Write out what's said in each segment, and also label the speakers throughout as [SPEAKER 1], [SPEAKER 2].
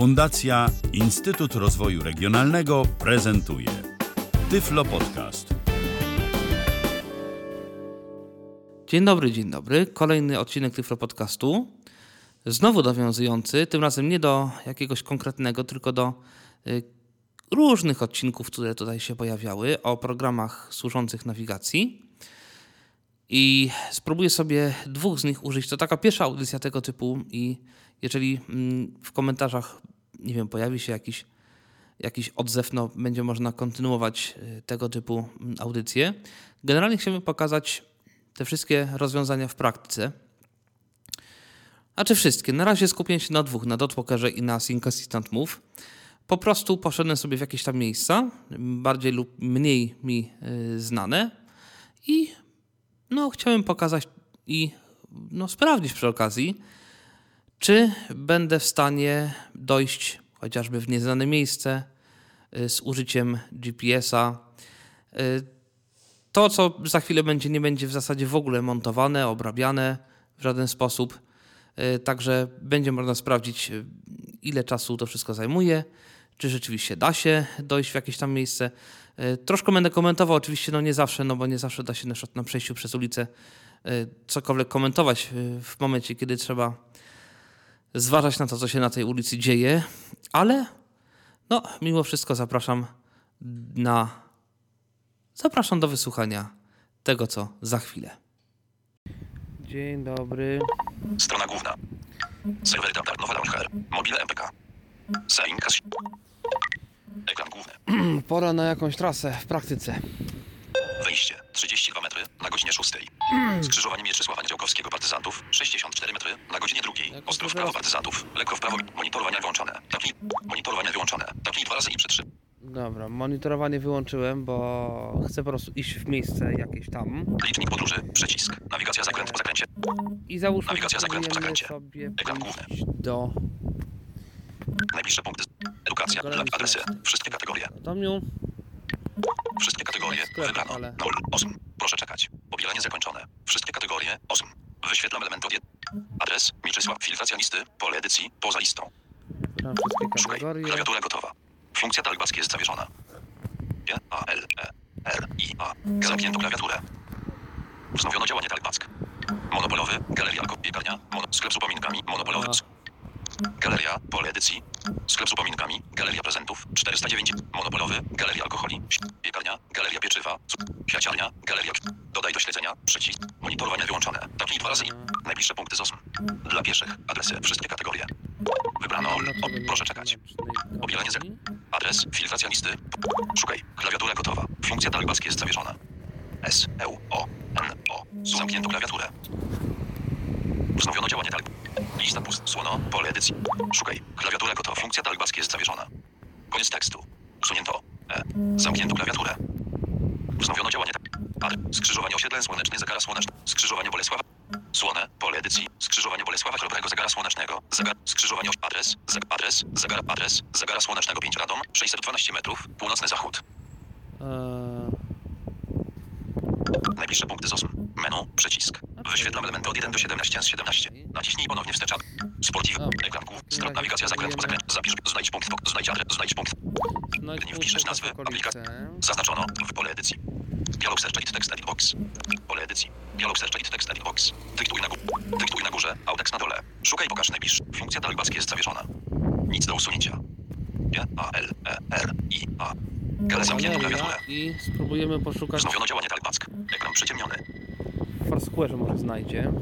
[SPEAKER 1] Fundacja Instytut Rozwoju Regionalnego prezentuje Tyflo Podcast.
[SPEAKER 2] Dzień dobry, dzień dobry. Kolejny odcinek Tyflo Podcastu. Znowu nawiązujący, tym razem nie do jakiegoś konkretnego, tylko do y, różnych odcinków, które tutaj się pojawiały o programach służących nawigacji. I spróbuję sobie dwóch z nich użyć. To taka pierwsza audycja tego typu i jeżeli mm, w komentarzach, nie wiem, pojawi się jakiś, jakiś odzew, no będzie można kontynuować y, tego typu mm, audycje. Generalnie chciałbym pokazać te wszystkie rozwiązania w praktyce. A czy wszystkie? Na razie skupię się na dwóch, na Dotwalkerze i na Sync Assistant Move. Po prostu poszedłem sobie w jakieś tam miejsca, bardziej lub mniej mi y, znane i no, chciałem pokazać i no, sprawdzić przy okazji, czy będę w stanie dojść chociażby w nieznane miejsce y, z użyciem GPS-a. Y, to, co za chwilę będzie, nie będzie w zasadzie w ogóle montowane, obrabiane w żaden sposób. Y, także będzie można sprawdzić, ile czasu to wszystko zajmuje, czy rzeczywiście da się dojść w jakieś tam miejsce. Troszkę będę komentował, oczywiście, no nie zawsze, no bo nie zawsze da się na na przejściu przez ulicę cokolwiek komentować w momencie, kiedy trzeba zważać na to, co się na tej ulicy dzieje, ale no, mimo wszystko zapraszam na. Zapraszam do wysłuchania tego, co za chwilę. Dzień dobry.
[SPEAKER 3] Strona główna. Serwery Tamtar Nowa Launcher. Mobile MPK. Seinkas. Ekran główny.
[SPEAKER 2] Pora na jakąś trasę w praktyce.
[SPEAKER 3] Wejście 32 metry na godzinie 6. Skrzyżowanie Mieczysława Niedziałkowskiego Partyzantów 64 metry na godzinie 2. Ostrów prawo Partyzantów. Lekko w prawo. Monitorowania wyłączone. Tapnij. Monitorowania wyłączone. Tapnij dwa razy i przytrzy.
[SPEAKER 2] Dobra, monitorowanie wyłączyłem, bo chcę po prostu iść w miejsce jakieś tam.
[SPEAKER 3] Licznik podróży. Przycisk. Nawigacja zakręt po zakręcie.
[SPEAKER 2] I załóżmy,
[SPEAKER 3] Nawigacja zakręt po zakręcie.
[SPEAKER 2] sobie
[SPEAKER 3] Ekran
[SPEAKER 2] pójść do
[SPEAKER 3] Najbliższe punkty. Edukacja. Adresy. Wszystkie kategorie.
[SPEAKER 2] domu.
[SPEAKER 3] Wszystkie kategorie.
[SPEAKER 2] Sklep,
[SPEAKER 3] Wybrano.
[SPEAKER 2] ale-
[SPEAKER 3] 0. 8. Proszę czekać. Pobieranie zakończone. Wszystkie kategorie. 8. Wyświetlam element od. Adres. Mieczysław. Filtracja listy. Pole edycji. Poza listą.
[SPEAKER 2] Wszystkie
[SPEAKER 3] Szukaj.
[SPEAKER 2] kategorie.
[SPEAKER 3] Klawiatura gotowa. Funkcja talkback jest zawieszona. G, A, L, E, R, I, A. Zamknięto klawiaturę. Wznowiono działanie talkback. Monopolowy. Galeria. Piekarnia. Mono... Sklep z upominkami. Monopolowy.
[SPEAKER 2] A.
[SPEAKER 3] Galeria. Pole edycji. Sklep z upominkami. Galeria prezentów. 409. Monopolowy. Galeria alkoholi. Piekarnia. Galeria pieczywa. Kwiaciarnia. Galeria. Dodaj do śledzenia. Przycisk. Monitorowanie wyłączone. Tapnij dwa razy. Najbliższe punkty ZOSM. Dla pieszych. Adresy. Wszystkie kategorie. Wybrano. O, proszę czekać. Pobieranie zak- Adres, filtracja listy. Szukaj. Klawiatura gotowa. Funkcja talkback jest zawieszona. S, E, O, N, O. Zamknięto klawiaturę. Wznowiono działanie talk. Lista pust. Słono. Pole edycji. Szukaj. Klawiatura gotowa. Funkcja talkback jest zawieszona. Koniec tekstu. Usunięto. E. Zamknięto klawiaturę. Wznowiono działanie Ad. Skrzyżowanie osiedle słoneczny zegara słoneczny. Skrzyżowanie Bolesława. Słone. Pole edycji. Skrzyżowanie Bolesława Chrobrego zegara słonecznego. Zegar. Skrzyżowanie adres. Zeg, adres. Zegar. Adres. Zegara słonecznego 5 Radom. 612 metrów. Północny zachód.
[SPEAKER 2] Eee,
[SPEAKER 3] Najbliższe punkty ZOSM. Menu. Przycisk. Wyświetlam elementy od 1 do 17 z 17. Naciśnij ponownie wstecz. Sportiv.
[SPEAKER 2] Dobra.
[SPEAKER 3] Ekran głów. Strat nawigacja zakręt zakręt. Zapisz. Znajdź punkt. Znajdź adres. Znajdź punkt.
[SPEAKER 2] no tu
[SPEAKER 3] wpiszesz nazwy,
[SPEAKER 2] okolice.
[SPEAKER 3] Zaznaczono. W pole edycji. Dialog search edit text edit box. Pole edycji. Dialog search edit text edit box. Dyktuj na, gó- Dyktuj na górze. Autex na dole. Szukaj pokaż najbliższy. Funkcja talkback jest zawieszona. Nic do usunięcia. G, A, L, E, R, I, A. Zamknięto klawiaturę.
[SPEAKER 2] I spróbujemy poszukać
[SPEAKER 3] Wznowiono działanie talkback. Ekran przyciemniony.
[SPEAKER 2] w Foursquare może znajdzie.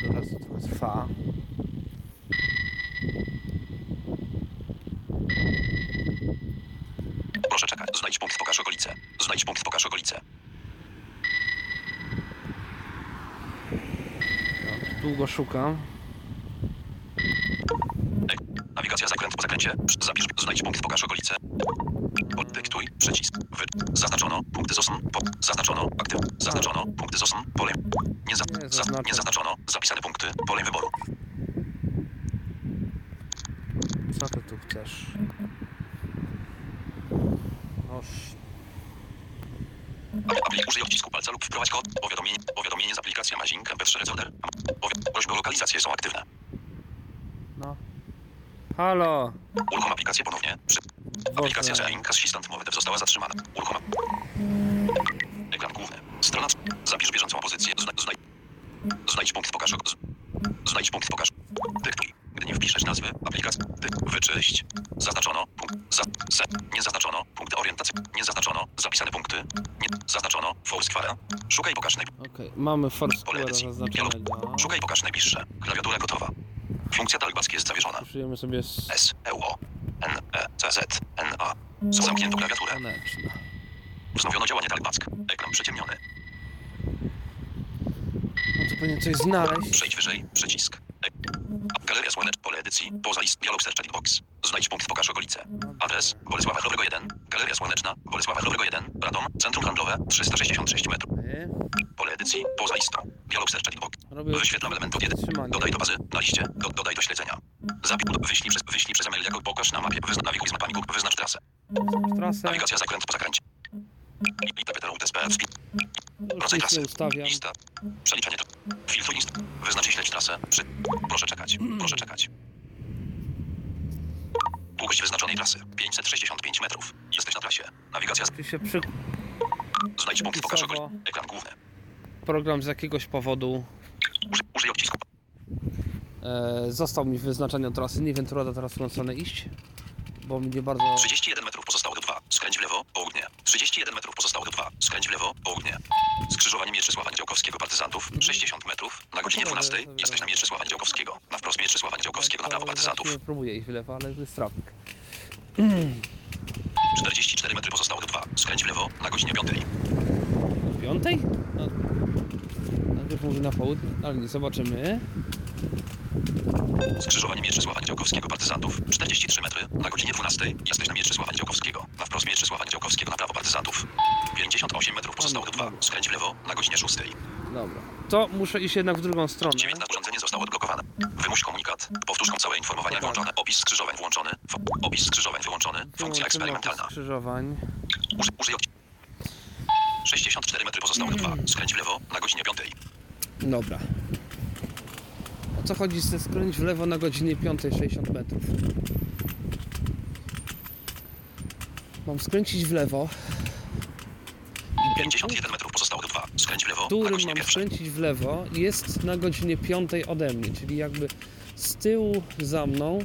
[SPEAKER 2] Teraz to trwa.
[SPEAKER 3] Proszę czekać. Znajdź punkt, pokaż okolice. Znajdź punkt, pokaż okolice.
[SPEAKER 2] Długo szukam.
[SPEAKER 3] Nawigacja zakręt po zakręcie. Zapisz. Znajdź punkt, pokaż okolice. Podyktuj. Przycisk. Wy. Zaznaczono. Punkty ZOSM. Po. Zaznaczono. Aktyw. Zaznaczono. Punkty ZOSM. Pole. Nie, za...
[SPEAKER 2] Nie,
[SPEAKER 3] za... nie zaznaczono. Zapisane punkty. Pole wyboru.
[SPEAKER 2] Co ty tu chcesz? Oż.
[SPEAKER 3] Aplik użyj odcisku palca lub wprowadź kod. Powiadomienie, powiadomienie z aplikacji Amazing MP3 Recorder. Prośby o lokalizację są aktywne.
[SPEAKER 2] Halo.
[SPEAKER 3] Uruchom aplikację ponownie. Przy... Aplikacja. Zeink Assistant Mowy została zatrzymana. Uruchom. Ekran główny. Strona. Zapisz bieżącą pozycję. Zna... Znaj... Znajdź punkt pokaż. Z... Znajdź punkt pokaż. Dyktuj. Gdy nie wpiszesz nazwy, aplikacja. Dy... Wyczyść. Zaznaczono. Punkt. Za... Se... Nie zaznaczono. Punkty orientacji. Nie zaznaczono. Zapisane punkty. Nie... Zaznaczono. Foursquare. Szukaj pokaż naj...
[SPEAKER 2] Okej, mamy
[SPEAKER 3] Pole
[SPEAKER 2] Foursquare.
[SPEAKER 3] Szukaj pokaż najbliższe. Klawiatura gotowa. Funkcja talkback jest zawieszona.
[SPEAKER 2] Użyjemy sobie s-
[SPEAKER 3] S, E, O, N, E, C, Z, N, A. Zamknięto klawiaturę.
[SPEAKER 2] Słoneczna.
[SPEAKER 3] Wznowiono działanie talkback. Ekran przyciemniony.
[SPEAKER 2] No to powinien coś znaleźć.
[SPEAKER 3] Przejdź wyżej. Przycisk. Galeria Słonecz. Pole edycji. Poza list. Dialog Search Box. Znajdź punkt. Pokaż okolice. Adres. Bolesława Chrowego 1. Galeria Słoneczna. Bolesława Chrowego 1. Radom. Centrum Handlowe. 366 metrów. Pole edycji. Poza listą. Dialog Search Box. Wyświetlam element od 1.
[SPEAKER 2] Trzymanie.
[SPEAKER 3] Dodaj do bazy. Na liście. Do, dodaj do śledzenia. Zapisz. Wyślij przez, wyślij przez e-mail jako pokaż na mapie. Wyznacz nawiguj z mapami. Google. Wyznacz trasę.
[SPEAKER 2] trasę.
[SPEAKER 3] Nawigacja zakręt po zakręcie. Rodzaj trasy.
[SPEAKER 2] ustawiam.
[SPEAKER 3] Lista. Przeliczanie. tr- Filtruj list. Wyznacz i śledź trasę. Przy... Proszę czekać. Proszę czekać. Długość wyznaczonej trasy. 565 metrów. Jesteś na trasie. Nawigacja.
[SPEAKER 2] Czy się przy...
[SPEAKER 3] Znajdź punkt. Pokaż okolic. Ekran główny.
[SPEAKER 2] program z jakiegoś powodu
[SPEAKER 3] Użyj, użyj odcisku.
[SPEAKER 2] e, został mi wyznaczenie trasy. Nie wiem, która teraz w którą stronę iść, bo mnie bardzo...
[SPEAKER 3] 31 metrów pozostało do 2. Skręć w lewo. Południe. 31 metrów pozostało do 2. Skręć w lewo. Południe. Skrzyżowanie Mieczysława Działkowskiego Partyzantów. 60 metrów. Na godzinie 12. Jesteś na Mieczysława Działkowskiego. Na wprost Mieczysława Działkowskiego na prawo Partyzantów.
[SPEAKER 2] Nie próbuję iść w lewo, ale jest trafik.
[SPEAKER 3] 44 metry pozostało do 2. Skręć w lewo na godzinie 5.
[SPEAKER 2] Piątej? No, najpierw mówię na południe, ale nie zobaczymy.
[SPEAKER 3] Skrzyżowanie Mieczysława Działkowskiego Partyzantów. 43 metry na godzinie 12. Jesteś na Mieczysława Działkowskiego. Na wprost Mieczysława Działkowskiego na prawo Partyzantów. 58 metrów pozostało do 2. Skręć w lewo na godzinie 6.
[SPEAKER 2] Dobra. To muszę iść jednak w drugą stronę.
[SPEAKER 3] 19 urządzenie zostało odblokowane. Wymuś komunikat. Powtórz całe informowania włączone. Opis skrzyżowań włączony. Opis skrzyżowań wyłączony. Funkcja eksperymentalna.
[SPEAKER 2] Skrzyżowań.
[SPEAKER 3] Uży, użyj. 64 metry pozostało do 2. Skręć w lewo na godzinie 5.
[SPEAKER 2] Dobra. O co chodzi ze skręć w lewo na godzinie 5.60 metrów? Mam skręcić w lewo. I ten
[SPEAKER 3] 51 metrów pozostało do 2. Skręć w lewo na
[SPEAKER 2] którym
[SPEAKER 3] godzinie
[SPEAKER 2] mam
[SPEAKER 3] 1.
[SPEAKER 2] skręcić w lewo, jest na godzinie 5 ode mnie, czyli jakby z tyłu za mną,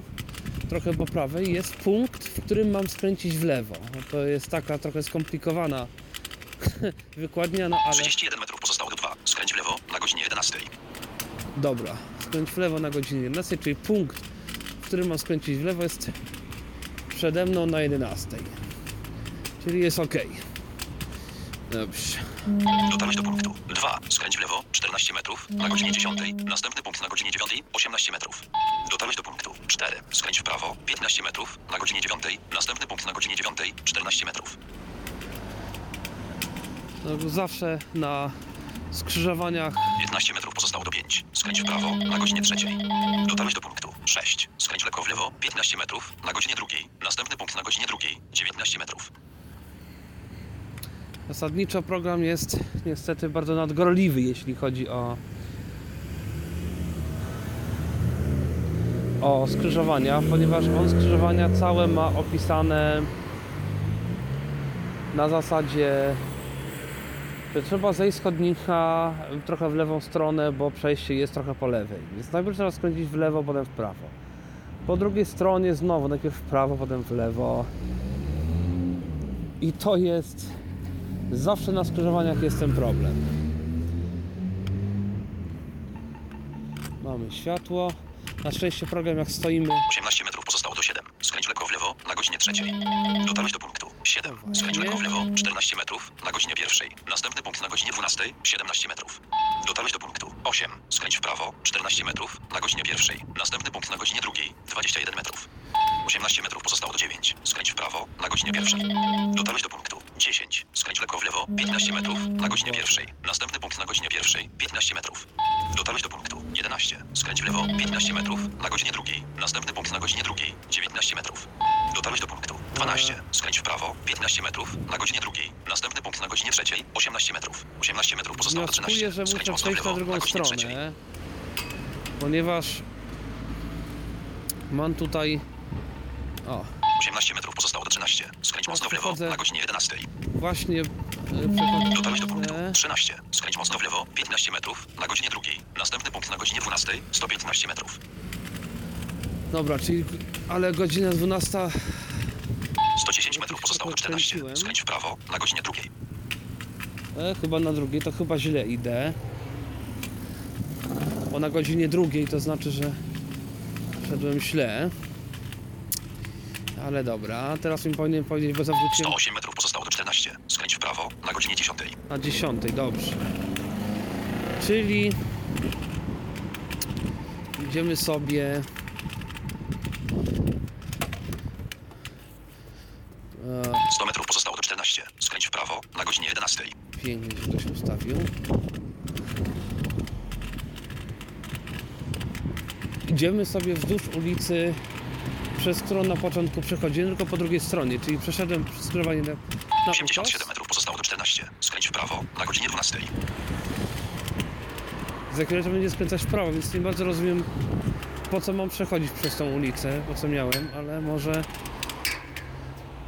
[SPEAKER 2] trochę po prawej, jest punkt, w którym mam skręcić w lewo. No To jest taka trochę skomplikowana wykładnia, no ale
[SPEAKER 3] 31 metrów pozostało do 2. Skręć w lewo na godzinie 11.
[SPEAKER 2] dobra. Skręć w lewo na godzinie 11, czyli punkt, w którym mam skręcić w lewo jest przede mną na 11. Czyli jest ok. Dobrze.
[SPEAKER 3] Dotarłeś do punktu 2. Skręć w lewo 14 metrów na godzinie 10. Następny punkt na godzinie 9. 18 metrów. Dotarłeś do punktu 4. Skręć w prawo 15 metrów na godzinie 9. Następny punkt na godzinie 9. 14 metrów.
[SPEAKER 2] No, zawsze na skrzyżowaniach
[SPEAKER 3] 15 metrów pozostało do 5. Skręć w prawo na godzinie 3. Dotarłeś do punktu 6. Skręć lekko w lewo 15 metrów na godzinie 2. Następny punkt na godzinie 2. 19 metrów.
[SPEAKER 2] Zasadniczo program jest niestety bardzo nadgorliwy, jeśli chodzi o o skrzyżowania, ponieważ on skrzyżowania całe ma opisane na zasadzie trzeba zejść z chodnika trochę w lewą stronę, bo przejście jest trochę po lewej. Więc najpierw trzeba skręcić w lewo, potem w prawo. Po drugiej stronie znowu najpierw w prawo, potem w lewo. I to jest Zawsze na skrzyżowaniach jest ten problem. Mamy światło. Na szczęście program jak stoimy
[SPEAKER 3] 18 metrów pozostało do 7. Skręć lekko w lewo na godzinie 3. Dotarłeś do punktu 7. Skręć lekko w lewo 14 metrów na godzinie 1. Następny punkt na godzinie 12. 17 metrów. Dotarłeś do punktu 8. Skręć w prawo 14 metrów na godzinie 1. Następny punkt na godzinie 2. 21 metrów. 18 metrów pozostało do 9. Skręć w prawo na godzinie 1. Dotarłeś do punktu 10. Skręć lekko w lewo 15 metrów na godzinie 1. Następny punkt na godzinie 1. 15 metrów. Dotarłeś do punktu 11. Skręć w lewo 15 metrów na godzinie 2. Następny punkt na godzinie 2. 19 metrów. Dotarłeś do punktu 12. Skręć w prawo 15 metrów na godzinie 2. Następny punkt na godzinie 3. 18 metrów. 18 metrów pozostało do
[SPEAKER 2] wnioskuję,
[SPEAKER 3] 13.
[SPEAKER 2] że
[SPEAKER 3] Skręć
[SPEAKER 2] muszę
[SPEAKER 3] mocno w
[SPEAKER 2] przejść na
[SPEAKER 3] lewo
[SPEAKER 2] drugą
[SPEAKER 3] godzinie 3.
[SPEAKER 2] stronę. Ponieważ mam tutaj O,
[SPEAKER 3] 18 metrów pozostało do 13. Skręć mocno w lewo
[SPEAKER 2] przechodzę.
[SPEAKER 3] na godzinie 11.
[SPEAKER 2] właśnie e, przechodzę.
[SPEAKER 3] Dotarłeś do punktu
[SPEAKER 2] E,
[SPEAKER 3] 13. Skręć mocno w lewo 15 metrów na godzinie 2. Następny punkt na godzinie 12. 115 metrów.
[SPEAKER 2] Dobra, czyli... Ale godzina 12...
[SPEAKER 3] 110 metrów pozostało do 14.
[SPEAKER 2] Kręciłem.
[SPEAKER 3] Skręć w prawo na godzinie 2.
[SPEAKER 2] E, chyba na drugiej, to chyba źle idę. Bo na godzinie drugiej to znaczy, że szedłem źle. Ale dobra, teraz mi powinien powiedzieć, bo zawróciłem
[SPEAKER 3] 108 metrów pozostało do 14. Skręć w prawo na godzinie 10.
[SPEAKER 2] na 10, dobrze. Czyli idziemy sobie e,
[SPEAKER 3] 100 metrów pozostało do 14. Skręć w prawo na godzinie 11.
[SPEAKER 2] pięknie, że ktoś ustawił. Idziemy sobie wzdłuż ulicy, przez którą na początku przechodziłem, tylko po drugiej stronie, czyli przeszedłem skrzyżowanie na, na
[SPEAKER 3] 87
[SPEAKER 2] ukos.
[SPEAKER 3] metrów pozostało do 14. Skręć w prawo na godzinie 12.
[SPEAKER 2] Za chwilę to będzie skręcać w prawo, więc nie bardzo rozumiem po co mam przechodzić przez tą ulicę, po co miałem, ale może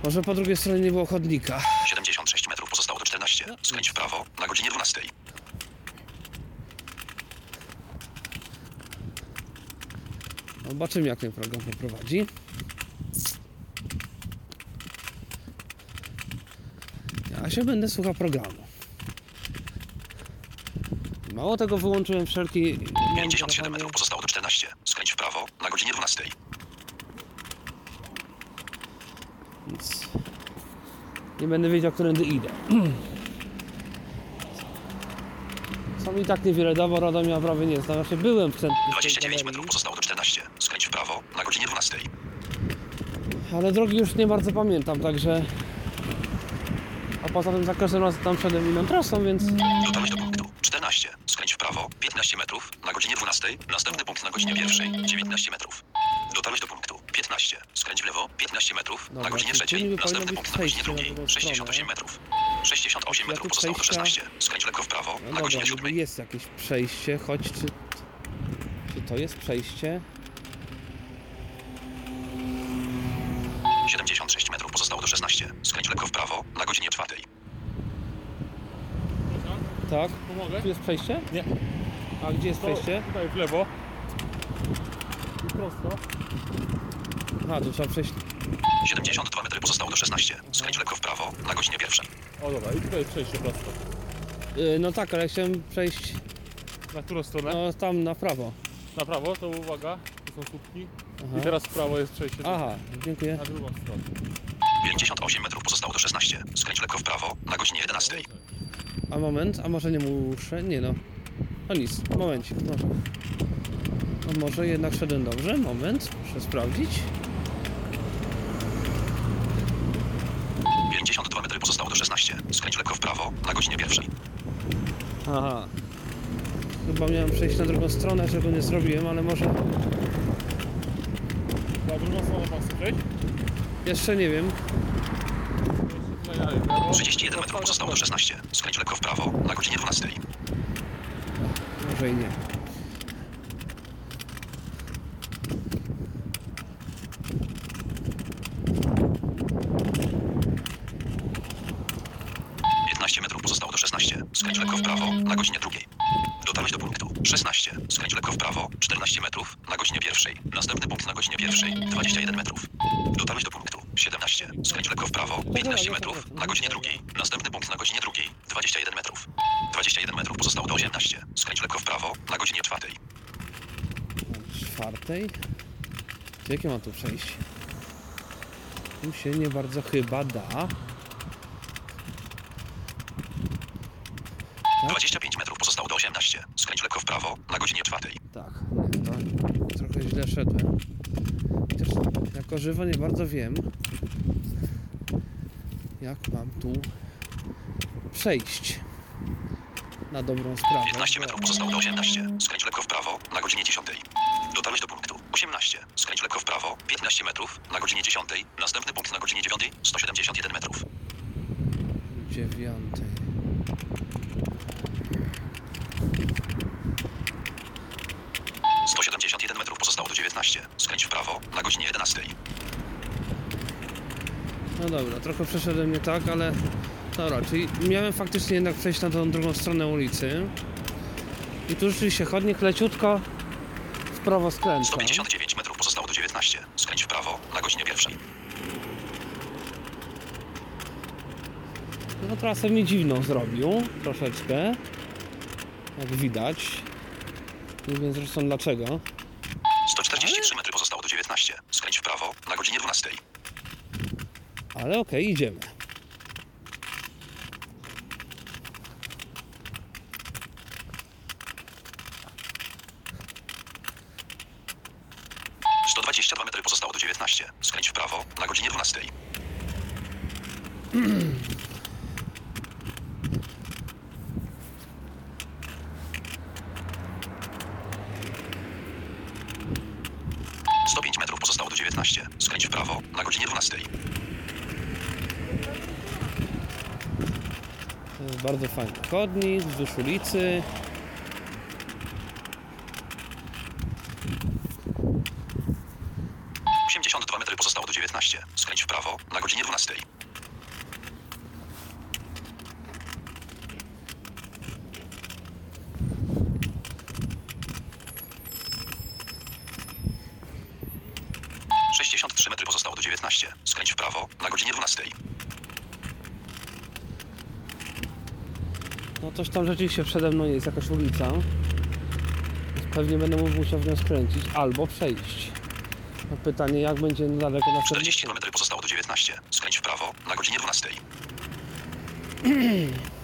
[SPEAKER 2] może po drugiej stronie nie było chodnika.
[SPEAKER 3] 76 metrów pozostało do 14. Skręć w prawo na godzinie 12.
[SPEAKER 2] Zobaczymy jak ten program poprowadzi. Ja się będę słuchał programu. Mało tego wyłączyłem wszelki
[SPEAKER 3] 57
[SPEAKER 2] monitorowanie-
[SPEAKER 3] metrów pozostało do 14. Skręć w prawo na godzinie 12.
[SPEAKER 2] Więc nie będę wiedział, którędy idę. Są i tak niewiele da, bo Radomia prawie nie znam. Znaczy byłem w centrum tej
[SPEAKER 3] 29
[SPEAKER 2] galerii,
[SPEAKER 3] metrów pozostało do 14. Skręć w prawo na godzinie 12.
[SPEAKER 2] ale drogi już nie bardzo pamiętam, także... A poza tym za każdym razem tam szedłem inną trasą, więc...
[SPEAKER 3] Dotarłeś do punktu 14. Skręć w prawo 15 metrów na godzinie 12. Następny punkt na godzinie 1. 19 metrów. Dotarłeś do punktu 15. Skręć w lewo 15 metrów na
[SPEAKER 2] Dobra,
[SPEAKER 3] godzinie
[SPEAKER 2] czyli
[SPEAKER 3] 3.
[SPEAKER 2] tu niby powinno
[SPEAKER 3] Następny
[SPEAKER 2] być
[SPEAKER 3] punkt na godzinie
[SPEAKER 2] przejście na
[SPEAKER 3] 2.
[SPEAKER 2] drugą
[SPEAKER 3] 68
[SPEAKER 2] stronę.
[SPEAKER 3] metrów. 68
[SPEAKER 2] Ja
[SPEAKER 3] metrów
[SPEAKER 2] tu
[SPEAKER 3] pozostało do
[SPEAKER 2] przejścia-
[SPEAKER 3] 16. Skręć lekko w prawo
[SPEAKER 2] No
[SPEAKER 3] na
[SPEAKER 2] dobra,
[SPEAKER 3] godzinie
[SPEAKER 2] niby
[SPEAKER 3] 7.
[SPEAKER 2] jest jakieś przejście, choć czy... Czy to jest przejście?
[SPEAKER 3] 76 metrów pozostało do 16. Skręć lekko w prawo na godzinie 4.
[SPEAKER 2] Tak?
[SPEAKER 4] Pomogę?
[SPEAKER 2] Tu jest przejście?
[SPEAKER 4] Nie.
[SPEAKER 2] A gdzie jest przejście?
[SPEAKER 4] Tutaj w lewo. I prosto.
[SPEAKER 2] A, tu trzeba przejść...
[SPEAKER 3] 72 metry pozostało do 16. Skręć lekko w prawo na godzinie 1.
[SPEAKER 4] O dobra, i tutaj jest przejście prosto.
[SPEAKER 2] Yy, no tak, ale chciałem przejść
[SPEAKER 4] Na którą stronę?
[SPEAKER 2] no, tam na prawo.
[SPEAKER 4] Na prawo, to uwaga, tu są słupki. I teraz w prawo jest przejście
[SPEAKER 2] Aha, dziękuję.
[SPEAKER 4] na drugą stronę.
[SPEAKER 3] 58 metrów pozostało do 16. Skręć lekko w prawo na godzinie 11.
[SPEAKER 2] A moment, a może nie muszę? Nie no. No nic, momencik, może. A może jednak szedłem dobrze? Moment, muszę sprawdzić.
[SPEAKER 3] 52 metry pozostało do 16. Skręć lekko w prawo na godzinie 1.
[SPEAKER 2] Aha. Chyba miałem przejść na drugą stronę, czego nie zrobiłem, ale może...
[SPEAKER 4] Na drugą stronę pan chce?
[SPEAKER 2] Jeszcze nie wiem.
[SPEAKER 4] Tutaj dalej, w lewo.
[SPEAKER 3] 31 metrów pozostało do 16. Skręć lekko w prawo na godzinie 12.
[SPEAKER 2] Może i nie.
[SPEAKER 3] Piętnaście metrów pozostało do 16. Skręć lekko w prawo na godzinie 2. Dotarłeś do punktu 16. Skręć lekko w prawo 14 metrów na godzinie 1. Następny punkt na godzinie 1. 21 metrów. Dotarłeś do punktu 17. Skręć lekko w prawo 15 metrów na godzinie 2. Następny punkt na godzinie 2. 21 metrów. 21 metrów pozostało do 18. Skręć lekko w prawo na godzinie 4.
[SPEAKER 2] Czwartej. To jakie mam tu przejść? Tu się nie bardzo chyba da.
[SPEAKER 3] 25 metrów pozostało do 18. Skręć lekko w prawo na godzinie 4.
[SPEAKER 2] Tak, nie, to trochę źle szedłem. Chociaż jako żywo nie bardzo wiem, jak mam tu przejść na dobrą sprawę.
[SPEAKER 3] 15 metrów pozostało do 18. Skręć lekko w prawo na godzinie 10. metrów, na godzinie 10, następny punkt na godzinie 9, 171 metrów.
[SPEAKER 2] 9.
[SPEAKER 3] Sto siedemdziesiąt jeden metrów pozostało do 19. Skręć w prawo na godzinie 11.
[SPEAKER 2] No dobra, trochę przeszedłem nie tak, ale dobra, czyli miałem faktycznie jednak przejść na tą drugą stronę ulicy. I tu rzeczywiście chodnik leciutko w prawo skręca.
[SPEAKER 3] 159 metrów pozostało do 19. Skręć w prawo na godzinie pierwszej.
[SPEAKER 2] No trasę mi dziwną zrobił, troszeczkę. Jak widać. Nie wiem zresztą dlaczego.
[SPEAKER 3] 143 metry pozostało do 19. Skręć w prawo na godzinie 12.
[SPEAKER 2] Ale okej, idziemy.
[SPEAKER 3] Sto 122 metry pozostało do 19. Skręć w prawo na godzinie 12. Sto pięć metrów pozostało do 19. Skręć w prawo na godzinie 12.
[SPEAKER 2] To jest bardzo fajny chodnik wzdłuż ulicy.
[SPEAKER 3] Osiemdziesiąt dwa metry pozostało do 19. Skręć w prawo na godzinie 12. Sześćdziesiąt trzy metry pozostało do 19. Skręć w prawo na godzinie 12.
[SPEAKER 2] Tam rzeczywiście przede mną jest jakaś ulica. Więc pewnie będę musiał w nią skręcić albo przejść. No pytanie jak będzie daleko na
[SPEAKER 3] 42 metry pozostało do 19. Skręć w prawo na godzinie 12.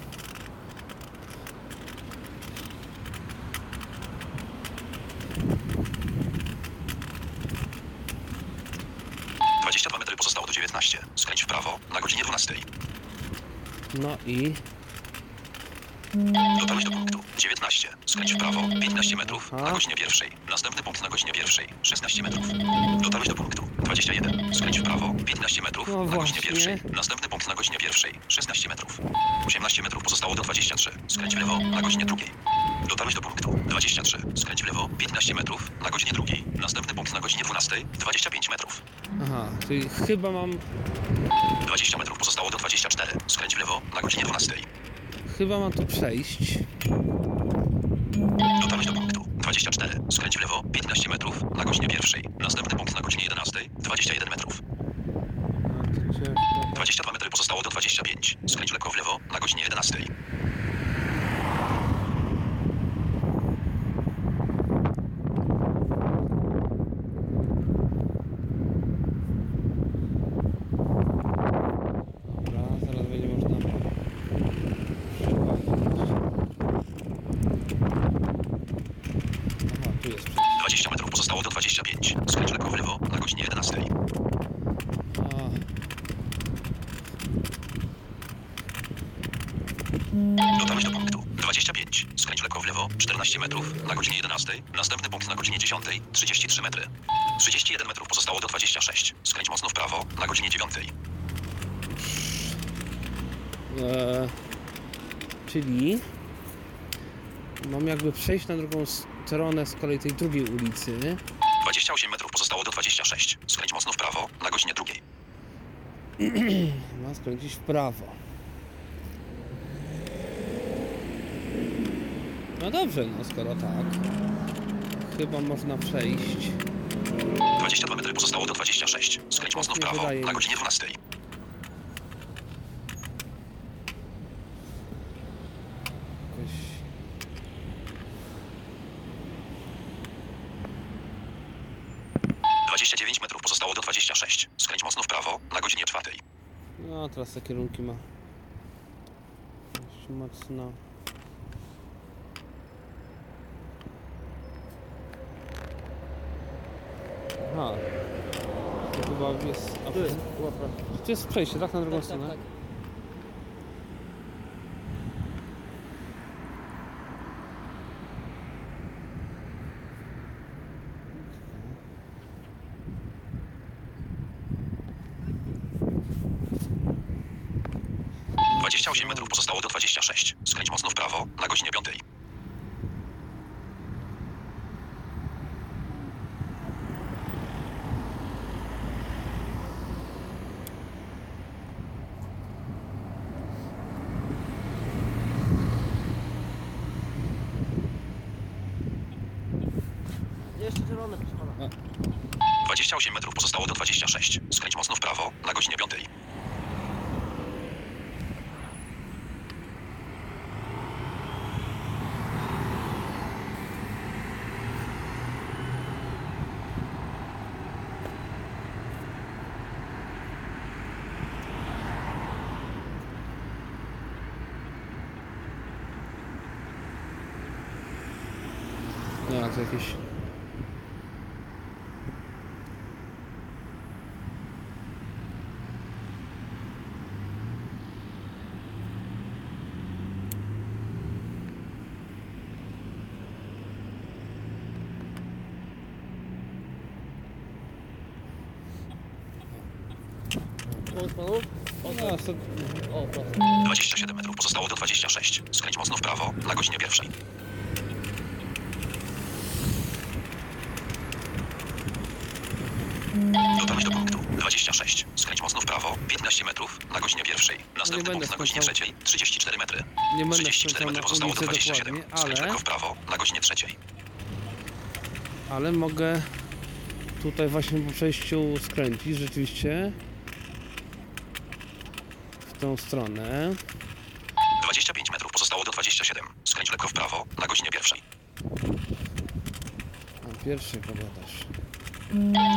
[SPEAKER 3] Dwadzieścia dwa metry pozostało do 19. Skręć w prawo na godzinie 12.
[SPEAKER 2] No i
[SPEAKER 3] na godzinie pierwszej. Następny punkt na godzinie pierwszej 16 metrów. Dotarłeś do punktu 21. Skręć w prawo 15 metrów
[SPEAKER 2] No
[SPEAKER 3] na godzinie
[SPEAKER 2] właśnie.
[SPEAKER 3] pierwszej. Następny punkt na godzinie pierwszej 16 metrów. 18 metrów pozostało do 23. Skręć w lewo na godzinie drugiej. Dotarłeś do punktu 23. Skręć w lewo 15 metrów na godzinie drugiej. Następny punkt na godzinie 12 25 metrów.
[SPEAKER 2] aha, czyli chyba mam
[SPEAKER 3] 20 metrów pozostało do 24. Skręć w lewo na godzinie 12.
[SPEAKER 2] chyba mam tu przejść.
[SPEAKER 3] 21. Następny punkt na godzinie
[SPEAKER 2] 11:21. Czyli mam jakby przejść na drugą stronę z kolei tej drugiej ulicy.
[SPEAKER 3] 28 metrów pozostało do 26. Skręć mocno w prawo na godzinie drugiej.
[SPEAKER 2] Ma skręcić w prawo. No dobrze, no skoro tak. Chyba można przejść.
[SPEAKER 3] 22 metry pozostało do 26. Skręć mocno w
[SPEAKER 2] nie
[SPEAKER 3] prawo
[SPEAKER 2] wydaje
[SPEAKER 3] na
[SPEAKER 2] mi
[SPEAKER 3] godzinie 12.
[SPEAKER 2] Jakoś...
[SPEAKER 3] Dwadzieścia 29 metrów pozostało do 26. Skręć mocno w prawo na godzinie 4.
[SPEAKER 2] Te kierunki ma. Dość mocno. Aha. To chyba jest. A,
[SPEAKER 4] Tu jest
[SPEAKER 2] to jest przejście, tak? Na drugą stronę?
[SPEAKER 3] Dwadzieścia 28 metrów pozostało do 26. Skręć mocno w prawo na godzinie 5.
[SPEAKER 5] Jeszcze zielone, proszę pana.
[SPEAKER 3] 28 metrów pozostało do 26. Skręć mocno w prawo na godzinie 5.
[SPEAKER 2] Nie, to jakieś...
[SPEAKER 5] Pomóc panu?
[SPEAKER 2] No, to...
[SPEAKER 5] O, proszę.
[SPEAKER 3] 27 metrów pozostało do 26. Skręć mocno w prawo na godzinie 1. Dotarłeś do punktu 26. Skręć mocno w prawo 15 metrów na godzinie 1. Następny 3. 34 metry.
[SPEAKER 2] Nie będę
[SPEAKER 3] 34
[SPEAKER 2] skręcał
[SPEAKER 3] metry pozostało do
[SPEAKER 2] ulicę
[SPEAKER 3] 27.
[SPEAKER 2] dokładnie,
[SPEAKER 3] Skręć
[SPEAKER 2] ale...
[SPEAKER 3] lekko w prawo na godzinie 3.
[SPEAKER 2] Ale mogę tutaj właśnie po przejściu skręcić rzeczywiście w tą stronę.
[SPEAKER 3] 25 metrów pozostało do 27. Skręć lekko w prawo na godzinie 1.
[SPEAKER 2] A pierwszy powiadasz.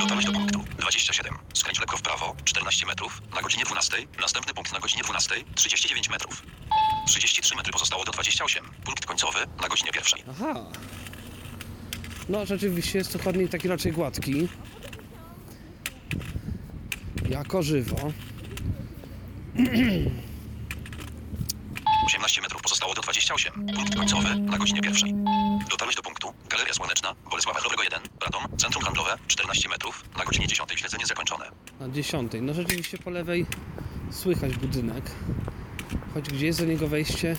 [SPEAKER 3] Dotarłeś do punktu 27. Skręć lekko w prawo 14 metrów na godzinie 12. Następny godzinie 12. 39 metrów. 33 metry pozostało do 28. Punkt końcowy na godzinie 1.
[SPEAKER 2] Aha. No rzeczywiście jest to chodnik taki raczej gładki. Jako żywo.
[SPEAKER 3] 18 metrów pozostało do 28. Punkt końcowy na godzinie 1. Dotarłeś do punktu Galeria Słoneczna, Bolesława Chrowego 1, Radom, Centrum Handlowe 14 metrów na godzinie 10. Śledzenie zakończone.
[SPEAKER 2] Na dziesiątej. No rzeczywiście po lewej słychać budynek. Choć gdzie jest do niego wejście,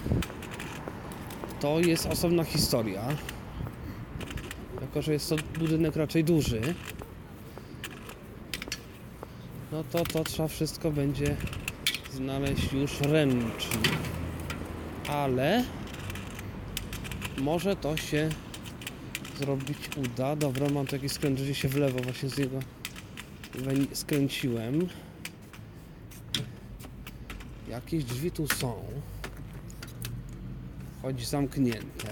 [SPEAKER 2] to jest osobna historia. Jako, że jest to budynek raczej duży, no to to trzeba wszystko będzie znaleźć już ręcznie. Ale może to się zrobić uda. Dobra, mam tu jakiś skręt, że się w lewo właśnie z niego skręciłem. Jakieś drzwi tu są. Choć zamknięte.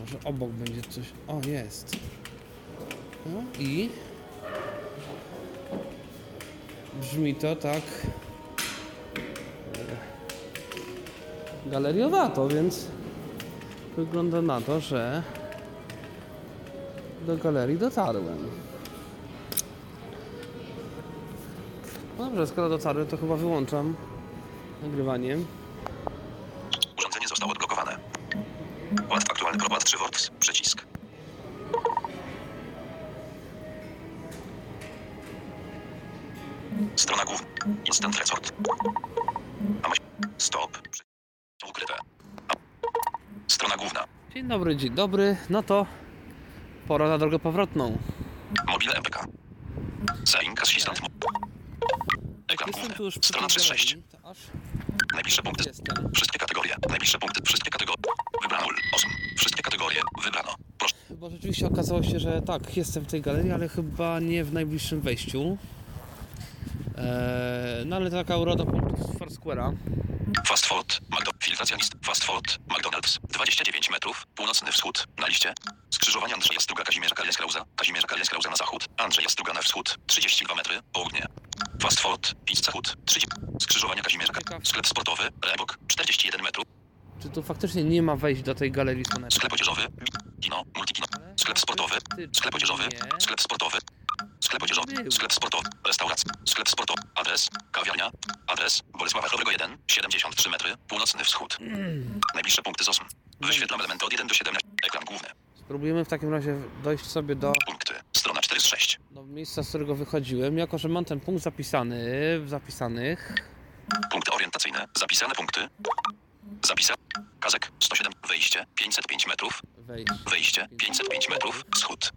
[SPEAKER 2] Może obok będzie coś. O, jest. No i. Brzmi to tak. e, Galeriowato, więc wygląda na to, że do galerii dotarłem. No Dobrze, skoro dotarłem, to chyba wyłączam nagrywanie.
[SPEAKER 3] Urządzenie zostało odblokowane. Ład aktualny propad 3 Works. Przycisk. Strona główna. Instant resort. Stop. Ukryte. Strona główna.
[SPEAKER 2] Dzień dobry, dzień dobry. No to pora na drogę powrotną.
[SPEAKER 3] Mobile MPK. Zaink Assistant. Ekran główny. Strona
[SPEAKER 2] tej
[SPEAKER 3] 36.
[SPEAKER 2] galerii, to aż
[SPEAKER 3] Najbliższe punkty. Wszystkie kategorie. Najbliższe punkty. Wszystkie kategorie. Wybrano. 8. Wszystkie kategorie. Wybrano. Proszę.
[SPEAKER 2] Bo rzeczywiście okazało się, że tak, jestem w tej galerii, ale chyba nie w najbliższym wejściu. Eee, no ale taka uroda punktów z Foursquare'a.
[SPEAKER 3] Fast food. McDo. Filtracja list. Fast food. McDonald's. 29 metrów. Północny wschód. Na liście. Skrzyżowanie Andrzeja Struga Kazimierza Kalienskauza. Kazimierza Kalienskauza na zachód. Andrzeja Struga na wschód. 32 metry. Południe. Fast food. Pizza Hut. 30. Skrzyżowanie Kazimierza Ka- Sklep sportowy. Reebok. 41 metrów.
[SPEAKER 2] Czy tu faktycznie nie ma wejść do tej galerii słonecznej?
[SPEAKER 3] Sklep odzieżowy. Kino. Multikino. Sklep sportowy. Sklep odzieżowy. Sklep sportowy. Sklep odzieżowy. Sklep sportowy. Restauracja. Sklep sportowy. Adres. Kawiarnia. Adres. Bolesława Chrowego 1. 73 metry. Północny wschód. Najbliższe punkty z osm. Wyświetlam elementy od 1 do 17. Ekran główny.
[SPEAKER 2] Spróbujemy w takim razie dojść sobie do,
[SPEAKER 3] Punkty. Strona 4 z 6.
[SPEAKER 2] do miejsca, z którego wychodziłem. Jako, że mam ten punkt zapisany w zapisanych.
[SPEAKER 3] Punkty orientacyjne. Zapisane punkty. Zapisa. Kazek. 107. Wejście. 505 metrów.
[SPEAKER 2] Wejść.
[SPEAKER 3] Wejście. 505 metrów. Wschód.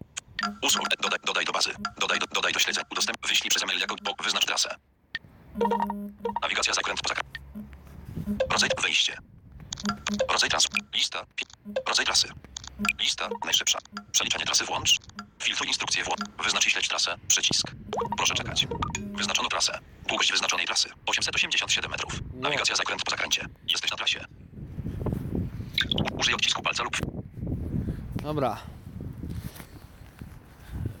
[SPEAKER 3] Usług. Dodaj, dodaj do bazy. Dodaj do, dodaj do śledzenia. Udostęp. Wyślij przez e-mail jako po, wyznacz trasę. Nawigacja zakręt poza. Rodzaj wejście. Rodzaj trans. Lista. Pi- Rodzaj trans. Przeliczenie trasy włącz. Filtruj instrukcję włącz. Wyznacz i śledź trasę. Przycisk. Proszę czekać. Wyznaczono trasę. Długość wyznaczonej trasy 887 metrów. Nawigacja zakręt po zakręcie. Jesteś na trasie. Użyj odcisku palca lub
[SPEAKER 2] Dobra.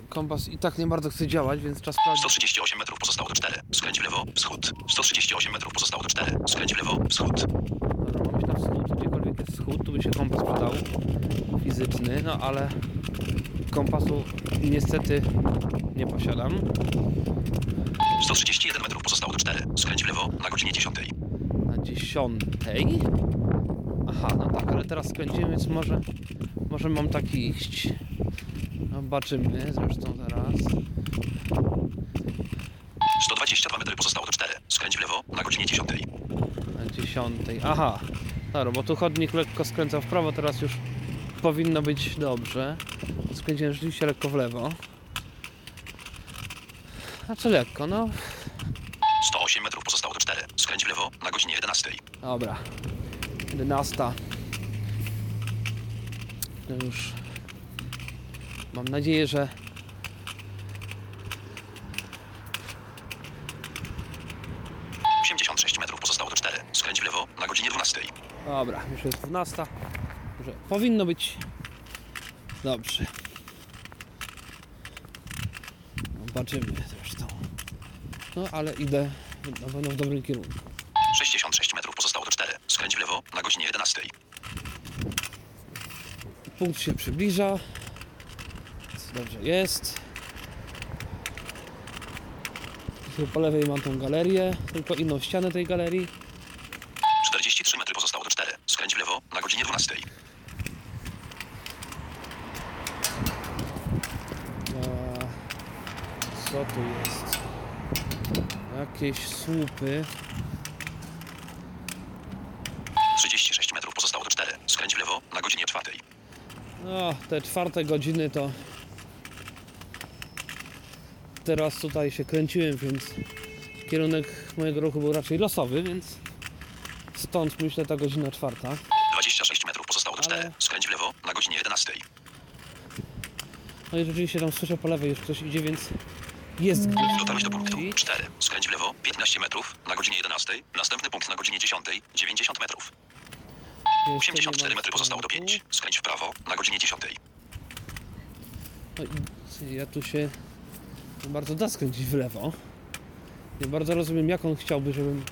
[SPEAKER 2] Kompas i tak nie bardzo chce działać, więc czas sprawdzić.
[SPEAKER 3] 138 metrów pozostało do 4. Skręć w lewo, wschód. 138 metrów pozostało do 4. Skręć w lewo, wschód.
[SPEAKER 2] Dobra, iść na wschód, gdziekolwiek jest wschód, tu by się kompas przydał. Fizyczny, no ale kompasu niestety nie posiadam.
[SPEAKER 3] 131 metrów pozostało do 4. Skręć w lewo na godzinie 10.
[SPEAKER 2] Na dziesiątej. Aha, no tak, ale teraz skręcimy, więc może, może mam taki iść. Zobaczymy, zresztą zaraz.
[SPEAKER 3] 122 metry pozostało do 4. Skręć w lewo na godzinie 10.
[SPEAKER 2] Na dziesiątej. Aha, dobra, bo tu chodnik lekko skręca w prawo, teraz już powinno być dobrze. Skręciłem rzeczywiście lekko w lewo. A czy lekko? No,
[SPEAKER 3] 108 metrów pozostało do 4. Skręć w lewo na godzinie 11.
[SPEAKER 2] dobra. 11. No już. Mam nadzieję, że
[SPEAKER 3] 86 metrów pozostało do 4. Skręć w lewo na godzinie 12.
[SPEAKER 2] Dobra, już jest 12. Że powinno być dobrze. Zobaczymy zresztą. No ale idę na pewno w dobrym kierunku.
[SPEAKER 3] 66 metrów pozostało do 4. Skręć w lewo na godzinie 11.
[SPEAKER 2] Punkt się przybliża. Dobrze jest. Tu po lewej mam tą galerię, tylko inną ścianę tej galerii.
[SPEAKER 3] 43 metry pozostało do 4. Skręć w lewo na godzinie 12.
[SPEAKER 2] A, co tu jest? Jakieś słupy.
[SPEAKER 3] 36 metrów pozostało do 4. Skręć w lewo na godzinie 4.
[SPEAKER 2] No, te czwarte godziny to teraz tutaj się kręciłem, więc kierunek mojego ruchu był raczej losowy, więc stąd myślę ta godzina czwarta.
[SPEAKER 3] 26 metrów pozostało do 4.
[SPEAKER 2] Ale-
[SPEAKER 3] Skręć w lewo na godzinie 11.
[SPEAKER 2] No i rzeczywiście tam słyszę po lewej już ktoś idzie, więc jest gdzieś.
[SPEAKER 3] Dotarłeś do punktu
[SPEAKER 2] I
[SPEAKER 3] 4. Skręć w lewo 15 metrów na godzinie 11. Następny punkt na godzinie 10. 90 metrów.
[SPEAKER 2] jeszcze nie
[SPEAKER 3] 84
[SPEAKER 2] ma
[SPEAKER 3] metry pozostało do
[SPEAKER 2] startu.
[SPEAKER 3] 5. Skręć w prawo na godzinie 10.
[SPEAKER 2] No i ja tu się bardzo da skręcić w lewo. Nie bardzo rozumiem, jak on chciałby, żebym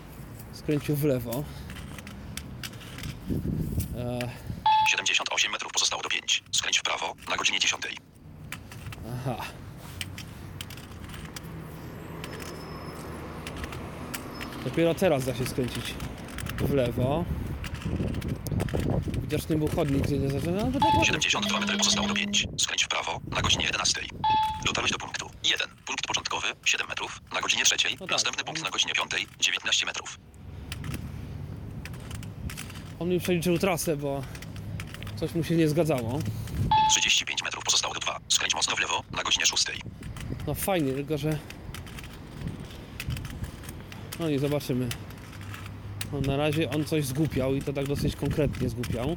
[SPEAKER 2] skręcił w lewo. Eee,
[SPEAKER 3] 78 metrów pozostało do 5. Skręć w prawo na godzinie 10.
[SPEAKER 2] aha. Dopiero teraz da się skręcić w lewo. Widocznie był chodnik, gdzie nie zaczyna. No, bo tak ładnie.
[SPEAKER 3] 72 metry pozostało do 5. Skręć w prawo na godzinie 11. Dotarłeś do punktu 1. Punkt początkowy 7 metrów na godzinie 3.
[SPEAKER 2] No tak,
[SPEAKER 3] Następny punkt na godzinie 5. 19 metrów.
[SPEAKER 2] On mi przeliczył trasę, bo coś mu się nie zgadzało.
[SPEAKER 3] 35 metrów pozostało do 2. Skręć mocno w lewo na godzinie 6.
[SPEAKER 2] No fajnie, tylko że... No i zobaczymy. No na razie on coś zgłupiał i to tak dosyć konkretnie zgłupiał.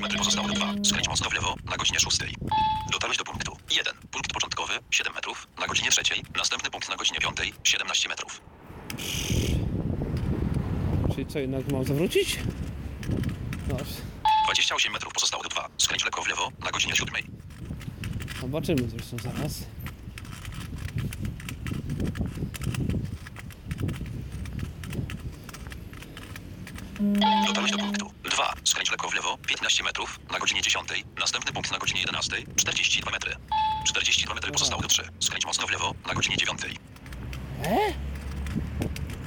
[SPEAKER 3] 54 metry pozostało do 2. Skręć mocno w lewo na godzinie 6. Dotarłeś do punktu 1. Punkt początkowy 7 metrów na godzinie 3. Następny punkt na godzinie 5. 17 metrów.
[SPEAKER 2] Czyli co, jednak mam zawrócić? No,
[SPEAKER 3] 28 metrów pozostało do 2. Skręć lekko w lewo na godzinie 7.
[SPEAKER 2] zobaczymy zresztą zaraz.
[SPEAKER 3] Dotarłeś do punktu 2. Skręć lekko w lewo 15 metrów na godzinie 10. Następny punkt na godzinie 11. 42 metry. 42 metry pozostało do 3. Skręć mocno w lewo na godzinie 9.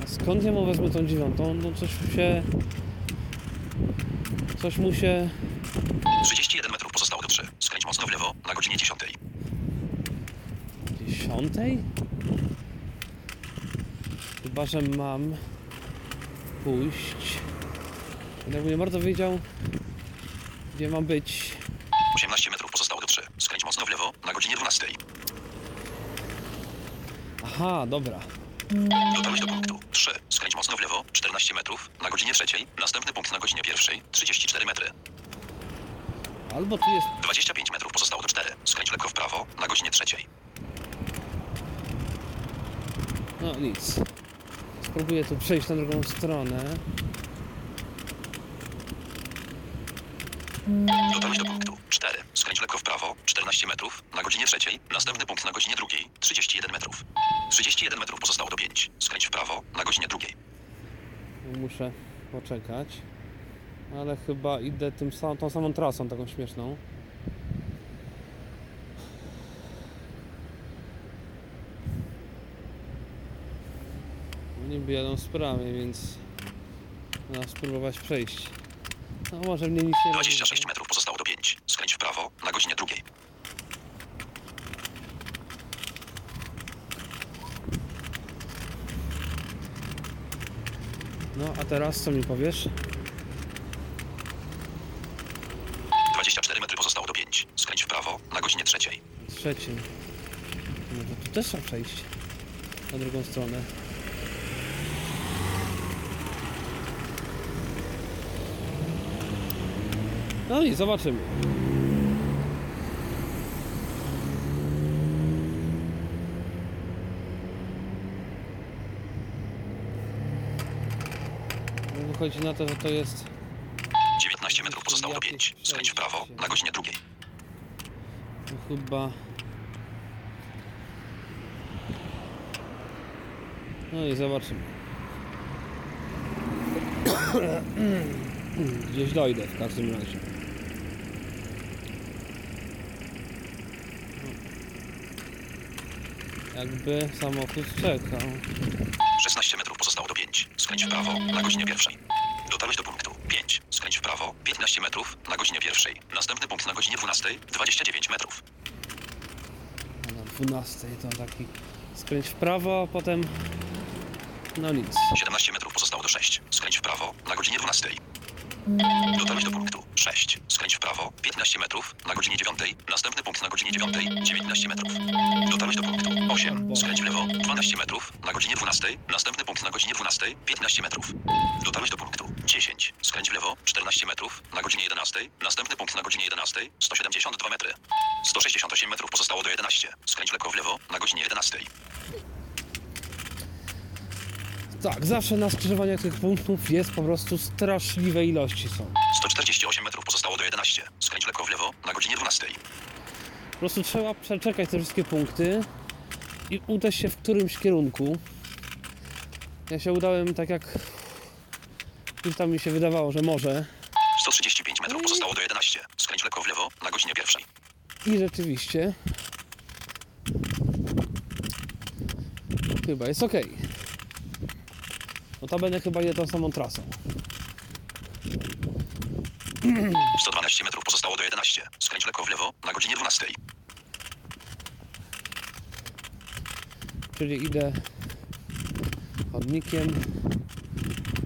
[SPEAKER 2] A skąd ja mu wezmę tą dziewiątą? No coś mu się... Coś mu się...
[SPEAKER 3] 31 metrów pozostało do 3. Skręć mocno w lewo na godzinie 10.
[SPEAKER 2] Dziesiątej? Chyba, że mam pójść. Jakbym nie bardzo wiedział, gdzie mam być.
[SPEAKER 3] 18 metrów pozostało do 3. Skręć mocno w lewo na godzinie 12.
[SPEAKER 2] Aha, dobra.
[SPEAKER 3] Dotarłeś do punktu 3. Skręć mocno w lewo, 14 metrów, na godzinie trzeciej. Następny punkt na godzinie pierwszej, 34 metry.
[SPEAKER 2] Albo tu jest
[SPEAKER 3] 25 metrów pozostało do 4. Skręć lekko w prawo, na godzinie trzeciej.
[SPEAKER 2] No nic. Spróbuję tu przejść na drugą stronę.
[SPEAKER 3] Dotarłeś do punktu 4. Skręć lekko w prawo, 14 metrów, na godzinie trzeciej. Następny punkt na godzinie drugiej, 31 metrów. 31 metrów pozostało do 5. Skręć w prawo, na godzinie drugiej.
[SPEAKER 2] Muszę poczekać. Ale chyba idę tym sam, tą samą trasą, taką śmieszną. Jadą z prawej, więc trzeba spróbować przejść. No może mnie nic nie
[SPEAKER 3] 26 metrów pozostało do 5. Skręć w prawo, na godzinie drugiej.
[SPEAKER 2] No a teraz co mi powiesz?
[SPEAKER 3] 24 metry pozostało do 5. Skręć w prawo, na godzinie trzeciej.
[SPEAKER 2] Trzecie. No to tu też trzeba przejść. Na drugą stronę. No i zobaczymy. Wychodzi na to, że to jest
[SPEAKER 3] 19 metrów pozostało do 5. Skręć w prawo, na godzinie drugiej.
[SPEAKER 2] To chyba. No i zobaczymy. Gdzieś dojdę w każdym razie. Jakby samochód czekał.
[SPEAKER 3] 16 metrów pozostało do 5. Skręć w prawo, na godzinie pierwszej. Dotarłeś do punktu 5. Skręć w prawo, 15 metrów, na godzinie pierwszej. Następny punkt na godzinie 12, 29 metrów.
[SPEAKER 2] Na 12 to taki skręć w prawo, a potem. No nic.
[SPEAKER 3] 17 metrów pozostało do 6. Skręć w prawo, na godzinie 12. Dotarłeś do punktu 6. Skręć w prawo, 15 metrów, na godzinie 9. Następny punkt na godzinie 9, 19 metrów. Dotarłeś do punktu 8. Skręć w lewo, 12 metrów, na godzinie 12. Następny punkt na godzinie 12, 15 metrów. Dotarłeś do punktu 10. Skręć w lewo, 14 metrów, na godzinie 11. Następny punkt na godzinie 11, 172 metry. 168 metrów pozostało do 11. Skręć lekko w lewo, na godzinie 11.
[SPEAKER 2] Tak, zawsze na skrzyżowaniach tych punktów jest po prostu straszliwe ilości są.
[SPEAKER 3] 148 metrów pozostało do 11. Skręć lekko w lewo, na godzinie 12.
[SPEAKER 2] Po prostu trzeba przeczekać te wszystkie punkty i udać się w którymś kierunku. Ja się udałem tak jak już tam mi się wydawało, że może.
[SPEAKER 3] 135 metrów pozostało do 11. Skręć lekko w lewo, na godzinie pierwszej.
[SPEAKER 2] I rzeczywiście chyba jest ok. Notabene chyba idę tą samą trasą.
[SPEAKER 3] 112 metrów pozostało do 11. Skręć lekko w lewo, na godzinie 12.
[SPEAKER 2] Czyli idę chodnikiem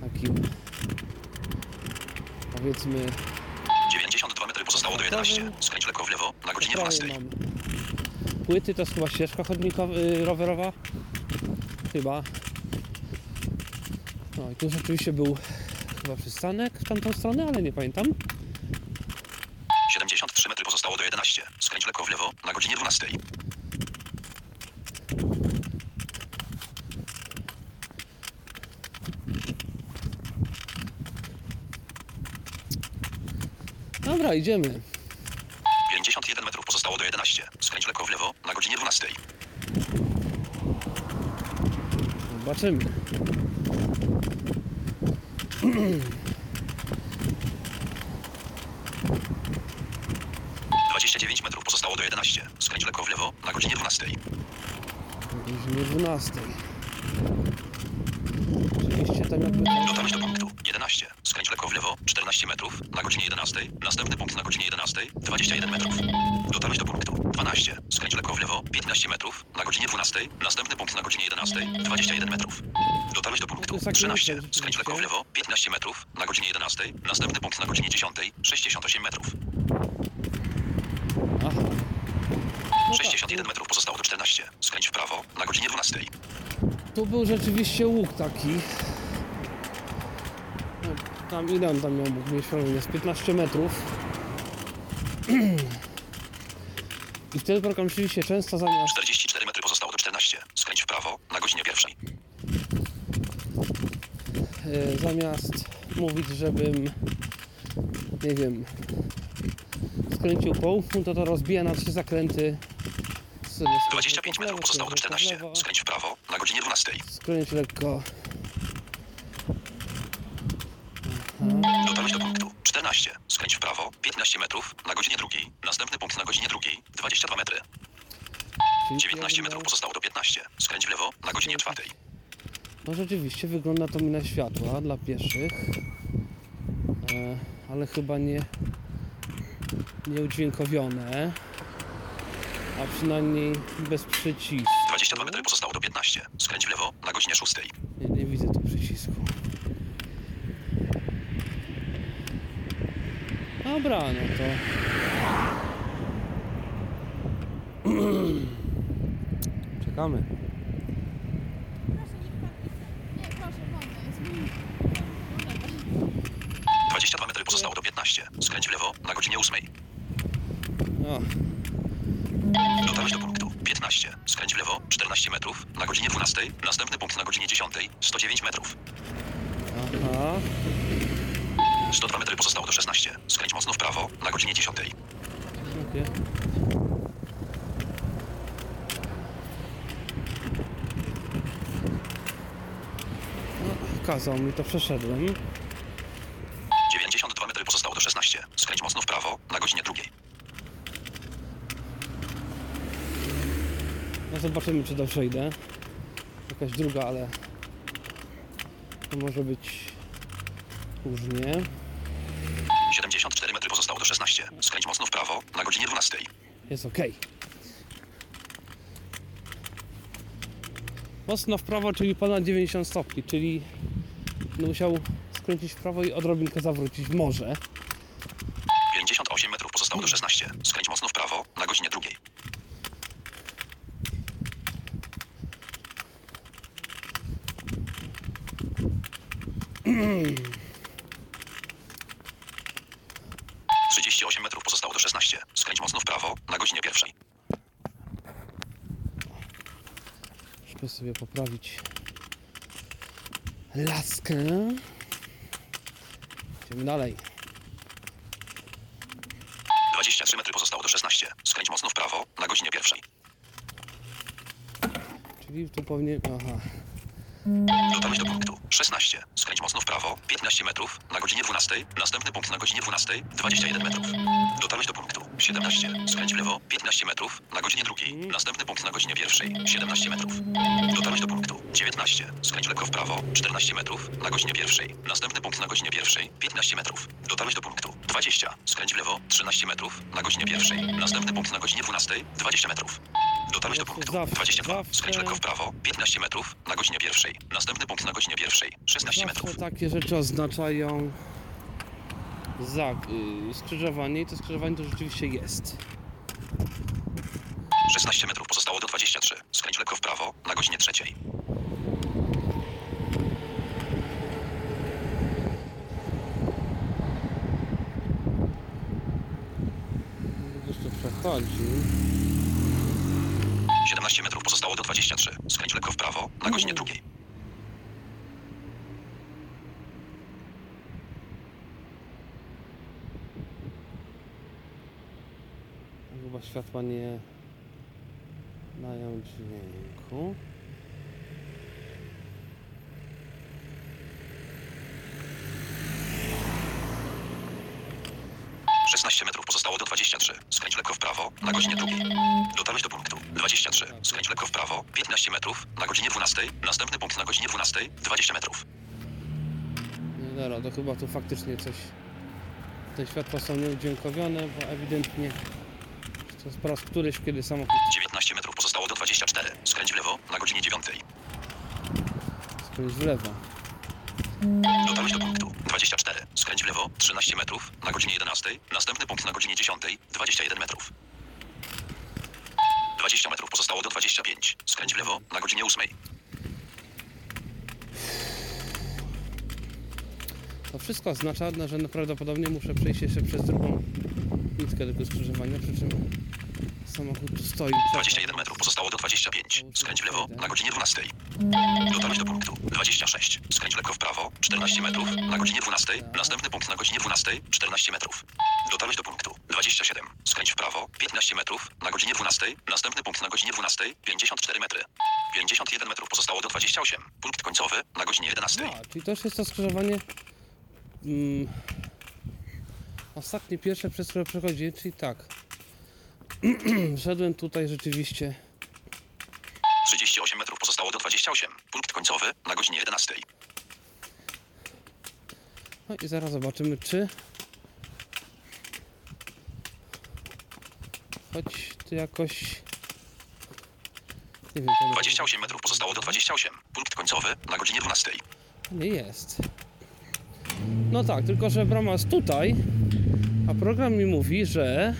[SPEAKER 2] takim powiedzmy
[SPEAKER 3] 92 metry pozostało do 11. Skręć lekko w lewo, na godzinie
[SPEAKER 2] Po
[SPEAKER 3] 12.
[SPEAKER 2] prawej mam Płyty to jest chyba ścieżka chodnikowa, y, rowerowa. Chyba. No i tu rzeczywiście był chyba przystanek w tamtą stronę, ale nie pamiętam.
[SPEAKER 3] 73 metry pozostało do 11. Skręć lekko w lewo, na godzinie 12.
[SPEAKER 2] Dobra, idziemy.
[SPEAKER 3] 51 metrów pozostało do 11. Skręć lekko w lewo, na godzinie 12.
[SPEAKER 2] Zobaczymy.
[SPEAKER 3] 29 metrów pozostało do 11. Skręć lekko w lewo, na godzinie 12.
[SPEAKER 2] Godzinie 12. Oczywiście tam jakby...
[SPEAKER 3] Dotarłeś do punktu 11. Skręć lekko w lewo, 14 metrów, na godzinie 11. Następny punkt na godzinie 11, 21 metrów. Dotarłeś do punktu 12. Skręć lekko w lewo, 15 metrów, na godzinie 12. Następny punkt na godzinie 11, 21 metrów. Dotarłeś do punktu 13. Skręć lekko w lewo, 15 metrów, na godzinie 11. Następny punkt na godzinie 10, 68 metrów.
[SPEAKER 2] Aha. No tak,
[SPEAKER 3] 61 metrów pozostało do 14. Skręć w prawo, na godzinie 12.
[SPEAKER 2] tu był rzeczywiście łuk taki. Tam ile on tam miał mógł mieć z 15 metrów. I wtedy program rzeczywiście często zamiast
[SPEAKER 3] 44 metry pozostało do 14. Skręć w prawo na godzinie pierwszej.
[SPEAKER 2] e, zamiast mówić, żebym nie wiem skręcił po łuku, to to rozbija na trzy zakręty. Sobie
[SPEAKER 3] 25 metrów pozostało do 14.
[SPEAKER 2] lewo,
[SPEAKER 3] Skręć w prawo na godzinie 12.
[SPEAKER 2] Skręć lekko.
[SPEAKER 3] Dotarłeś do punktu 14. Skręć w prawo 15 metrów na godzinie drugiej. Następny punkt na godzinie drugiej 22 metry.
[SPEAKER 2] Czyli
[SPEAKER 3] 19
[SPEAKER 2] ja
[SPEAKER 3] metrów pozostało do 15. Skręć w lewo na godzinie czwartej.
[SPEAKER 2] No rzeczywiście wygląda to mi na światła dla pieszych. E, ale chyba nie nie udźwiękowione. A przynajmniej bez przycisku.
[SPEAKER 3] 22 metry pozostało do 15. Skręć w lewo na godzinie 6.
[SPEAKER 2] Nie, nie widzę tu przycisku. Dobra, no to. Czekamy.
[SPEAKER 6] Nie, proszę, wolno, jest mi...
[SPEAKER 3] 22 metry pozostało do 15. Skręć w lewo na godzinie 8.
[SPEAKER 2] O,
[SPEAKER 3] Dotarłeś do punktu 15. Skręć w lewo 14 metrów na godzinie 12. Następny punkt na godzinie 10. 109 metrów.
[SPEAKER 2] aha.
[SPEAKER 3] 102 metry pozostało do 16. Skręć mocno w prawo na godzinie 10.
[SPEAKER 2] Okej. No, kazał mi to przeszedłem.
[SPEAKER 3] 92 metry pozostało do 16. Skręć mocno w prawo na godzinie 2.
[SPEAKER 2] No zobaczymy czy dobrze idę. Jakaś druga, ale to może być różnie.
[SPEAKER 3] 74 metry pozostało do 16. Skręć mocno w prawo na godzinie 12.
[SPEAKER 2] Jest ok. Mocno w prawo, czyli ponad 90 stopni, czyli będę musiał skręcić w prawo i odrobinkę zawrócić. Może.
[SPEAKER 3] 58 metrów pozostało do 16. Skręć mocno w prawo na godzinie 2. Trzydzieści osiem metrów pozostało do 16. Skręć mocno w prawo na godzinie pierwszej.
[SPEAKER 2] Muszę sobie poprawić laskę. Idziemy dalej.
[SPEAKER 3] 23 metry pozostało do 16. Skręć mocno w prawo na godzinie pierwszej.
[SPEAKER 2] Czyli tu powinien... Aha.
[SPEAKER 3] Dotarłeś do punktu 16. Skręć mocno w prawo 15 metrów na godzinie 12. Następny punkt na godzinie 12. 21 metrów. Dotarłeś do punktu 17. Skręć w lewo 15 metrów na godzinie drugiej. Następny punkt na godzinie pierwszej 17 metrów. Dotarłeś do punktu 19. Skręć lekko w prawo 14 metrów na godzinie pierwszej. Następny punkt na godzinie pierwszej 15 metrów. Dotarłeś do punktu 20. Skręć w lewo 13 metrów na godzinie pierwszej. Następny punkt na godzinie 12. 20 metrów. Dotarłeś do punktu
[SPEAKER 2] Zawsze,
[SPEAKER 3] 22.
[SPEAKER 2] zawsze.
[SPEAKER 3] Skręć lekko w prawo 15 metrów na godzinie pierwszej. Następny punkt na godzinie pierwszej 16
[SPEAKER 2] Zawsze
[SPEAKER 3] metrów.
[SPEAKER 2] takie rzeczy oznaczają za, y, skrzyżowanie i to skrzyżowanie to rzeczywiście jest.
[SPEAKER 3] 16 metrów pozostało do 23. Skręć lekko w prawo na godzinie trzeciej.
[SPEAKER 2] Jeszcze przechodzi.
[SPEAKER 3] 17 metrów pozostało do 23. Skręć lekko w prawo na godzinie drugiej.
[SPEAKER 2] Chyba światła nie dają dźwięku.
[SPEAKER 3] Skręć 16 metrów pozostało do 23. Skręć lekko w prawo na godzinie drugiej. Dotarłeś do punktu 23. Skręć lekko w prawo 15 metrów na godzinie 12. Następny punkt na godzinie 12. 20 metrów.
[SPEAKER 2] Nie, dobra, to chyba tu faktycznie coś. Te światła są nieudźwiękowione, bo ewidentnie to po raz któryś, kiedy samochód...
[SPEAKER 3] 19 metrów pozostało do 24. Skręć w lewo na godzinie 9.
[SPEAKER 2] Skręć w lewo.
[SPEAKER 3] Dotarłeś do punktu 24. Skręć w lewo 13 metrów na godzinie 11. Następny punkt na godzinie 10. 21 metrów. 20 metrów pozostało do 25. Skręć w lewo na godzinie 8.
[SPEAKER 2] To wszystko oznacza, że no, prawdopodobnie muszę przejść jeszcze przez drugą nitkę tego skrzyżowania, przy czym samochód tu stoi. czeka.
[SPEAKER 3] 21 metrów, pozostało do 25. Skręć w lewo na godzinie 12. Dotarłeś do punktu. 26. Skręć lekko w prawo. 14 metrów na godzinie 12. Następny punkt na godzinie 12. 14 metrów. Dotarłeś do punktu. 27. Skręć w prawo. 15 metrów na godzinie 12. Następny punkt na godzinie 12. 54 metry. 51 metrów pozostało do 28. Punkt końcowy na godzinie 11.
[SPEAKER 2] A, czyli to już jest to skrzyżowanie mm, ostatnie, pierwsze, przez które przechodziłem, czyli tak. Szedłem tutaj rzeczywiście
[SPEAKER 3] 38 metrów pozostało do 28. Punkt końcowy na godzinie 11.
[SPEAKER 2] No i zaraz zobaczymy, czy. Choć tu jakoś. Nie wiem, czy
[SPEAKER 3] 28 metrów pozostało do 28. Punkt końcowy na godzinie 12.
[SPEAKER 2] Nie jest. No tak, tylko że brama jest tutaj, a program mi mówi, że.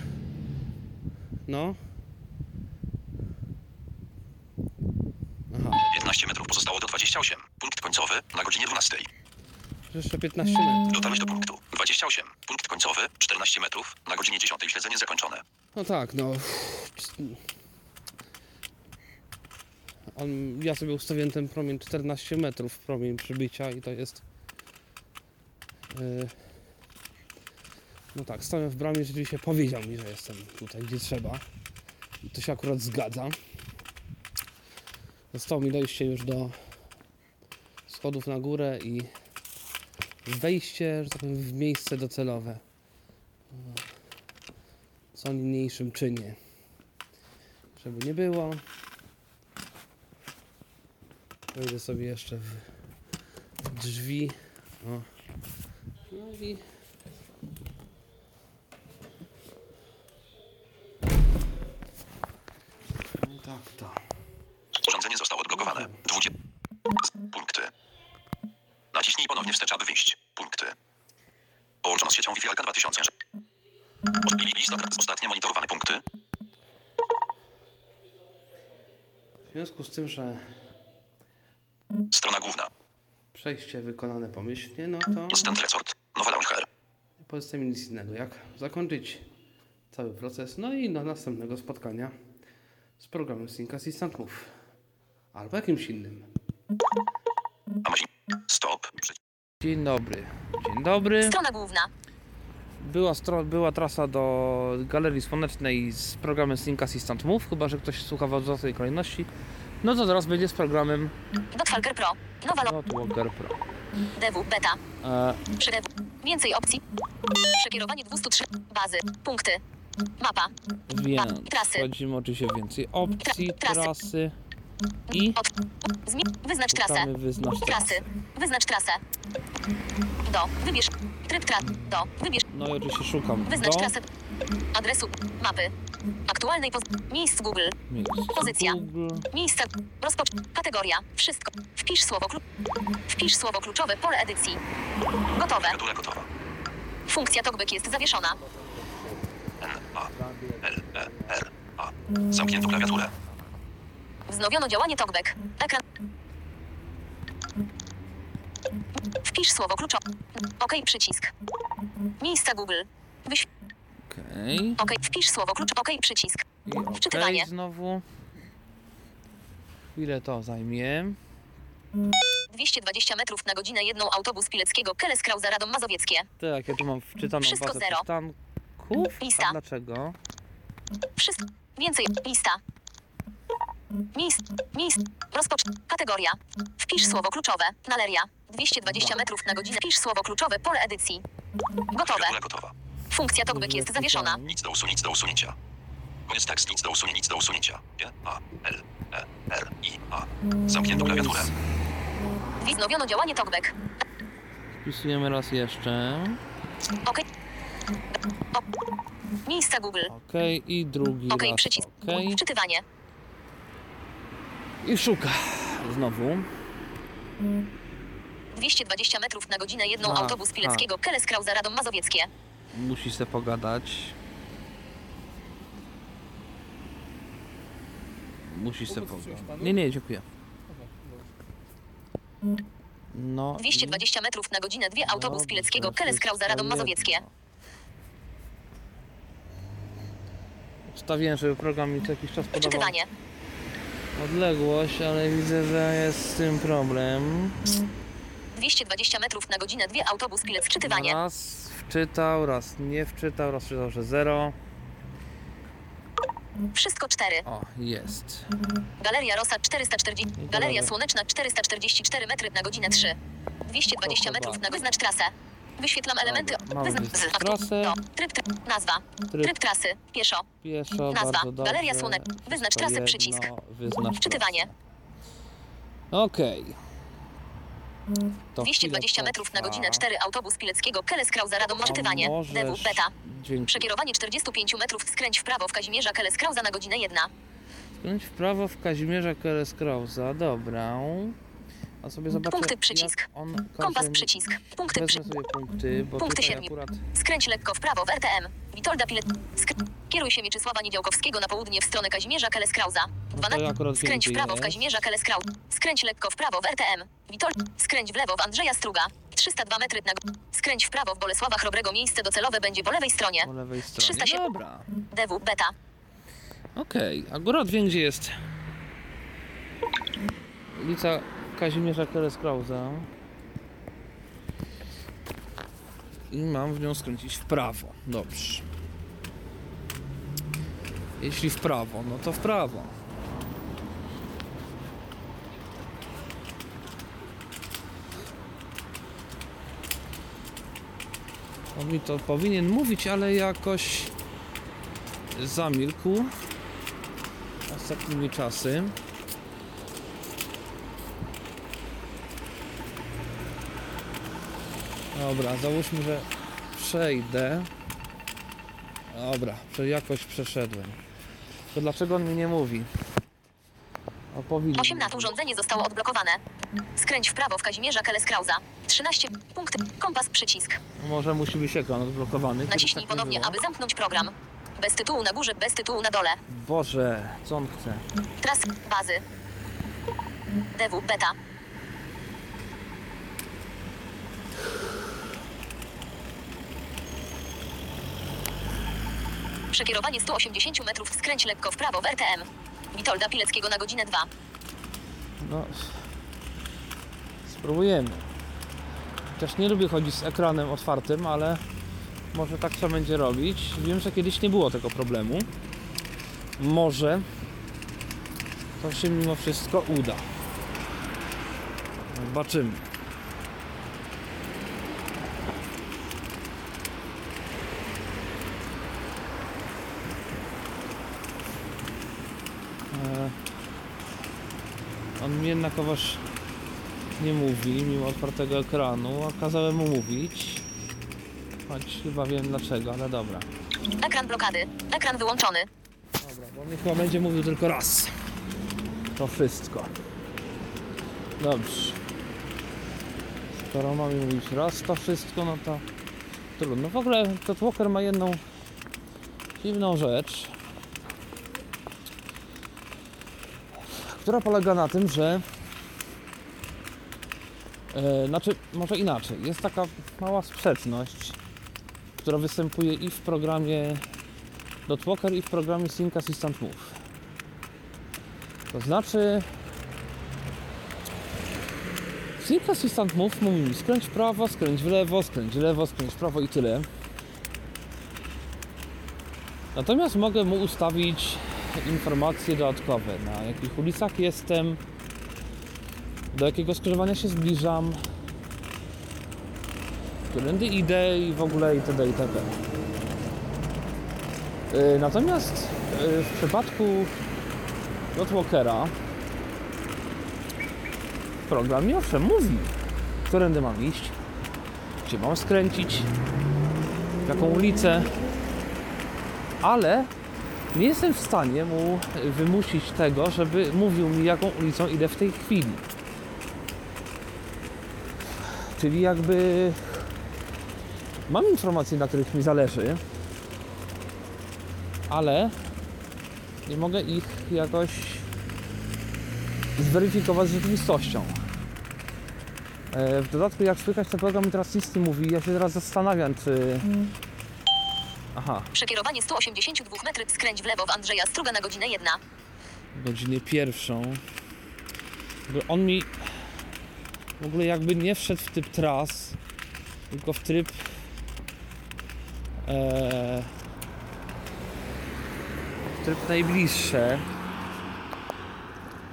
[SPEAKER 2] No. Aha,
[SPEAKER 3] 15 metrów pozostało do 28. Punkt końcowy na godzinie 12.
[SPEAKER 2] że jeszcze 15 metrów.
[SPEAKER 3] Dotarłeś do punktu. 28. Punkt końcowy 14 metrów na godzinie 10. Śledzenie zakończone.
[SPEAKER 2] No tak, no. On, ja sobie ustawiłem ten promień 14 metrów, promień przybycia i to jest... Yy, no tak, stałem w bramie, rzeczywiście powiedział mi, że jestem tutaj, gdzie trzeba. I to się akurat zgadza. Zostało mi dojście już do schodów na górę i wejście, że tak powiem, w miejsce docelowe co niniejszym czynie. Żeby nie było. Wejdę sobie jeszcze w drzwi. O. No i no tak to.
[SPEAKER 3] Urządzenie zostało odblokowane. 20. Punkty. Naciśnij ponownie wstecz, aby wyjść. Punkty. Połączono z siecią Wi-Fi Alka 2000. Lista ostatnie monitorowane punkty.
[SPEAKER 2] W związku z tym, że
[SPEAKER 3] Strona główna.
[SPEAKER 2] przejście wykonane pomyślnie, no to
[SPEAKER 3] Instant Resort. Nowa Launcher.
[SPEAKER 2] pozostaje mi nic innego, jak zakończyć cały proces, no i do następnego spotkania z programem Sync Assistant Move. Albo jakimś innym.
[SPEAKER 3] Stop.
[SPEAKER 2] Dzień dobry. Dzień dobry.
[SPEAKER 7] Strona główna.
[SPEAKER 2] Była, stro, była trasa do Galerii Słonecznej z programem Sync Assistant Move, chyba że ktoś słucha w odwrotnej kolejności. No to teraz będzie z programem
[SPEAKER 7] Dotwalker Pro. Nowa lo...
[SPEAKER 2] Notwalker Pro.
[SPEAKER 7] DW Beta.
[SPEAKER 2] E.
[SPEAKER 7] Więcej opcji. Przekierowanie 203. Bazy. Punkty. Mapa.
[SPEAKER 2] wiem,
[SPEAKER 7] Trasy.
[SPEAKER 2] wchodzimy oczywiście w więcej opcji,
[SPEAKER 7] Tra- trasy.
[SPEAKER 2] trasy i.
[SPEAKER 7] Wyznacz trasę.
[SPEAKER 2] wyznacz
[SPEAKER 7] Trasy.
[SPEAKER 2] trasy.
[SPEAKER 7] Wyznacz trasę. Do. Wybierz. Tryb tra... Do. Wybierz.
[SPEAKER 2] No i oczywiście szukam
[SPEAKER 7] Wyznacz
[SPEAKER 2] do
[SPEAKER 7] trasę. Adresu. Mapy. Aktualnej poz... Miejsc Google.
[SPEAKER 2] miejsca
[SPEAKER 7] Pozycja.
[SPEAKER 2] Google.
[SPEAKER 7] Miejsce. Rozpocz... Kategoria. Wszystko. Wpisz słowo klu... Wpisz słowo kluczowe. Pole edycji. Gotowe.
[SPEAKER 3] Gotowa.
[SPEAKER 7] Funkcja talkback jest zawieszona.
[SPEAKER 3] A, L, E, R, A. Zamknięto klawiaturę.
[SPEAKER 7] Wznowiono działanie talkback. Ekran. Wpisz słowo kluczowe. OK przycisk. Miejsca Google. Wyś...
[SPEAKER 2] Okej.
[SPEAKER 7] OK. Wpisz słowo klucz. OK przycisk.
[SPEAKER 2] I
[SPEAKER 7] Wczytywanie.
[SPEAKER 2] znowu. Ile to zajmie?
[SPEAKER 7] 220 metrów na godzinę jedną autobus Pileckiego Keles Krauza Radom Mazowieckie.
[SPEAKER 2] Tak, ja tu mam wczytaną
[SPEAKER 7] Wszystko
[SPEAKER 2] bazę
[SPEAKER 7] zero. Lista.
[SPEAKER 2] A dlaczego?
[SPEAKER 7] Wszystko. Więcej. Lista. Miejsc. Miejsc. Rozpocz. Kategoria. Wpisz słowo kluczowe. Galeria. 220 metrów na godzinę. Wpisz słowo kluczowe. Pole edycji. Gotowe.
[SPEAKER 3] Gotowa.
[SPEAKER 7] Funkcja talkback jest zawieszona.
[SPEAKER 3] Nic do usunięcia, nic do usunięcia. Koniec tekst, nic do usunięcia, nic do usunięcia. G, A, L, E, R, I, A. Zamknięto klawiaturę.
[SPEAKER 7] Wznowiono działanie talkback.
[SPEAKER 2] Wpisujemy raz jeszcze.
[SPEAKER 7] OK. O. Miejsca Google.
[SPEAKER 2] Okej i drugi
[SPEAKER 7] OK
[SPEAKER 2] raz.
[SPEAKER 7] przycisk.
[SPEAKER 2] Okej.
[SPEAKER 7] Wczytywanie.
[SPEAKER 2] I szuka. Znowu.
[SPEAKER 7] 220 metrów na godzinę jedną
[SPEAKER 2] A,
[SPEAKER 7] autobus Pileckiego Keles Krauza Radom Mazowieckie.
[SPEAKER 2] Musi se pogadać. Musi se pogadać. Nie, nie, dziękuję. No. i-
[SPEAKER 7] 220 metrów na godzinę, dwie autobus Pileckiego, Keles Krauza, Radom Mazowieckie.
[SPEAKER 2] Ustawiłem, żeby program mi co jakiś czas podawał odległość, ale widzę, że jest z tym problem.
[SPEAKER 7] 220 metrów na godzinę, dwie autobus Pilecki. Wczytywanie.
[SPEAKER 2] Raz wczytał, raz nie wczytał, raz wczytał, że zero.
[SPEAKER 7] Wszystko 4.
[SPEAKER 2] O, jest.
[SPEAKER 7] Galeria Rosa 440.
[SPEAKER 2] I
[SPEAKER 7] Galeria. Słoneczna 444 metry na godzinę 3. 220
[SPEAKER 2] To
[SPEAKER 7] metrów na wyznacz trasę. Wyświetlam elementy.
[SPEAKER 2] Dobra, mamy trasę.
[SPEAKER 7] to. Tryb, tryb, nazwa.
[SPEAKER 2] Tryb.
[SPEAKER 7] Tryb trasy. Pieszo.
[SPEAKER 2] Pieszo,
[SPEAKER 7] Nazwa. Galeria Słonek. Wyznacz trasę,
[SPEAKER 2] jedno,
[SPEAKER 7] przycisk.
[SPEAKER 2] Wyznacz
[SPEAKER 7] Wczytywanie.
[SPEAKER 2] Okej. To
[SPEAKER 7] 220
[SPEAKER 2] chwilę
[SPEAKER 7] metrów na godzinę 4 autobus Pileckiego Keles Krauza Radom Wczytywanie.
[SPEAKER 2] możesz-
[SPEAKER 7] DW Beta.
[SPEAKER 2] Dzięki.
[SPEAKER 7] Przekierowanie 45 metrów skręć w prawo w Kazimierza Keles Krauza na godzinę 1.
[SPEAKER 2] Skręć w prawo w Kazimierza Keres Krauza, dobra. A sobie zobaczę,
[SPEAKER 7] Punkty, przycisk.
[SPEAKER 2] on
[SPEAKER 7] Kompas przycisk. Punkty przy...
[SPEAKER 2] Wezmę sobie punkty, bo
[SPEAKER 7] Punkty siedmiu.
[SPEAKER 2] akurat...
[SPEAKER 7] Skręć lekko w prawo w RTM. Witolda Pilet. Kieruj się Mieczysława Niedziałkowskiego na południe w stronę Kazimierza Keles Krauza.
[SPEAKER 2] No
[SPEAKER 7] Skręć w prawo w. Kazimierza Keles Krauza. Skręć lekko w prawo w RTM. Witol. Skręć w lewo w Andrzeja Struga. 302 metry na... Skręć w prawo w Bolesława Chrobrego. Miejsce docelowe będzie po lewej stronie.
[SPEAKER 2] Po lewej stronie.
[SPEAKER 7] 307.
[SPEAKER 2] Dobra.
[SPEAKER 7] DW Beta.
[SPEAKER 2] Okej, akurat wiem gdzie jest ulica Kazimierza Keres Krauza. I mam w nią skręcić w prawo. Dobrze. Jeśli w prawo, no to w prawo. On mi to powinien mówić, ale jakoś zamilkł ostatnimi czasy. Dobra, załóżmy, że przejdę. Dobra, jakoś przeszedłem. To dlaczego on mi nie mówi? Powinien.
[SPEAKER 7] 18 urządzenie zostało odblokowane. Skręć w prawo w Kazimierza Keles Krauza. 13 punkty. Kompas przycisk.
[SPEAKER 2] Może musi być ekran odblokowany.
[SPEAKER 7] Naciśnij
[SPEAKER 2] tak nie
[SPEAKER 7] ponownie,
[SPEAKER 2] było.
[SPEAKER 7] aby zamknąć program. Bez tytułu na górze, bez tytułu na dole.
[SPEAKER 2] Boże, co on chce?
[SPEAKER 7] Tras bazy. DW beta. Przekierowanie 180 metrów skręć lekko w prawo w RTM. Witolda Pileckiego na godzinę 2.
[SPEAKER 2] No. Spróbujemy. Chociaż nie lubię chodzić z ekranem otwartym, ale może tak trzeba będzie robić. Wiem, że kiedyś nie było tego problemu. Może to się mimo wszystko uda. Zobaczymy. Jednakowoż nie mówi, mimo otwartego ekranu, a kazałem mu mówić. Choć chyba wiem dlaczego, ale dobra.
[SPEAKER 7] Ekran blokady. Ekran wyłączony.
[SPEAKER 2] Dobra, bo on chyba będzie mówił tylko raz. To wszystko. Dobrze. Skoro mamy mówić raz to wszystko, no to trudno. W ogóle Todd Walker ma jedną dziwną rzecz, która polega na tym, że e, znaczy, może inaczej, jest taka mała sprzeczność, która występuje i w programie Dotwalker i w programie Sync Assistant Move. To znaczy Sync Assistant Move mówi mi skręć w prawo, skręć w lewo, skręć w lewo, skręć w prawo i tyle. Natomiast mogę mu ustawić informacje dodatkowe, na jakich ulicach jestem, do jakiego skrzyżowania się zbliżam, którędy idę i w ogóle itd. itd. Yy, Natomiast yy, w przypadku Dotwalkera program mi owszem mówi, którędy mam iść, gdzie mam skręcić, jaką ulicę, ale nie jestem w stanie mu wymusić tego, żeby mówił mi, jaką ulicą idę w tej chwili. Czyli jakby mam informacje, na których mi zależy, ale nie mogę ich jakoś zweryfikować z rzeczywistością. E, w dodatku jak słychać ten program teraz nic nie mówi. Ja się teraz zastanawiam czy... Aha,
[SPEAKER 7] Przekierowanie 182 metrów skręć w lewo w Andrzeja Struga na godzinę 1.
[SPEAKER 2] godzinę pierwszą. On mi w ogóle jakby nie wszedł w typ tras, tylko w tryb e, w tryb najbliższe.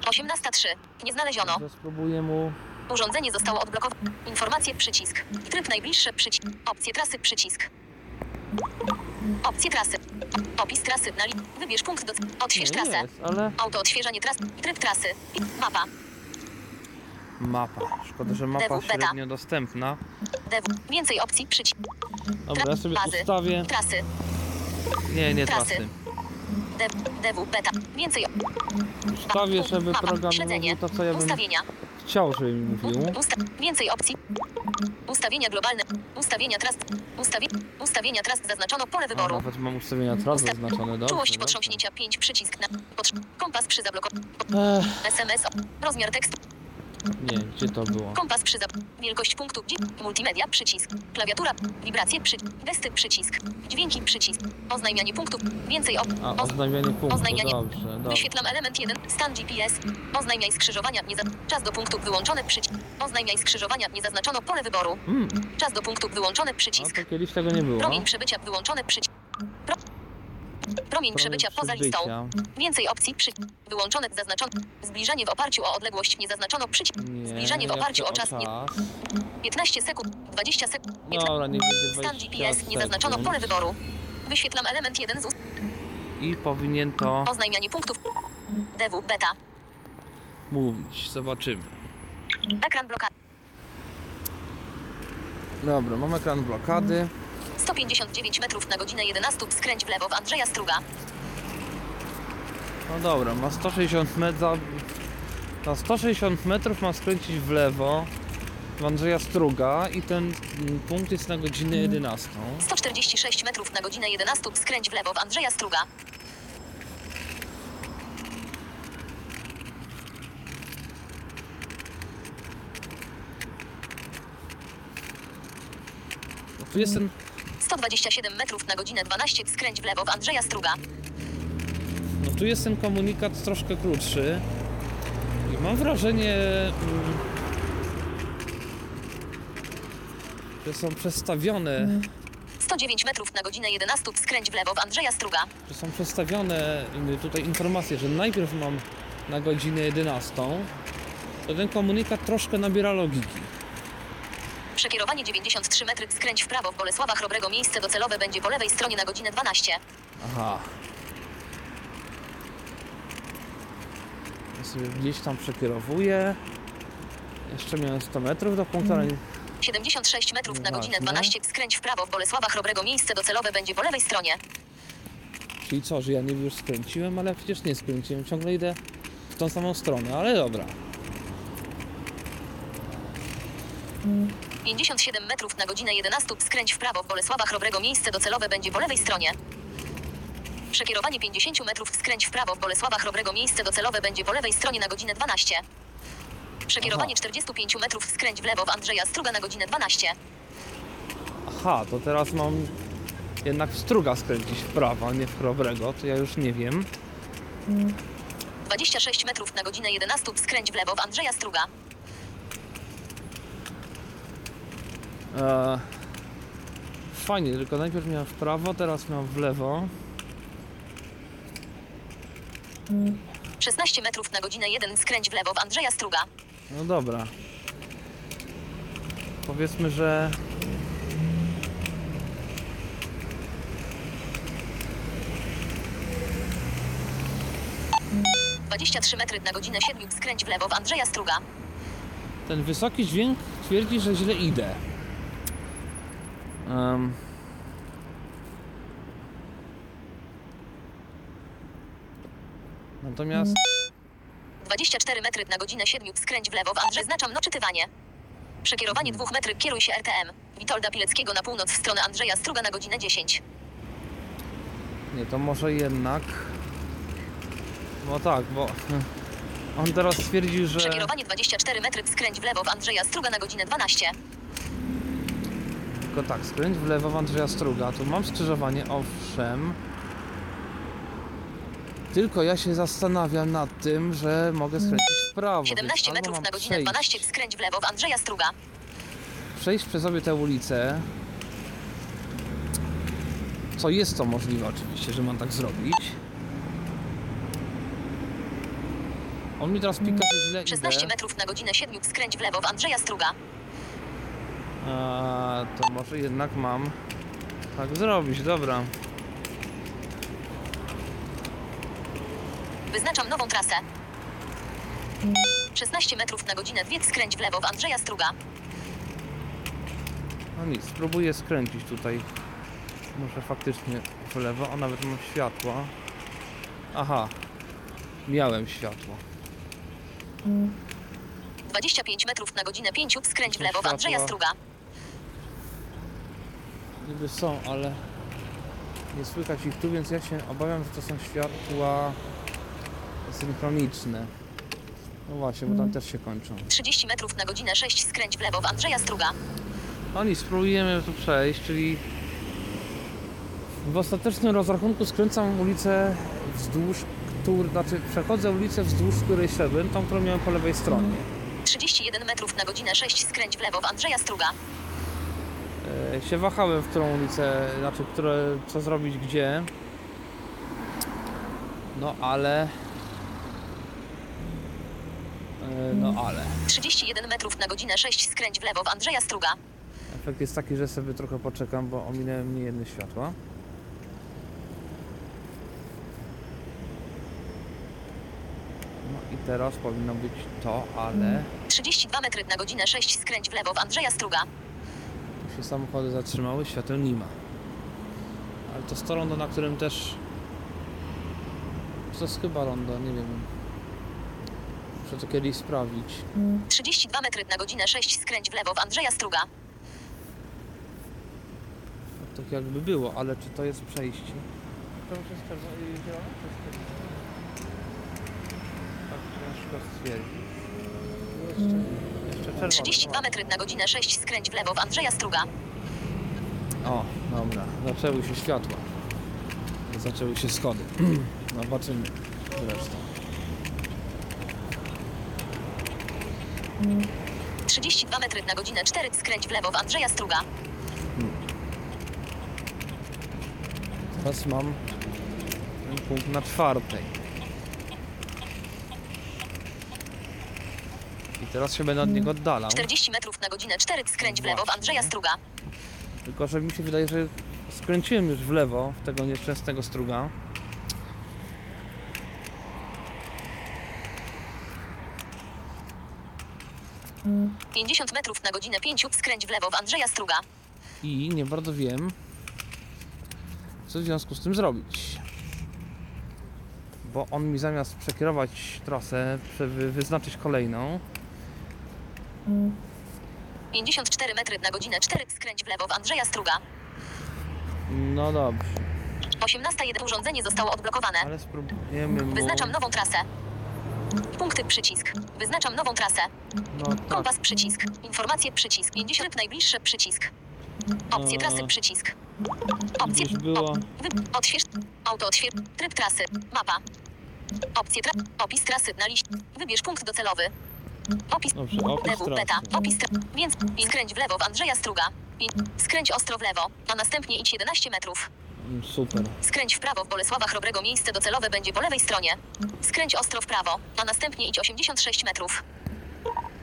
[SPEAKER 7] 18.3. Nie znaleziono.
[SPEAKER 2] Teraz spróbuję mu
[SPEAKER 7] Urządzenie zostało odblokowane. Informacje przycisk. Tryb najbliższy przycisk. Opcje trasy przycisk. Opcje trasy. Opis trasy na li... Wybierz punkt do... Odśwież
[SPEAKER 2] nie
[SPEAKER 7] trasę.
[SPEAKER 2] jest, ale
[SPEAKER 7] Auto odświeżanie tras. Tryb trasy. Mapa.
[SPEAKER 2] mapa. Szkoda, że mapa
[SPEAKER 7] DW beta.
[SPEAKER 2] średnio dostępna.
[SPEAKER 7] DW. Więcej opcji przycisk.
[SPEAKER 2] Dobra, ja sobie
[SPEAKER 7] bazy.
[SPEAKER 2] ustawię.
[SPEAKER 7] Trasy.
[SPEAKER 2] Nie, nie
[SPEAKER 7] Trasy.
[SPEAKER 2] trasy.
[SPEAKER 7] DW. DW beta. Więcej
[SPEAKER 2] Ustawię, żeby
[SPEAKER 7] Mapa.
[SPEAKER 2] program
[SPEAKER 7] Śledzenie.
[SPEAKER 2] mówił to, co ja bym
[SPEAKER 7] Ustawienia.
[SPEAKER 2] Chciał, żeby mi mówił.
[SPEAKER 7] Usta więcej opcji. Ustawienia globalne. Ustawienia trust. Ustawie ustawienia trust zaznaczono pole wyboru.
[SPEAKER 2] nawet mam ustawienia teraz
[SPEAKER 7] Usta-
[SPEAKER 2] zaznaczone. Dobrze,
[SPEAKER 7] Czułość
[SPEAKER 2] dobrze.
[SPEAKER 7] potrząśnięcia 5 przycisk na potrz kompas przy zablokowaniu. SMS rozmiar tekstu.
[SPEAKER 2] Nie, gdzie to było?
[SPEAKER 7] Kompas przy zab wielkość punktu. Multimedia przycisk. Klawiatura. Wibracje przycisk. Gesty przycisk. Dźwięki przycisk. Oznajmianie punktu. Więcej op
[SPEAKER 2] A,
[SPEAKER 7] oz
[SPEAKER 2] oznajmianie punktu,
[SPEAKER 7] oznajmianie-
[SPEAKER 2] dobrze, dobrze.
[SPEAKER 7] Wyświetlam element 1. Stan GPS. Oznajmiaj skrzyżowania. Nie za czas do punktu wyłączony przycisk. Oznajmiaj skrzyżowania. Nie zaznaczono pole wyboru.
[SPEAKER 2] Mm,
[SPEAKER 7] Czas do punktu wyłączony
[SPEAKER 2] no
[SPEAKER 7] przycisk.
[SPEAKER 2] to kiedyś tego nie było.
[SPEAKER 7] Promień przebycia wyłączony przycisk. Pro... Promień przebycia poza listą. Więcej opcji przy... Wyłączone, zaznaczono. Zbliżanie w oparciu o odległość nie zaznaczono przycisk.
[SPEAKER 2] Nie,
[SPEAKER 7] Zbliżanie w oparciu o czas nie... 15 sekund, 20 sekund.
[SPEAKER 2] Dobra, niech będzie 20
[SPEAKER 7] Stan GPS nie zaznaczono pole wyboru. Wyświetlam element 1 z ust...
[SPEAKER 2] I powinien to
[SPEAKER 7] Oznajmianie punktów. DW beta.
[SPEAKER 2] mówić. Zobaczymy.
[SPEAKER 7] Ekran blokady.
[SPEAKER 2] Dobra, mam ekran blokady.
[SPEAKER 7] 159 metrów na godzinę 11. Skręć w lewo w Andrzeja Struga.
[SPEAKER 2] No dobra, ma 160 metrów. Na 160 metrów ma skręcić w lewo w Andrzeja Struga i ten punkt jest na godzinę 11.
[SPEAKER 7] 146 metrów na godzinę 11. Skręć w lewo w Andrzeja Struga.
[SPEAKER 2] No tu jest ten
[SPEAKER 7] 127 metrów na godzinę 12. Skręć w lewo w Andrzeja Struga.
[SPEAKER 2] No tu jest ten komunikat troszkę krótszy i mam wrażenie, mm, że są przestawione,
[SPEAKER 7] 109 metrów na godzinę 11. Skręć w lewo w Andrzeja Struga.
[SPEAKER 2] że są przestawione y, tutaj informacje, że najpierw mam na godzinę 11, to ten komunikat troszkę nabiera logiki.
[SPEAKER 7] Przekierowanie 93 metry. Skręć w prawo w Bolesława Chrobrego. Miejsce docelowe będzie po lewej stronie na godzinę 12.
[SPEAKER 2] Aha. Ja sobie gdzieś tam przekierowuję. Jeszcze miałem 100 metrów do punktu, ale nie-
[SPEAKER 7] 76 metrów na godzinę
[SPEAKER 2] Nieważne.
[SPEAKER 7] 12. Skręć w prawo w Bolesława Chrobrego. Miejsce docelowe będzie po lewej stronie.
[SPEAKER 2] Czyli co, że ja nie już skręciłem, ale przecież nie skręciłem, ciągle idę w tą samą stronę, ale dobra.
[SPEAKER 7] 57 metrów na godzinę 11. Skręć w prawo w Bolesława Chrobrego. Miejsce docelowe będzie po lewej stronie. Przekierowanie 50 metrów. Skręć w prawo w Bolesława Chrobrego. Miejsce docelowe będzie po lewej stronie na godzinę 12. Przekierowanie
[SPEAKER 2] Aha.
[SPEAKER 7] 45 metrów. Skręć w lewo w Andrzeja Struga na godzinę 12.
[SPEAKER 2] Aha, to teraz mam jednak w struga skręcić w prawo, a nie w chrobrego, to ja już nie wiem.
[SPEAKER 7] 26 metrów na godzinę 11. Skręć w lewo w Andrzeja Struga.
[SPEAKER 2] Eee, fajnie, tylko najpierw miałem w prawo, teraz miałem w lewo.
[SPEAKER 7] 16 metrów na godzinę 1. Skręć w lewo w Andrzeja Struga.
[SPEAKER 2] No dobra. Powiedzmy, że
[SPEAKER 7] 23 metry na godzinę 7. Skręć w lewo w Andrzeja Struga.
[SPEAKER 2] ten wysoki dźwięk twierdzi, że źle idę. Em. Natomiast
[SPEAKER 7] 24 metry na godzinę 7. Skręć w lewo w Andrzej. Znaczam no czytywanie. Przekierowanie 2 metry. Kieruj się RTM. Witolda Pileckiego na północ w stronę Andrzeja Struga na godzinę 10.
[SPEAKER 2] nie, to może jednak. No tak, bo On teraz stwierdził, że...
[SPEAKER 7] Przekierowanie 24 metry, skręć w lewo w Andrzeja Struga na godzinę 12.
[SPEAKER 2] Tylko tak, skręć w lewo w Andrzeja Struga. Tu mam skrzyżowanie, owszem. Tylko ja się zastanawiam nad tym, że mogę skręcić w prawo. więc
[SPEAKER 7] 17
[SPEAKER 2] albo
[SPEAKER 7] metrów
[SPEAKER 2] mam
[SPEAKER 7] na godzinę
[SPEAKER 2] przejść,
[SPEAKER 7] 12, skręć w lewo w Andrzeja Struga.
[SPEAKER 2] Przejść przez obie te ulice. Co jest to możliwe oczywiście, że mam tak zrobić. On mi teraz pika, że źle
[SPEAKER 7] 16
[SPEAKER 2] idę.
[SPEAKER 7] metrów na godzinę 7, skręć w lewo w Andrzeja Struga.
[SPEAKER 2] A, to może jednak mam tak zrobić, dobra.
[SPEAKER 7] Wyznaczam nową trasę. 16 metrów na godzinę 2, skręć w lewo w Andrzeja Struga.
[SPEAKER 2] No nic, spróbuję skręcić tutaj. Może faktycznie w lewo, a nawet mam światło. Aha, miałem światło.
[SPEAKER 7] 25 metrów na godzinę 5, skręć w lewo w Andrzeja
[SPEAKER 2] Światła.
[SPEAKER 7] Struga.
[SPEAKER 2] Niby są, ale nie słychać ich tu, więc ja się obawiam, że to są światła synchroniczne. No właśnie, bo tam też się kończą.
[SPEAKER 7] 30 metrów na godzinę 6, skręć w lewo w Andrzeja Struga.
[SPEAKER 2] No nic, spróbujemy tu przejść, czyli w ostatecznym rozrachunku skręcam ulicę wzdłuż, który, znaczy przechodzę ulicę wzdłuż której szedłem, tą, którą miałem po lewej stronie.
[SPEAKER 7] 31 metrów na godzinę 6, skręć w lewo w Andrzeja Struga.
[SPEAKER 2] E, się wahałem, w którą ulicę, znaczy, które, co zrobić gdzie. No ale... E, no ale...
[SPEAKER 7] 31 metrów na godzinę 6, skręć w lewo w Andrzeja Struga.
[SPEAKER 2] Efekt jest taki, że sobie trochę poczekam, bo ominęłem mnie jedne światła. No i teraz powinno być to, ale
[SPEAKER 7] 32 metry na godzinę 6, skręć w lewo w Andrzeja Struga.
[SPEAKER 2] Się samochody zatrzymały, świateł nie ma. Ale to jest to rondo, na którym też... To jest chyba rondo, nie wiem. Muszę to kiedyś sprawdzić.
[SPEAKER 7] 32 metry na godzinę 6, skręć w lewo w Andrzeja Struga.
[SPEAKER 2] Tak jakby było, ale czy to jest przejście? To już jest zielone? Tak ciężko stwierdzić. Jeszcze, jeszcze czerwone.
[SPEAKER 7] 32 metry na godzinę 6, skręć w lewo w Andrzeja Struga.
[SPEAKER 2] O, dobra, zaczęły się światła. Zaczęły się schody. Zobaczymy zresztą.
[SPEAKER 7] 32 metry na godzinę 4, skręć w lewo w Andrzeja Struga.
[SPEAKER 2] Teraz mam punkt na czwartej. I teraz się będę od niego oddalał.
[SPEAKER 7] 40 metrów na godzinę 4, skręć w lewo w Andrzeja Struga.
[SPEAKER 2] Tylko, że mi się wydaje, że skręciłem już w lewo w tego nieszczęsnego struga.
[SPEAKER 7] 50 metrów na godzinę 5, skręć w lewo w Andrzeja Struga.
[SPEAKER 2] I nie bardzo wiem, co w związku z tym zrobić. Bo on mi zamiast przekierować trasę, wyznaczyć kolejną,
[SPEAKER 7] 54 metry na godzinę 4, skręć w lewo w Andrzeja Struga.
[SPEAKER 2] no dobrze,
[SPEAKER 7] 18.1 urządzenie zostało odblokowane.
[SPEAKER 2] ale spróbujemy mu...
[SPEAKER 7] Wyznaczam nową trasę. Punkty przycisk. Wyznaczam nową trasę.
[SPEAKER 2] No tak,
[SPEAKER 7] Kompas przycisk. Informacje przycisk. 50 tryb najbliższy przycisk. Opcje trasy
[SPEAKER 2] Eee.
[SPEAKER 7] przycisk. Opcje.
[SPEAKER 2] Było...
[SPEAKER 7] Odśwież. Auto odśwież. Tryb trasy. Mapa. Opcje tra... Opis trasy na liście. Wybierz punkt docelowy. Opis.
[SPEAKER 2] Dobrze, opis
[SPEAKER 7] beta. Opis. Więc skręć w lewo w Andrzeja Struga. I skręć ostro w lewo, a następnie idź 11 metrów.
[SPEAKER 2] Super.
[SPEAKER 7] Skręć w prawo w Bolesława Chrobrego. Miejsce docelowe będzie po lewej stronie. Skręć ostro w prawo, a następnie idź 86 metrów.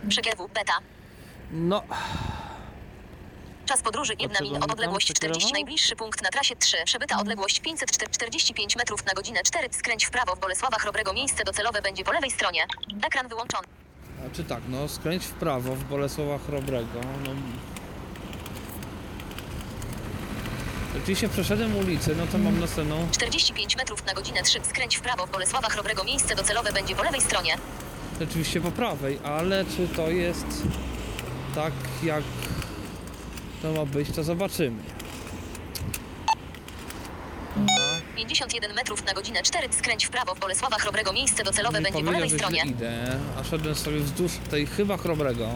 [SPEAKER 7] Przekieru beta.
[SPEAKER 2] No,
[SPEAKER 7] Czas podróży 1
[SPEAKER 2] czego
[SPEAKER 7] min, odległość 40,
[SPEAKER 2] przekierował?
[SPEAKER 7] najbliższy punkt na trasie 3, przebyta odległość 545 metrów na godzinę 4, skręć w prawo w Bolesława Chrobrego, miejsce docelowe będzie po lewej stronie. Ekran wyłączony.
[SPEAKER 2] A czy tak, no skręć w prawo w Bolesława Chrobrego, no... Oczywiście przeszedłem ulicę, no to mam następną
[SPEAKER 7] 45 metrów na godzinę 3, skręć w prawo w Bolesława Chrobrego, miejsce docelowe będzie po lewej stronie.
[SPEAKER 2] Rzeczywiście po prawej, ale czy to jest tak jak to ma być, to zobaczymy. Aha.
[SPEAKER 7] 51 metrów na godzinę 4 skręć w prawo w Bolesława Chrobrego miejsce docelowe
[SPEAKER 2] Nie
[SPEAKER 7] będzie po lewej stronie.
[SPEAKER 2] idę, a szedłem sobie wzdłuż tej chyba chrobrego.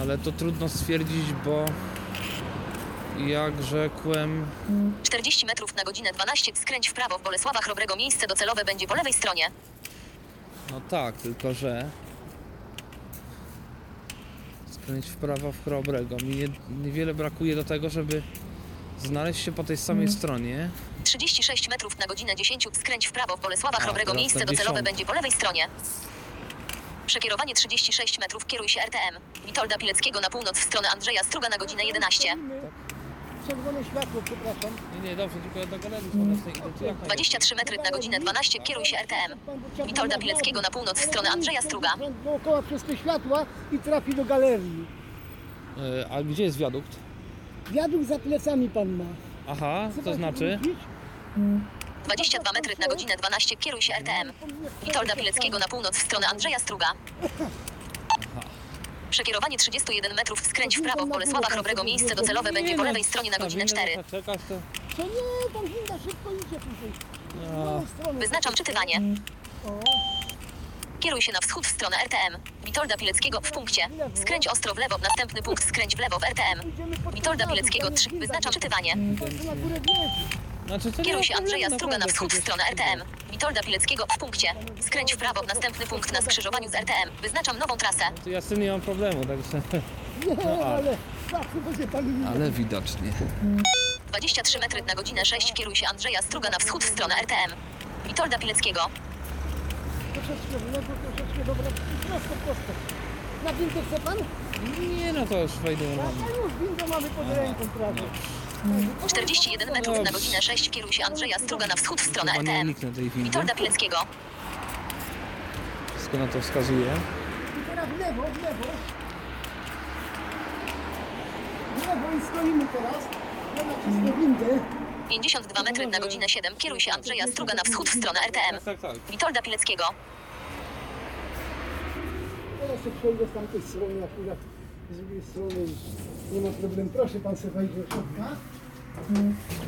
[SPEAKER 2] Ale to trudno stwierdzić, bo jak rzekłem,
[SPEAKER 7] 40 metrów na godzinę 12 skręć w prawo w Bolesława Chrobrego miejsce docelowe będzie po lewej stronie.
[SPEAKER 2] no tak, tylko że skręć w prawo w chrobrego. Mi nie, niewiele brakuje do tego, żeby znaleźć się po tej samej stronie.
[SPEAKER 7] 36 metrów na godzinę 10 skręć w prawo w Bolesława
[SPEAKER 2] A,
[SPEAKER 7] Chrobrego
[SPEAKER 2] teraz
[SPEAKER 7] miejsce
[SPEAKER 2] na
[SPEAKER 7] docelowe będzie po lewej stronie. Przekierowanie 36 metrów kieruj się RTM. Witolda Pileckiego na północ w stronę Andrzeja Struga na godzinę 11.
[SPEAKER 5] Czerwone światło, przepraszam.
[SPEAKER 2] Nie, nie, dobrze, tylko ja do galerii słonecznej idę. Czy jak
[SPEAKER 7] 23 metry na godzinę 12 kieruj się RTM. Witolda Pileckiego na północ w stronę Andrzeja Struga.
[SPEAKER 5] Dookoła przez te światła i trafi do galerii.
[SPEAKER 2] E, A gdzie jest wiadukt?
[SPEAKER 5] Wiadukt za plecami pan ma.
[SPEAKER 2] Aha, to
[SPEAKER 5] Zobaczy,
[SPEAKER 2] znaczy?
[SPEAKER 5] wrócić?
[SPEAKER 7] 22 metry na godzinę 12 kieruj się RTM. Witolda Pileckiego na północ w stronę Andrzeja Struga. Przekierowanie 31 metrów skręć w prawo w Bolesława Chrobrego miejsce docelowe będzie po lewej stronie na godzinę 4.
[SPEAKER 2] Czekać to...
[SPEAKER 5] Co nie, tam winda szybko idzie strony.
[SPEAKER 7] Wyznaczam czytywanie.
[SPEAKER 5] O,
[SPEAKER 7] Kieruj się na wschód w stronę RTM. Witolda Pileckiego w punkcie. Skręć ostro w lewo, następny punkt skręć w lewo w RTM. Witolda Pileckiego
[SPEAKER 5] tam jest
[SPEAKER 7] 3.
[SPEAKER 5] winda.
[SPEAKER 7] Wyznaczam czytywanie.
[SPEAKER 2] Znaczy, to
[SPEAKER 7] Kieruj się Andrzeja Struga na wschód w stronę RTM. Witolda Pileckiego w punkcie. Skręć w prawo, następny punkt na skrzyżowaniu z RTM. Wyznaczam nową trasę.
[SPEAKER 2] To ja z tym nie mam problemu, także...
[SPEAKER 5] Nie,
[SPEAKER 2] a.
[SPEAKER 5] ale.
[SPEAKER 2] Ale widocznie.
[SPEAKER 7] 23 metry na godzinę 6 kieruj się Andrzeja Struga na wschód w stronę RTM. Witolda Pileckiego.
[SPEAKER 5] Troszeczkę w lewo, troszeczkę dobra. Prosto, prosto. Na windę chce pan?
[SPEAKER 2] Nie, no to już wejdę
[SPEAKER 5] A już windę mamy pod ręką prawie.
[SPEAKER 7] 41 metrów na godzinę 6 kieruj się Andrzeja Struga na wschód w stronę
[SPEAKER 2] Chyba nie
[SPEAKER 7] RTM.
[SPEAKER 2] uniknę tej windy.
[SPEAKER 7] Witolda Pileckiego.
[SPEAKER 2] Wszystko na to wskazuje.
[SPEAKER 5] I teraz w lewo, w lewo. W lewo i stoimy teraz. Ja nacisnę windę.
[SPEAKER 7] 52 metry na godzinę 7 kieruj się Andrzeja Struga na wschód w stronę RTM.
[SPEAKER 2] Tak, tak.
[SPEAKER 7] Witolda Pileckiego.
[SPEAKER 5] Teraz się przejdę z tamtej strony akurat. Z drugiej strony nie ma problemu. Proszę pan sobie wejść do środka.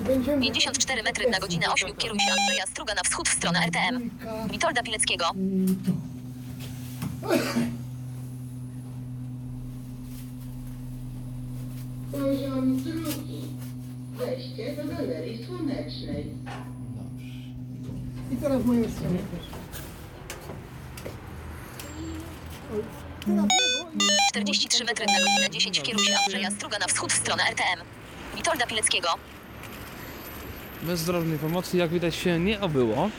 [SPEAKER 5] Będziemy...
[SPEAKER 7] 54 metry na godzinę 8 kieruj się Andrzeja Struga na wschód w stronę RTM. Witolda Pileckiego.
[SPEAKER 8] Poziom drugi. Wejście do Galerii Słonecznej.
[SPEAKER 5] I teraz w moją stronę też. Oj, Teraz w lewo i...
[SPEAKER 7] 43 metry na godzinę 10 kieruj się Andrzeja Struga na wschód w stronę RTM. Witolda Pileckiego.
[SPEAKER 2] Bez drobnej pomocy, jak widać, się nie obyło.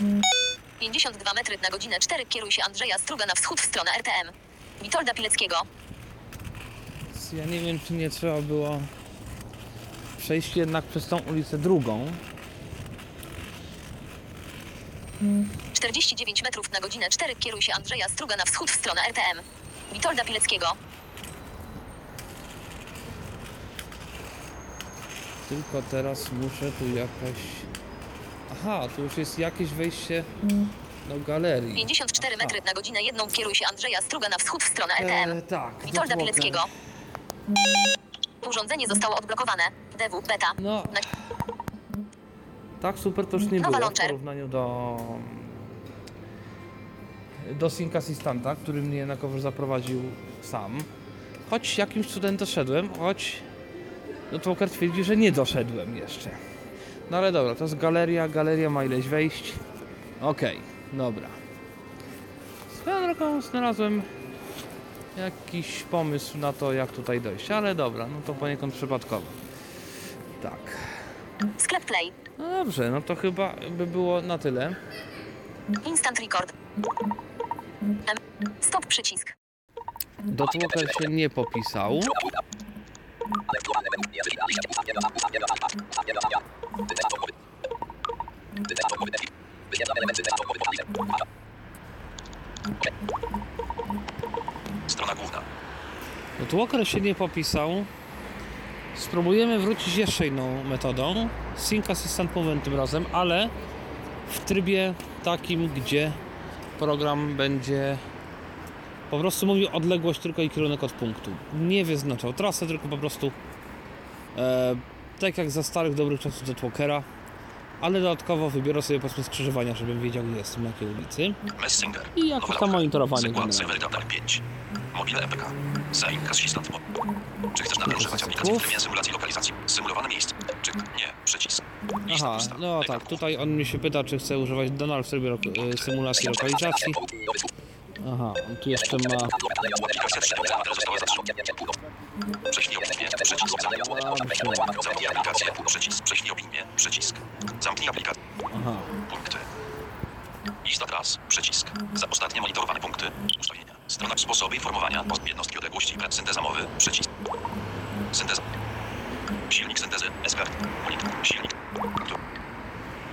[SPEAKER 7] Mm. 52 metry na godzinę 4 kieruj się Andrzeja Struga na wschód w stronę RTM. Witolda Pileckiego.
[SPEAKER 2] Ja nie wiem, czy nie trzeba było przejść jednak przez tą ulicę drugą.
[SPEAKER 7] 49 metrów na godzinę 4 kieruj się Andrzeja Struga na wschód w stronę RTM. Witolda Pileckiego.
[SPEAKER 2] Tylko teraz muszę tu jakaś... Aha, tu już jest jakieś wejście do galerii.
[SPEAKER 7] 54 metry na godzinę 1 kieruj się Andrzeja Struga na wschód w stronę RTM.
[SPEAKER 2] E, tak.
[SPEAKER 7] Witolda. Pileckiego. Urządzenie zostało odblokowane. DW beta.
[SPEAKER 2] No,
[SPEAKER 7] Na...
[SPEAKER 2] tak super to już nie
[SPEAKER 7] Nowa
[SPEAKER 2] było w
[SPEAKER 7] launcher.
[SPEAKER 2] porównaniu do... do Sync Assistanta, który mnie jednakowoż zaprowadził sam. Choć jakimś cudem doszedłem, choć no Walker twierdzi, że nie doszedłem jeszcze. No ale dobra, to jest galeria, galeria ma ileś wejść. Okej, dobra. Swoją drogą znalazłem jakiś pomysł na to, jak tutaj dojść, ale dobra, no to poniekąd przypadkowo. Tak.
[SPEAKER 7] Sklep Play.
[SPEAKER 2] No dobrze, no to chyba by było na tyle.
[SPEAKER 7] Instant record. Stop przycisk.
[SPEAKER 2] Dotłoker się nie popisał.
[SPEAKER 3] Strona główna.
[SPEAKER 2] Dotłoker się nie popisał. Spróbujemy wrócić jeszcze inną metodą. Sync Assistant Movement tym razem, ale w trybie takim, gdzie program będzie Po prostu mówił odległość tylko i kierunek od punktu. Nie wyznaczał trasę, tylko po prostu e, tak jak za starych dobrych czasów Jetwalkera, ale dodatkowo wybiorę sobie powiedzmy skrzyżowania, żebym wiedział gdzie jestem, na jakiej ulicy.
[SPEAKER 3] Messinger.
[SPEAKER 2] I jakoś tam monitorowanie
[SPEAKER 3] Gatar 5. Mobile EPK. Zaim Assistant. Czy chcesz nadal używać aplikacji w trybie symulacji lokalizacji? Symulowane miejsce. Czy nie? Przycisk.
[SPEAKER 2] Aha, no tak, tutaj on mnie się pyta, czy chcę używać Donald w trybie lo- e, symulacji lokalizacji. Aha, on tu jeszcze ma...
[SPEAKER 3] Aplikacja 4 teraz została zatrzymana. Prześlij opinię. Przycisk. Zamknij. Aplikację. Przycisk. Prześlij opinię. Przycisk. Zamknij aplikację.
[SPEAKER 2] Aha,
[SPEAKER 3] Punkty. Lista tras. Przycisk. Za ostatnie monitorowane punkty. Ustawienia. Strona sposoby informowania. Jednostki odległości. Synteza mowy. Przycisk. Synteza. Silnik syntezy. SK. Monitor. Silnik.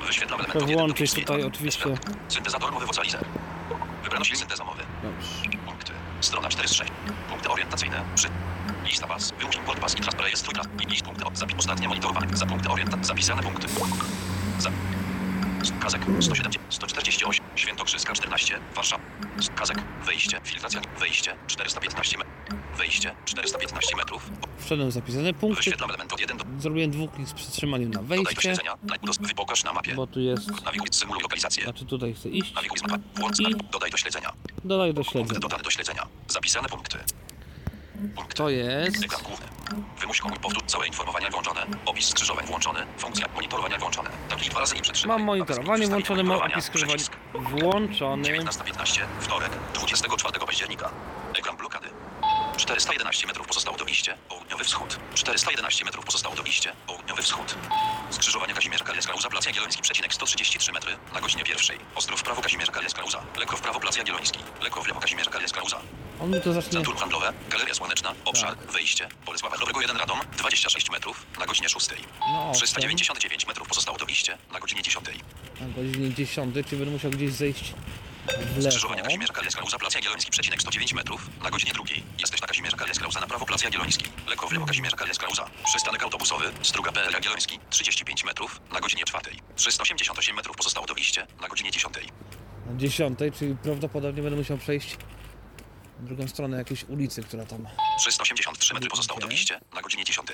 [SPEAKER 3] Wyświetlam element
[SPEAKER 2] Chcę
[SPEAKER 3] od 1 do
[SPEAKER 2] włączyć
[SPEAKER 3] 5.
[SPEAKER 2] tutaj oczywiście...
[SPEAKER 3] Syntezator mowy vocalizer. Wybrano silnik synteza mowy.
[SPEAKER 2] Dobrze.
[SPEAKER 3] Punkty. Strona 4 z 6. Punkty orientacyjne. Przy. Lista pas. Wyłącz import pas i trans rejestruj. I list punkty. Zapis ostatnie monitorowane. Za punkty orientacyjne. Zapisane punkty. Za. Kazek 170, 148, Świętokrzyska 14, Warszawa. Kazek, wejście, filtracja, wejście, 415 metrów. Wejście, 415 metrów.
[SPEAKER 2] Wszedłem w zapisane punkty.
[SPEAKER 3] Wyświetlam element od 1 do...
[SPEAKER 2] Zrobiłem dwóch klik z przytrzymaniem na
[SPEAKER 3] Dodaj do
[SPEAKER 2] wejście.
[SPEAKER 3] śledzenia. Wypokaż na mapie.
[SPEAKER 2] Bo tu jest...
[SPEAKER 3] Nawiguj, symuluj lokalizację.
[SPEAKER 2] Znaczy tutaj chcę iść.
[SPEAKER 3] Nawiguj z mapa. Włącz
[SPEAKER 2] I-.
[SPEAKER 3] Dodaj do śledzenia.
[SPEAKER 2] Dodaj do
[SPEAKER 3] Punkty
[SPEAKER 2] śledzenia.
[SPEAKER 3] dodane do śledzenia. Zapisane punkty.
[SPEAKER 2] To jest...
[SPEAKER 3] Wymuś komuś powtórz całe informowania włączone. Opis skrzyżowań włączony. Funkcja monitorowania włączone. Kliknij dwa razy i przytrzymaj.
[SPEAKER 2] Mam monitorowanie włączone, mam opis skrzyżowań włączony.
[SPEAKER 3] 19.15, wtorek, 24 października. Ekran blokady. 411 metrów pozostało do iście, południowy wschód. 411 metrów pozostało do iście, południowy wschód. Skrzyżowanie Kazimierz Kaliecka Łza, Plac Jagielloński, przecinek 133 metry, na godzinie pierwszej. Ostro w prawo Kazimierz Łza, lekko w prawo Plac Jagielloński, lekko w lewo Kazimierz Łza.
[SPEAKER 2] On mi to zacznie...
[SPEAKER 3] Centrum handlowe, Galeria Słoneczna, obszar, wejście, Bolesława Chrobego 1 Radom, 26 metrów, na godzinie 6.
[SPEAKER 2] No, owszem.
[SPEAKER 3] 399 metrów pozostało do iście, na godzinie 10.
[SPEAKER 2] Na godzinie 10, czy będę musiał gdzieś zejść w lewo.
[SPEAKER 3] Skrzyżowanie Kazimierz Kaliecka Łza, Plac Jagielloński, przecinek 109 metrów, na godzinie drugiej. Jesteś na Kazimierz Kaliecka Łza, na prawo Plac Jagielloński, lekko w lewo Kazimierz Kaliecka Łza. Przystanek autobusowy, Struga PL Jagielloński, 35 metrów, na godzinie 4. 388 metrów pozostało do iście, na godzinie 10.
[SPEAKER 2] Na 10, czyli prawdopodobnie będę musiał przejść na drugą stronę jakiejś ulicy, która tam...
[SPEAKER 3] 383 metry pozostało do iście, na godzinie 10.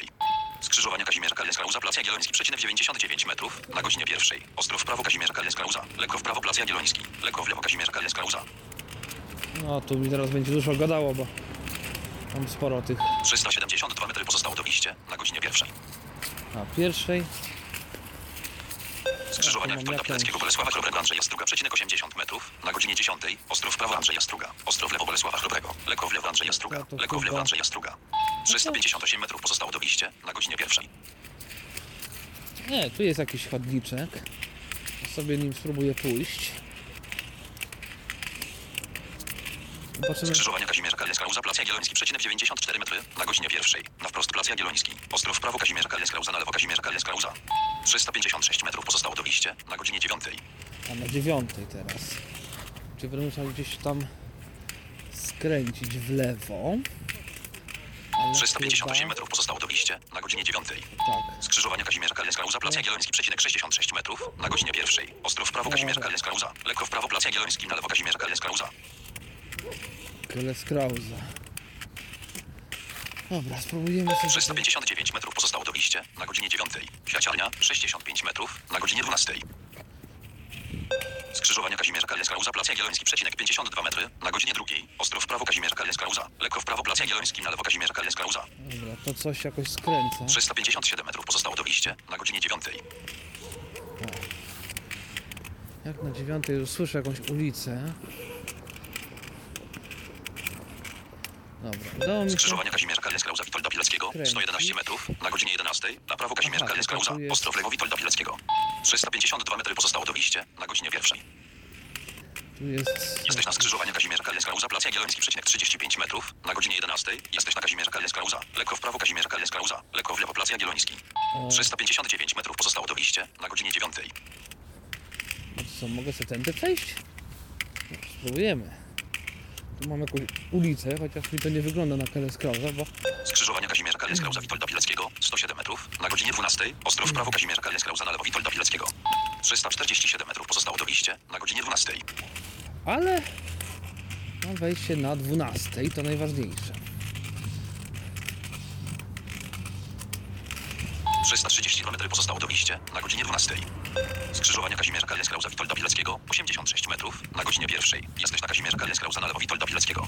[SPEAKER 3] Skrzyżowanie Kazimierz Kaliecka Łza, Plac Jagielloński, przecinek 99 metrów, na godzinie pierwszej. Ostro w prawo Kazimierz Kaliecka Łza, lekko w prawo Plac Jagielloński, lekko w lewo Kazimierz Kaliecka Łza.
[SPEAKER 2] No, tu mi teraz będzie dużo gadało, bo mam sporo tych
[SPEAKER 3] 372 metry pozostało do iście, na godzinie pierwszej.
[SPEAKER 2] na pierwszej.
[SPEAKER 3] Skrzyżowania Witolda Pileckiego, Bolesława Chrobrego, Andrzeja Struga, przecinek 80 metrów, na godzinie 10. Ostro w prawo Andrzeja Struga, ostro w lewo Bolesława Chrobrego, lekko w lewo Andrzeja Struga,
[SPEAKER 2] No
[SPEAKER 3] lekko w lewo Andrzeja Struga. 358 metrów pozostało do iście, na godzinie pierwszej.
[SPEAKER 2] Nie, tu jest jakiś chodniczek. Sobie nim spróbuję pójść. Zobaczymy.
[SPEAKER 3] Skrzyżowania Kazimierza Kaliecka Łza, Plac Jagielloński, przecinek 94 metry, na godzinie pierwszej. Na wprost Plac Jagielloński, ostro w prawo Kazimierza Kaliecka Łza, na lewo Kazimierza Kaliecka Łza. 356 metrów pozostało do iście, na godzinie 9.
[SPEAKER 2] A na dziewiątej teraz. Czy będę musiał gdzieś tam skręcić w lewo? Ale
[SPEAKER 3] 358
[SPEAKER 2] chyba-
[SPEAKER 3] metrów pozostało do iście, na godzinie 9.
[SPEAKER 2] Tak.
[SPEAKER 3] Skrzyżowania Kazimierza Kaliecka Łza, Plac Jagielloński, przecinek 66 metrów, na godzinie pierwszej. Ostro w prawo Kazimierza Kaliecka Łza, lekko w prawo Plac Jagielloński, na lewo Kazimierza Kaliecka Łza.
[SPEAKER 2] Dobra, spróbujemy sobie...
[SPEAKER 3] 359 metrów pozostało do iście, na godzinie 9. Kwiaciarnia, 65 metrów, na godzinie 12. Skrzyżowania Kazimierza Kaliecka Łza, Plac Jagielloński, przecinek 52 metry, na godzinie 2. Ostro w prawo Kazimierza Kaliecka Łza, lekko w prawo Plac Jagielloński, na lewo Kazimierza Kaliecka Łza.
[SPEAKER 2] Dobra, to coś jakoś skręca.
[SPEAKER 3] 357 metrów pozostało do iście, na godzinie 9.
[SPEAKER 2] Jak na dziewiątej już słyszę jakąś ulicę. Dobra, udało mi się...
[SPEAKER 3] Skrzyżowania Kazimierza Kaliecka Łza, Witolda Pileckiego,
[SPEAKER 2] Kręcić.
[SPEAKER 3] 111 metrów, na godzinie 11. Na prawo Kazimierza
[SPEAKER 2] tu jest-
[SPEAKER 3] ostro w lewo Witolda Pileckiego. 352 metry pozostało do iście, na godzinie pierwszej.
[SPEAKER 2] Tu jest...
[SPEAKER 3] Jesteś na skrzyżowaniu Kazimierza Kaliecka Łza, Plac Jagielloński, przecinek 35 metrów, na godzinie 11. Jesteś na Kazimierza Kaliecka Łza, lekko w prawo Kazimierza Kaliecka Łza, lekko w lewo Plac Jagielloński.
[SPEAKER 2] O,
[SPEAKER 3] 359 metrów pozostało do iście, na godzinie 9.
[SPEAKER 2] a co, mogę sobie tędy przejść? No, spróbujemy. Tu mam jakąś ulicę, chociaż mi to nie wygląda na Keles Krauza, bo...
[SPEAKER 3] Skrzyżowania Kazimierza Kaliecka Łza, Witolda Pileckiego, 107 metrów, na godzinie 12. Ostro w prawo Kazimierza Kaliecka Łza, na lewo Witolda Pileckiego. 347 metrów pozostało do iście, na godzinie 12.
[SPEAKER 2] Ale... No, wejście na 12 to najważniejsze.
[SPEAKER 3] 330 km pozostało do wyjścia na godzinie 12. Skrzyżowania Kazimierza Kalieskrauza Witolda Pileckiego 86 metrów na godzinie pierwszej. Jesteś na Kazimierza Kalieskrauza na lewo Witolda Pileckiego.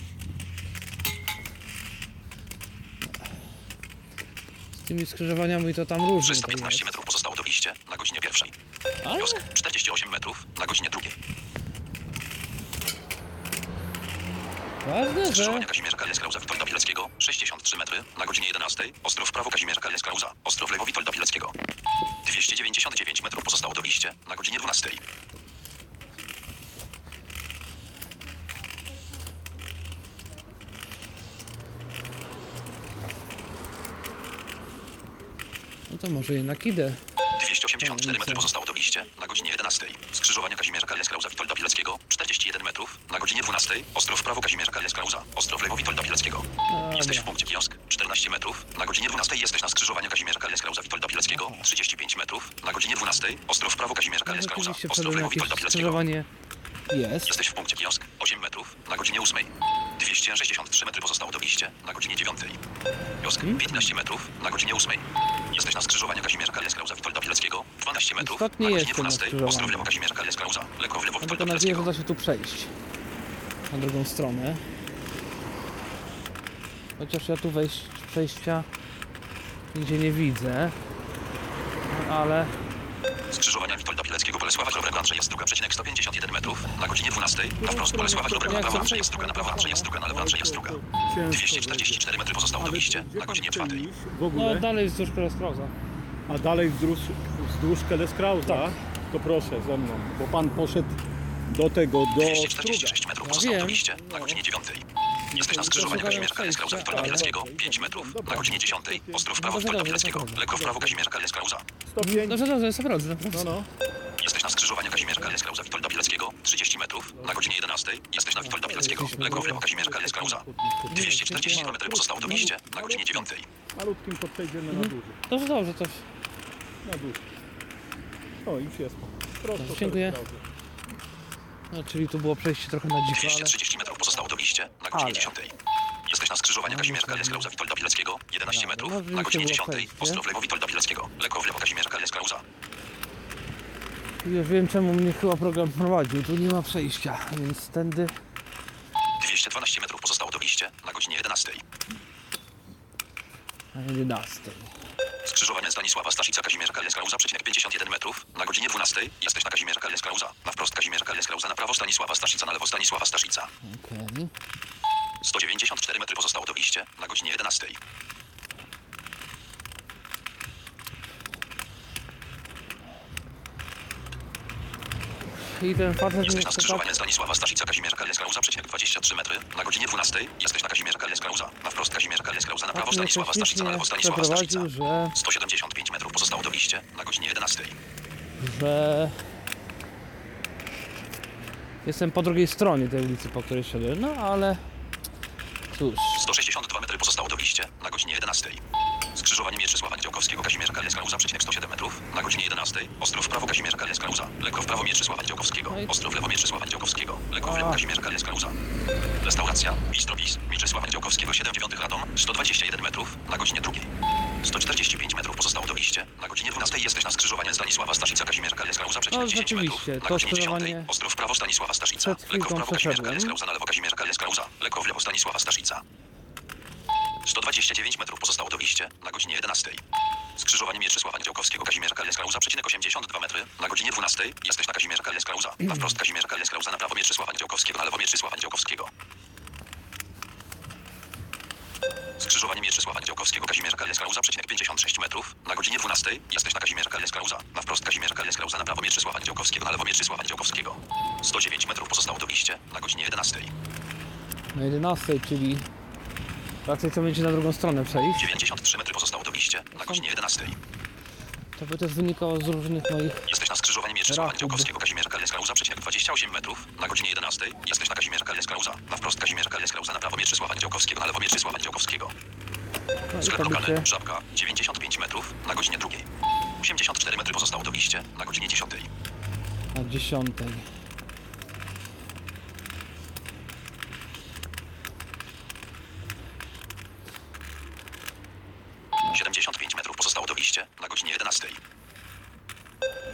[SPEAKER 2] Z tymi skrzyżowaniami to tam różnie. to
[SPEAKER 3] 315
[SPEAKER 2] jest.
[SPEAKER 3] metrów pozostało do wyjścia na godzinie pierwszej.
[SPEAKER 2] Ale
[SPEAKER 3] Wiosk 48 metrów na godzinie drugiej.
[SPEAKER 2] Ważne, że
[SPEAKER 3] Skrzyżowania Kazimierza Kalieskrauza Witolda Pileckiego 63 metry na godzinie 11. Ostro w prawo Kazimierza Kalieskrauza. Ostro w lewo Witolda Pileckiego. 299 metrów pozostało do wyjścia na godzinie 12.
[SPEAKER 2] no to może jednak idę.
[SPEAKER 3] 284 metry pozostało do wyjścia na godzinie 11. Skrzyżowania Kazimierza Kalieskrauza Witolda Pileckiego 41 metrów na godzinie 12. Ostro w prawo Kazimierza Kalieskrauza. Ostro w lewo Witolda Pileckiego. Jesteś w punkcie kiosk 14 metrów na godzinie 12. Jesteś na skrzyżowaniu Kazimierza Kalieskrauza Witolda Pileckiego 35 metrów na godzinie 12. Ostro w prawo Kazimierza Ostro w lewo Witolda Pileckiego.
[SPEAKER 2] jest.
[SPEAKER 3] Jesteś w punkcie kiosk 8 metrów na godzinie 8. 263 metry pozostało do wyjścia na godzinie 9. Kiosk 15 metrów na godzinie 8. Jesteś na skrzyżowaniu Kazimierza Kalieskrauza Pileckiego 12 metrów
[SPEAKER 2] Ostatni
[SPEAKER 3] na godzinie
[SPEAKER 2] jestem na
[SPEAKER 3] 12.
[SPEAKER 2] skrzyżowaniu.
[SPEAKER 3] Ostro w lewo Kalieskrauza. Lekko w lewo
[SPEAKER 2] Mam
[SPEAKER 3] Witolda
[SPEAKER 2] tylko nadzieję, że da się tu przejść. Na drugą stronę. Chociaż ja tu wejść, przejścia nigdzie nie widzę. No, Ale
[SPEAKER 3] Skrzyżowania Witolda Pileckiego Bolesława Dobrego Andrzeja Struga przecinek 151 metrów na godzinie 12. Na wprost Bolesława Dobrego na prawo Andrzeja Struga na prawo Andrzeja Struga na lewo Andrzeja Struga. 244 metry pozostało do wyjścia na godzinie 4.
[SPEAKER 4] W
[SPEAKER 2] no dalej wzdłuż Królestwa.
[SPEAKER 4] A dalej wzdłuż, wzdłuż Keleskrauza, to proszę ze mną, bo pan poszedł do tego, do Struga.
[SPEAKER 3] 246 metrów
[SPEAKER 2] Ja
[SPEAKER 3] pozostało do na godzinie 9. Jesteś na skrzyżowaniu Kazimierza Kalieskrauza Witolda Pileckiego 5 metrów na godzinie 10. Ostro w prawo
[SPEAKER 2] Dobrze, dobrze,
[SPEAKER 3] Pileckiego.
[SPEAKER 2] dobrze.
[SPEAKER 3] Lekko w prawo Kazimierza Kalieskrauza.
[SPEAKER 4] Stopień,
[SPEAKER 2] Dobrze, dobrze, jest naprawdę.
[SPEAKER 4] no no.
[SPEAKER 3] Jesteś na skrzyżowaniu Kazimierza Kalieskrauza Witolda Pileckiego 30 metrów na godzinie 11. Jesteś na Witolda Pileckiego. Lekko w lewo Kazimierza Kalieskrauza. 240 km pozostało do wyjścia na godzinie 9.
[SPEAKER 4] Malutkim podprzejdziemy na duży.
[SPEAKER 2] Dobrze, dobrze, to
[SPEAKER 4] Na duży. O, już jest. Prosto
[SPEAKER 2] dziękuję. No, czyli tu było przejście trochę na dziko, ale
[SPEAKER 3] 230 metrów pozostało do wyjścia na godzinie
[SPEAKER 2] Ale.
[SPEAKER 3] 10. Jesteś na skrzyżowaniu Kazimierza Kalieskrauza Witolda Pileckiego 11
[SPEAKER 2] No,
[SPEAKER 3] metrów
[SPEAKER 2] no,
[SPEAKER 3] na godzinie
[SPEAKER 2] było
[SPEAKER 3] 10.
[SPEAKER 2] przejście.
[SPEAKER 3] Ostro w lewo Witolda Pileckiego. Lekko w lewo Kazimierza Kalieskrauza.
[SPEAKER 2] już wiem czemu mnie chyba program prowadził. Tu nie ma przejścia, więc tędy
[SPEAKER 3] 212 metrów pozostało do wyjścia na godzinie 11.
[SPEAKER 2] na 11.
[SPEAKER 3] Skrzyżowanie Stanisława Staszica Kazimierza Kalieskrauza przecinek 51 metrów na godzinie 12. Jesteś na Kazimierza Kalieskrauza. Na wprost Kazimierza Kalieskrauza, na prawo Stanisława Staszica, na lewo Stanisława Staszica.
[SPEAKER 2] Okej.
[SPEAKER 3] 194 metry pozostało do wyjścia na godzinie 11.
[SPEAKER 2] I ten facet mnie
[SPEAKER 3] na
[SPEAKER 2] chce
[SPEAKER 3] skrzyżowaniu Stanisława Staszica Kazimierza Kalieskrauza przecinek 23 metry na godzinie 12. Jesteś na Kazimierza Kalieskrauza. Na wprost Kazimierza Kalieskrauza, na prawo
[SPEAKER 2] tak mnie
[SPEAKER 3] Stanisława Staszica, na lewo
[SPEAKER 2] śmiesznie
[SPEAKER 3] Stanisława Staszica.
[SPEAKER 2] przeprowadził, że
[SPEAKER 3] 175 metrów pozostało do wyjścia na godzinie 11.
[SPEAKER 2] że jestem po drugiej stronie tej ulicy, po której szedłem, no ale cóż,
[SPEAKER 3] 162 metry pozostało do wyjścia na godzinie 11. Skrzyżowanie Mieczysława Działkowskiego Kazimierza Kalieskrauza przecinek 107 metrów na godzinie 11. Ostro w prawo Kazimierza Kalieskrauza. Lekko w prawo Mieczysława Działkowskiego.
[SPEAKER 2] No i-
[SPEAKER 3] Ostro w lewo Mieczysława Działkowskiego. Lekko w lewo. Kazimierza Kalieskrauza. Restauracja Bistropis Mieczysława Działkowskiego 7 dziewiątych Radom 121 metrów na godzinie 2. 145 metrów pozostało do wyjścia. Na godzinie 12 jesteś na skrzyżowaniu Stanisława Staszica Kazimierza Kalieskrauza przecinek
[SPEAKER 2] No,
[SPEAKER 3] 10 metrów. Na godzinie 10.
[SPEAKER 2] skrzyżowanie
[SPEAKER 3] Ostro w prawo Stanisława Staszica. Lekko w prawo Kazimierza
[SPEAKER 2] przeszedłem.
[SPEAKER 3] Kalieskrauza. Na lewo Kazimierza Kalieskrauza. Lekko w lewo Stanisława Staszica. 129 metrów pozostało do wyjścia na godzinie 11. Skrzyżowanie Mieczysława Działkowskiego Kazimierza Kalieskrauza przecinek 82 metry na godzinie 12. Jesteś na Kazimierza Kalieskrauza. Na wprost Kazimierza Kalieskrauza, na prawo Mieczysława Działkowskiego, na lewo Mieczysława Działkowskiego. Skrzyżowanie Mieczysława Działkowskiego Kazimierza Kalieskrauza przecinek 56 metrów na godzinie 12. Jesteś na Kazimierza Kalieskrauza. Na wprost Kazimierza Kalieskrauza, na prawo Mieczysława Działkowskiego, na lewo Mieczysława Działkowskiego. 109 metrów pozostało do wyjścia na godzinie 11.
[SPEAKER 2] na 11, czyli raczej to będzie na drugą stronę przejść.
[SPEAKER 3] 93 metry pozostało do wyjścia na godzinie 11.
[SPEAKER 2] To by też wynikało z różnych moich
[SPEAKER 3] Jesteś na skrzyżowaniu
[SPEAKER 2] Rachub.
[SPEAKER 3] Działkowskiego Kazimierza Kalieskrauza przecinek 28 metrów na godzinie 11. Jesteś na Kazimierza Kalieskrauza. Na wprost Kazimierza Kalieskrauza, na prawo Mieczysława Działkowskiego, na lewo Mieczysława Działkowskiego.
[SPEAKER 2] no
[SPEAKER 3] Sklep lokalny Żabka 95 metrów na godzinie 2. 84 metry pozostało do wyjścia na godzinie 10.
[SPEAKER 2] na 10.
[SPEAKER 3] wyjście na godzinie 11.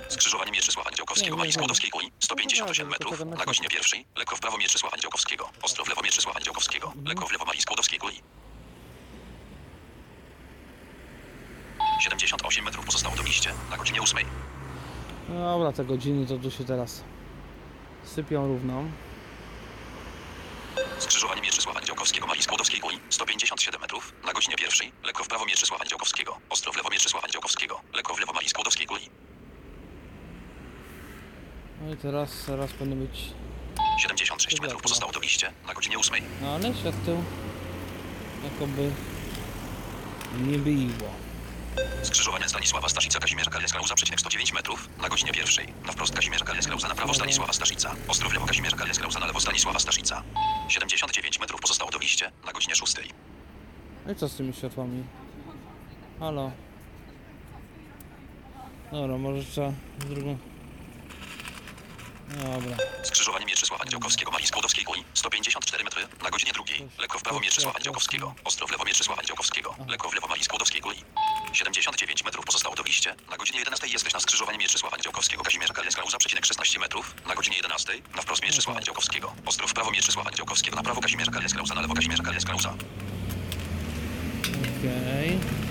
[SPEAKER 3] Skrzyżowanie Mieczysława Skłodowskiej Kuli, 158
[SPEAKER 2] No,
[SPEAKER 3] metrów,
[SPEAKER 2] tylko
[SPEAKER 3] na godzinie pierwszej, lekko w prawo Mieczysława Niedziałkowskiego, ostro w lewo Mieczysława Niedziałkowskiego,
[SPEAKER 2] Mhm.
[SPEAKER 3] lekko w lewo Mali Skłodowskiej Kuli. 78 metrów pozostało do wyjście na godzinie 8.
[SPEAKER 2] No dobra, te godziny to tu się teraz sypią równo.
[SPEAKER 3] Skrzyżowanie Mieczysława Niedziałkowskiego, Mali Skłodowskiej Kuli, 157 metrów, na godzinie pierwszej, lekko w prawo Mieczysława Niedziałkowskiego, ostro w lewo Mieczysława Niedziałkowskiego, lekko w lewo Mali Skłodowskiej Kuli.
[SPEAKER 2] No i teraz, teraz powinno być...
[SPEAKER 3] 76 metrów pozostało do wyjście na godzinie 8.
[SPEAKER 2] No ale świateł jakoby nie było.
[SPEAKER 3] Skrzyżowanie Stanisława Staszica, Kazimierza Kalias-Klauza, przecinek 109 metrów, na godzinie pierwszej. Na wprost Kazimierza Kalias-Klauza, na prawo Stanisława Staszica. Ostro w lewo Kazimierza Kalias-Klauza, na lewo Stanisława Staszica. 79 metrów pozostało do wyjście, na godzinie 6.
[SPEAKER 2] No i co z tymi światłami? Halo? Dobra, może trzeba w drugą... Dobra.
[SPEAKER 3] Skrzyżowanie Mieczysława Niedziałkowskiego, Mali Skłodowskiej Kuli, 154 metry, na godzinie drugiej. Lekko w prawo Mieczysława Niedziałkowskiego. Ostro w lewo Mieczysława Niedziałkowskiego. Lekko w lewo Mali Skłodowskiej Kuli. 79 metrów pozostało do wyjście. Na godzinie 11 jesteś na skrzyżowaniu Mieczysława Niedziałkowskiego, Kazimierza Kalias-Klauza, przecinek 16 metrów. Na godzinie 11 na wprost Mieczysława Niedziałkowskiego. Ostro w prawo Mieczysława Niedziałkowskiego, na prawo Kazimierza Kalias-Klauza, na lewo Kazimierza Kalias-Klauza.
[SPEAKER 2] Okej.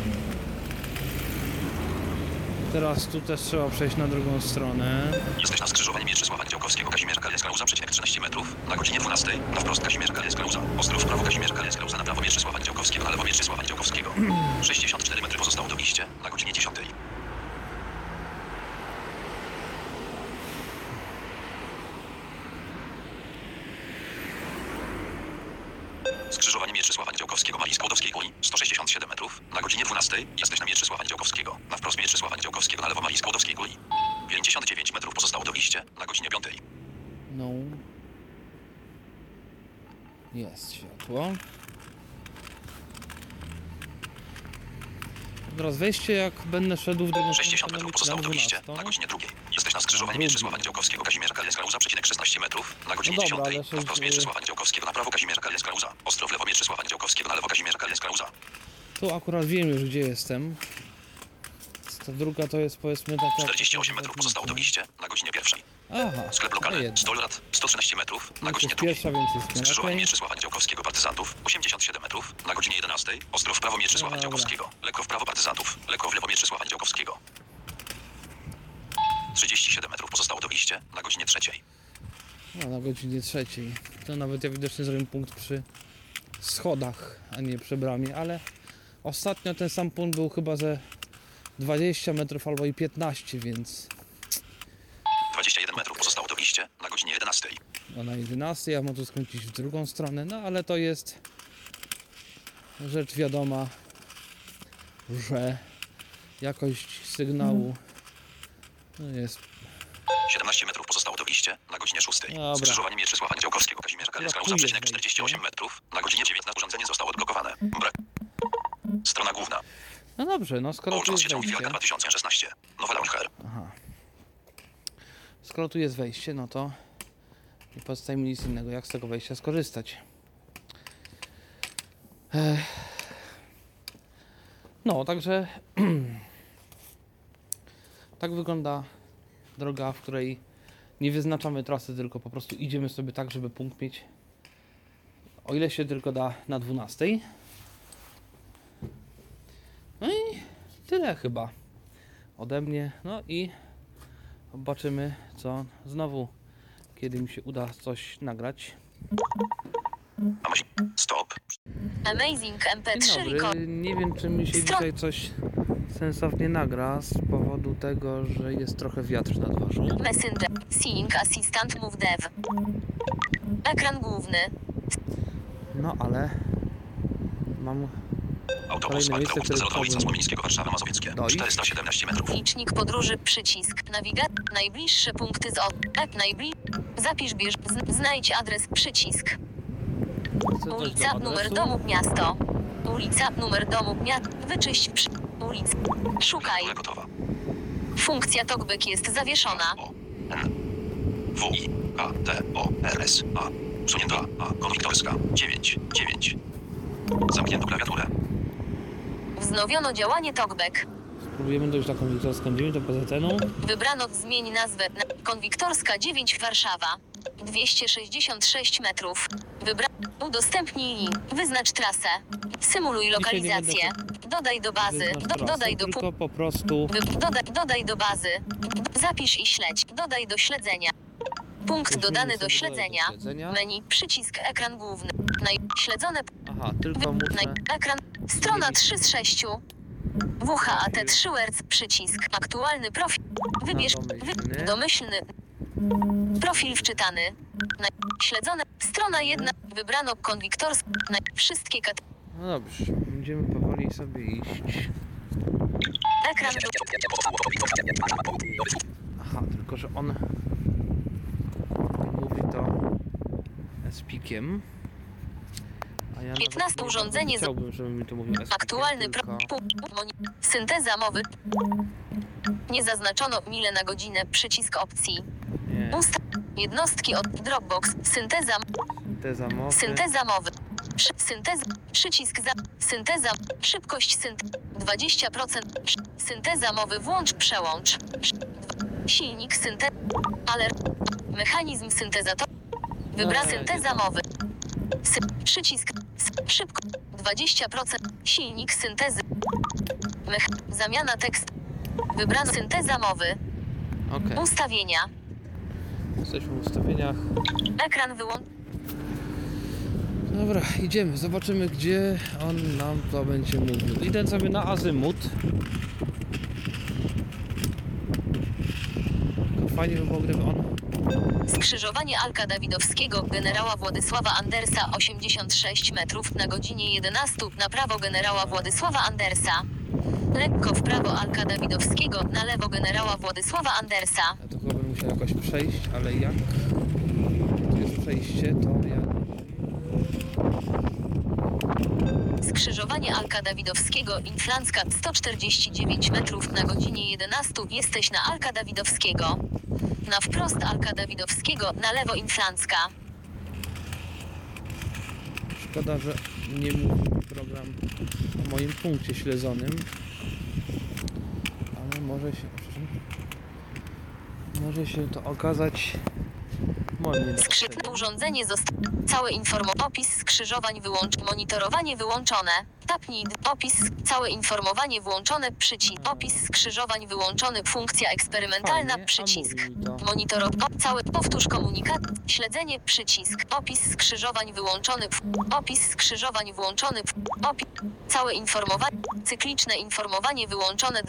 [SPEAKER 2] Teraz tu też trzeba przejść na drugą stronę.
[SPEAKER 3] Jesteś na skrzyżowaniu Mieczysława Niedziałkowskiego, Kazimierza Kalias-Klauza, przecinek 13 metrów. Na godzinie 12 na wprost Kazimierza Kalias-Klauza. Ostro w prawo Kazimierza Kalias-Klauza, na prawo Mieczysława Niedziałkowskiego, na lewo Mieczysława Niedziałkowskiego. 64 metry pozostało do wyjście na godzinie 10. Skrzyżowanie Mieczysława Niedziałkowskiego, Mali Skłodowskiej Kuli, 167 metrów. Na godzinie 12 jesteś na Mieczysława Niedziałkowskiego. Na wprost Mieczysława Niedziałkowskiego, na lewo Mali Skłodowskiej Kuli. 59 metrów pozostało do wyjście na godzinie 5.
[SPEAKER 2] No. Jest światło. Teraz wejście, jak będę szedł w drugą
[SPEAKER 3] 60
[SPEAKER 2] stronę,
[SPEAKER 3] metrów pozostało do wyjścia
[SPEAKER 2] 12.
[SPEAKER 3] na godzinie drugiej. Jesteś na skrzyżowaniu. Mieczysława Niedziałkowskiego, Kazimierza Kalias-Klauza, przecinek 16 metrów. Na godzinie
[SPEAKER 2] No
[SPEAKER 3] 10.
[SPEAKER 2] dobra, ale
[SPEAKER 3] Na
[SPEAKER 2] sześć-
[SPEAKER 3] wprost Mieczysława Niedziałkowskiego, na prawo Kazimierza Kalias-Klauza. Ostro w lewo Mieczysława Niedziałkowskiego, na lewo Kazimierza Kalias-Klauza.
[SPEAKER 2] Tu akurat wiem już, gdzie jestem. Ta druga to jest powiedzmy taka...
[SPEAKER 3] 48 metrów pozostało do wyjścia na godzinie pierwszej.
[SPEAKER 2] Aha,
[SPEAKER 3] Sklep lokalny
[SPEAKER 2] jednak.
[SPEAKER 3] 100 lat, 113 metrów na
[SPEAKER 2] No
[SPEAKER 3] godzinie drugiej.
[SPEAKER 2] pierwsza, więc jest.
[SPEAKER 3] Skrzyżowanie. Mieczysława Niedziałkowskiego Partyzantów 87 metrów na godzinie 11. Ostro w prawo Mieczysława
[SPEAKER 2] Dobra.
[SPEAKER 3] Niedziałkowskiego. Lekko w prawo Partyzantów. Lekko w lewo Mieczysława Niedziałkowskiego. 37 metrów pozostało do wyjścia na godzinie trzeciej.
[SPEAKER 2] No, na godzinie trzeciej. To nawet ja widocznie zrobię punkt przy schodach, a nie przy bramie, ale ostatnio ten sam punkt był chyba ze 20 metrów albo i 15, więc
[SPEAKER 3] 21 metrów pozostało do wyjścia na godzinie 11.
[SPEAKER 2] no na 11 ja mogę skręcić w drugą stronę, no ale to jest rzecz wiadoma, że jakość sygnału no jest
[SPEAKER 3] 17 metrów pozostało do wyjścia na godzinie 6.
[SPEAKER 2] Dobra.
[SPEAKER 3] Skrzyżowanie Mieczysława Niedziałkowskiego, Kazimierza Kalias-Klauza,
[SPEAKER 2] Brakuje
[SPEAKER 3] przecinek
[SPEAKER 2] wejścia.
[SPEAKER 3] 48 metrów. Na godzinie 19 urządzenie zostało odblokowane. Brak. Strona główna.
[SPEAKER 2] No dobrze, no skoro jest
[SPEAKER 3] siecią Wi-Fi
[SPEAKER 2] wejście,
[SPEAKER 3] 2016. Nowe Launcher.
[SPEAKER 2] Skoro tu jest wejście, no to nie pozostaje mi nic innego, jak z tego wejścia skorzystać. No, także tak wygląda droga, w której nie wyznaczamy trasy, tylko po prostu idziemy sobie tak, żeby punkt mieć o ile się tylko da na 12. No i tyle chyba ode mnie. No i zobaczymy, co znowu, kiedy mi się uda coś nagrać.
[SPEAKER 3] Stop.
[SPEAKER 7] Amazing
[SPEAKER 2] Dzień
[SPEAKER 7] MP3
[SPEAKER 2] dobry. Nie wiem, czy mi się dzisiaj coś sensownie nagra z powodu tego, że jest trochę wiatr na dworzu.
[SPEAKER 7] Messenger. Sync Assistant Move Dev. Ekran główny.
[SPEAKER 2] No ale mam
[SPEAKER 3] Autobus
[SPEAKER 2] Kolejne miejsce, które
[SPEAKER 3] Zolotowica
[SPEAKER 2] chciałbym
[SPEAKER 3] Słomińskiego, Warszawa Mazowieckie.
[SPEAKER 2] dojść.
[SPEAKER 3] 417 metrów.
[SPEAKER 7] Licznik podróży. Przycisk. Nawigacja. Najbliższe punkty z O. App najbli... Zapisz bierz. Z... Znajdź adres. Przycisk.
[SPEAKER 2] chcę coś
[SPEAKER 7] Ulica,
[SPEAKER 2] do
[SPEAKER 7] numer
[SPEAKER 2] adresu.
[SPEAKER 7] domu, miasto. Ulica, numer domu, miasto. Wyczyść przy... Ulic. Szukaj.
[SPEAKER 3] Klawiatura gotowa.
[SPEAKER 7] Funkcja TalkBack jest zawieszona.
[SPEAKER 3] O. N. W. I. A. T. O. R. S. A. Usunięto A. A. Konwiktorska. 9. 9. Zamknięto klawiaturę.
[SPEAKER 7] Wznowiono działanie TalkBack.
[SPEAKER 2] Próbujemy dojść na konwiktorską 9 do PZN-u.
[SPEAKER 7] Wybrano zmień nazwę na Konwiktorska 9 Warszawa. 266 metrów. Wybra... Udostępnij link. Wyznacz trasę. Symuluj lokalizację. Dodaj do bazy. Do, dodaj do
[SPEAKER 2] tylko po prostu.
[SPEAKER 7] Dodaj, dodaj do bazy. Zapisz i śledź. Dodaj do śledzenia. Punkt dodany do śledzenia. Menu. Przycisk ekran główny. Naj... Śledzone.
[SPEAKER 2] Aha, tylko muszę...
[SPEAKER 7] Ekran. Strona 3 z 6. WHAT3 Werc. Przycisk. Aktualny profil. Wybierz.
[SPEAKER 2] domyślny.
[SPEAKER 7] Wy... Domyślny. Profil wczytany. Na... Śledzone. Strona 1. Wybrano konwiktors. Na... Wszystkie kat...
[SPEAKER 2] No dobrze, będziemy powoli sobie iść.
[SPEAKER 7] Ekran.
[SPEAKER 2] Aha, tylko że on mówi to z pikiem. A ja nawet
[SPEAKER 7] 15
[SPEAKER 2] nie
[SPEAKER 7] urządzenie z-
[SPEAKER 2] Chciałbym, żeby mi to mówił z pikiem,
[SPEAKER 7] Aktualny pro...
[SPEAKER 2] tylko...
[SPEAKER 7] pu-. Synteza mowy. Nie zaznaczono mile na godzinę. Przycisk opcji.
[SPEAKER 2] Nie,
[SPEAKER 7] Usta... Jednostki od Dropbox. Synteza.
[SPEAKER 2] synteza mowy.
[SPEAKER 7] Synteza mowy. Przy... Synteza. Przycisk za. Synteza. Szybkość synt. 20%. Przy- Synteza mowy. Włącz przełącz. Silnik synte. Alert. Mechanizm syntezator. Wybra
[SPEAKER 2] No,
[SPEAKER 7] synteza
[SPEAKER 2] nie
[SPEAKER 7] mowy. Przycisk. Szybko. 20%. Silnik syntezy. Mech... Zamiana tekst. Wybrano synteza mowy.
[SPEAKER 2] Okej,
[SPEAKER 7] Ustawienia.
[SPEAKER 2] jesteśmy w ustawieniach.
[SPEAKER 7] Ekran wyłącz.
[SPEAKER 2] Dobra, idziemy, zobaczymy gdzie on nam to będzie mówił. Idę sobie na azymut. Tylko Fajnie by było, gdyby on...
[SPEAKER 7] Skrzyżowanie Alka Dawidowskiego generała Władysława Andersa 86 metrów na godzinie 11 na prawo generała Władysława Andersa. Lekko w prawo Alka Dawidowskiego na lewo generała Władysława Andersa.
[SPEAKER 2] Ja chyba bym musiał jakoś przejść, ale jak? Tu jest przejście, to ja...
[SPEAKER 7] Skrzyżowanie Alka Dawidowskiego Inflancka 149 metrów na godzinie 11 jesteś na Alka Dawidowskiego. Na wprost Alka Dawidowskiego na lewo Inflancka.
[SPEAKER 2] Szkoda, że nie mówi program o moim punkcie śledzonym. Ale może się... Może się to okazać moim
[SPEAKER 7] Skrzypne urządzenie zostało. Całe informo. Opis skrzyżowań wyłącz. Monitorowanie wyłączone. Tapnij. Opis. Całe informowanie włączone. Przycisk. Opis skrzyżowań wyłączony. Funkcja eksperymentalna.
[SPEAKER 2] Fajnie,
[SPEAKER 7] Przycisk. O, całe. Powtórz komunikat. Śledzenie. Przycisk. Opis skrzyżowań wyłączony. Opis skrzyżowań włączony. Opis. Całe informowanie. Cykliczne informowanie wyłączone.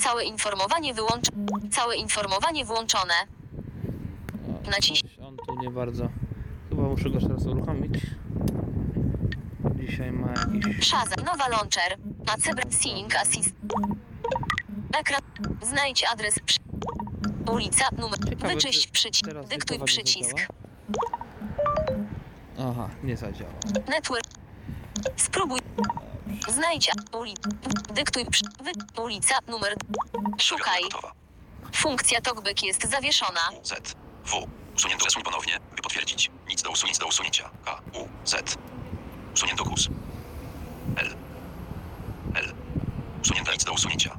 [SPEAKER 7] Całe informowanie wyłącz. Całe informowanie włączone.
[SPEAKER 2] O, nie bardzo. Chyba muszę go teraz uruchomić. Dzisiaj ma jakiś.
[SPEAKER 7] Szaza, nowa launcher. Macebra Seeing Assist. Ekran. Znajdź adres. Przy... Ulica, numer.
[SPEAKER 2] Ciekawe,
[SPEAKER 7] Wyczyść
[SPEAKER 2] czy
[SPEAKER 7] przycisk. Dyktuj przycisk.
[SPEAKER 2] zadziała? Aha, nie zadziała.
[SPEAKER 7] Network. Spróbuj. Znajdź uli... Dyktuj przy... Wy... Ulica, numer. Szukaj. Funkcja talkback jest zawieszona.
[SPEAKER 3] Z. W. Usunięto usuń ponownie, by potwierdzić. Nic do do usunięcia. K. U. Z. Usunięto kus. L. L. Usunięta nic do usunięcia.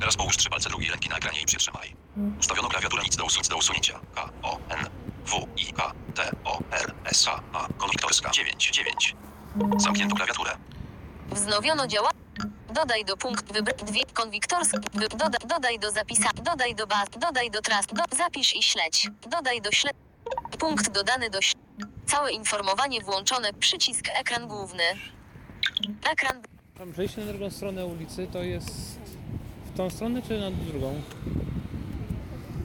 [SPEAKER 3] Teraz połóż trzy palce drugiej ręki na ekranie i przytrzymaj. Ustawiono klawiaturę nic do, do usunięcia. K. O. N. W. I. K. T. O. R. S. H. A. Konwiktorska. 9. 9. Zamknięto klawiaturę.
[SPEAKER 7] Wznowiono działa. Dodaj do punkt wybr dwie konwiktorsk. Wy doda dodaj do zapisa. Dodaj do baz. Dodaj do trust. Do zapisz i śledź. Dodaj do śledź. Punkt dodany do śl- Całe informowanie włączone. Przycisk ekran główny. Ekran.
[SPEAKER 2] Tam przejście na drugą stronę ulicy to jest w tą stronę czy na drugą?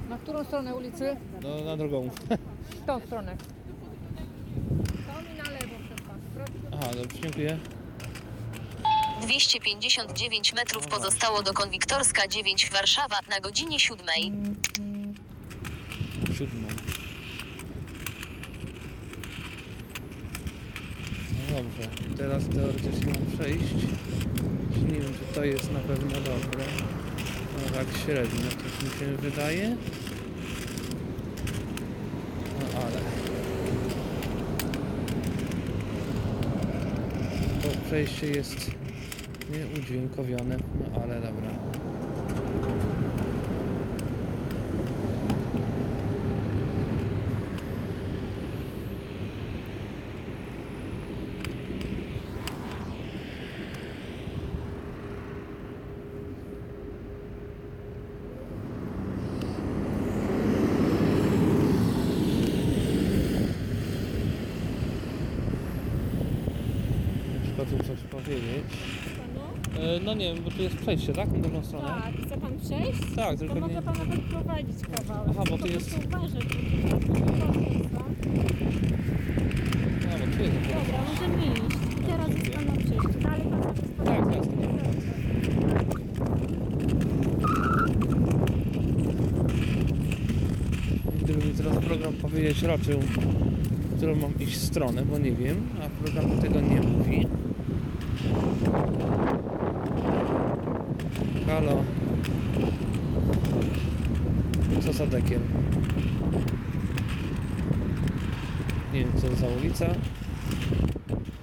[SPEAKER 9] Na którą stronę ulicy?
[SPEAKER 2] No, na drugą.
[SPEAKER 9] W tą stronę. To mi na lewo przez pan. Proszę.
[SPEAKER 2] Aha, dobrze, dziękuję.
[SPEAKER 7] 259 metrów pozostało do konwiktorska 9 Warszawa na godzinie 7.
[SPEAKER 2] Siódmą. No dobrze, teraz teoretycznie mam przejść. Nie wiem, czy to jest na pewno dobre. No tak średnio, coś mi się wydaje. No ale... To przejście jest Nie udźwiękowione, no ale dobra. Trzeba tu coś powiedzieć.
[SPEAKER 9] Panu?
[SPEAKER 2] E, No nie wiem, bo tu jest przejście, tak? Na drugą stronę?
[SPEAKER 9] Tak, chce pan przejść?
[SPEAKER 2] Tak,
[SPEAKER 9] To
[SPEAKER 2] tylko
[SPEAKER 9] mogę
[SPEAKER 2] nie...
[SPEAKER 9] pana podprowadzić kawałek.
[SPEAKER 2] Aha, bo tu jest-
[SPEAKER 9] uważać, bo tu jest
[SPEAKER 2] bo tu
[SPEAKER 9] Dobra, możemy iść. Teraz jest pana przejście. Dalej pan sobie
[SPEAKER 2] Tak,
[SPEAKER 9] spokojnie.
[SPEAKER 2] tak. Gdyby mi teraz program powiedzieć raczył, w którą mam iść stronę, bo nie wiem, a program tego nie mówi. Halo. Co za dekiem? Nie wiem, co za ulica.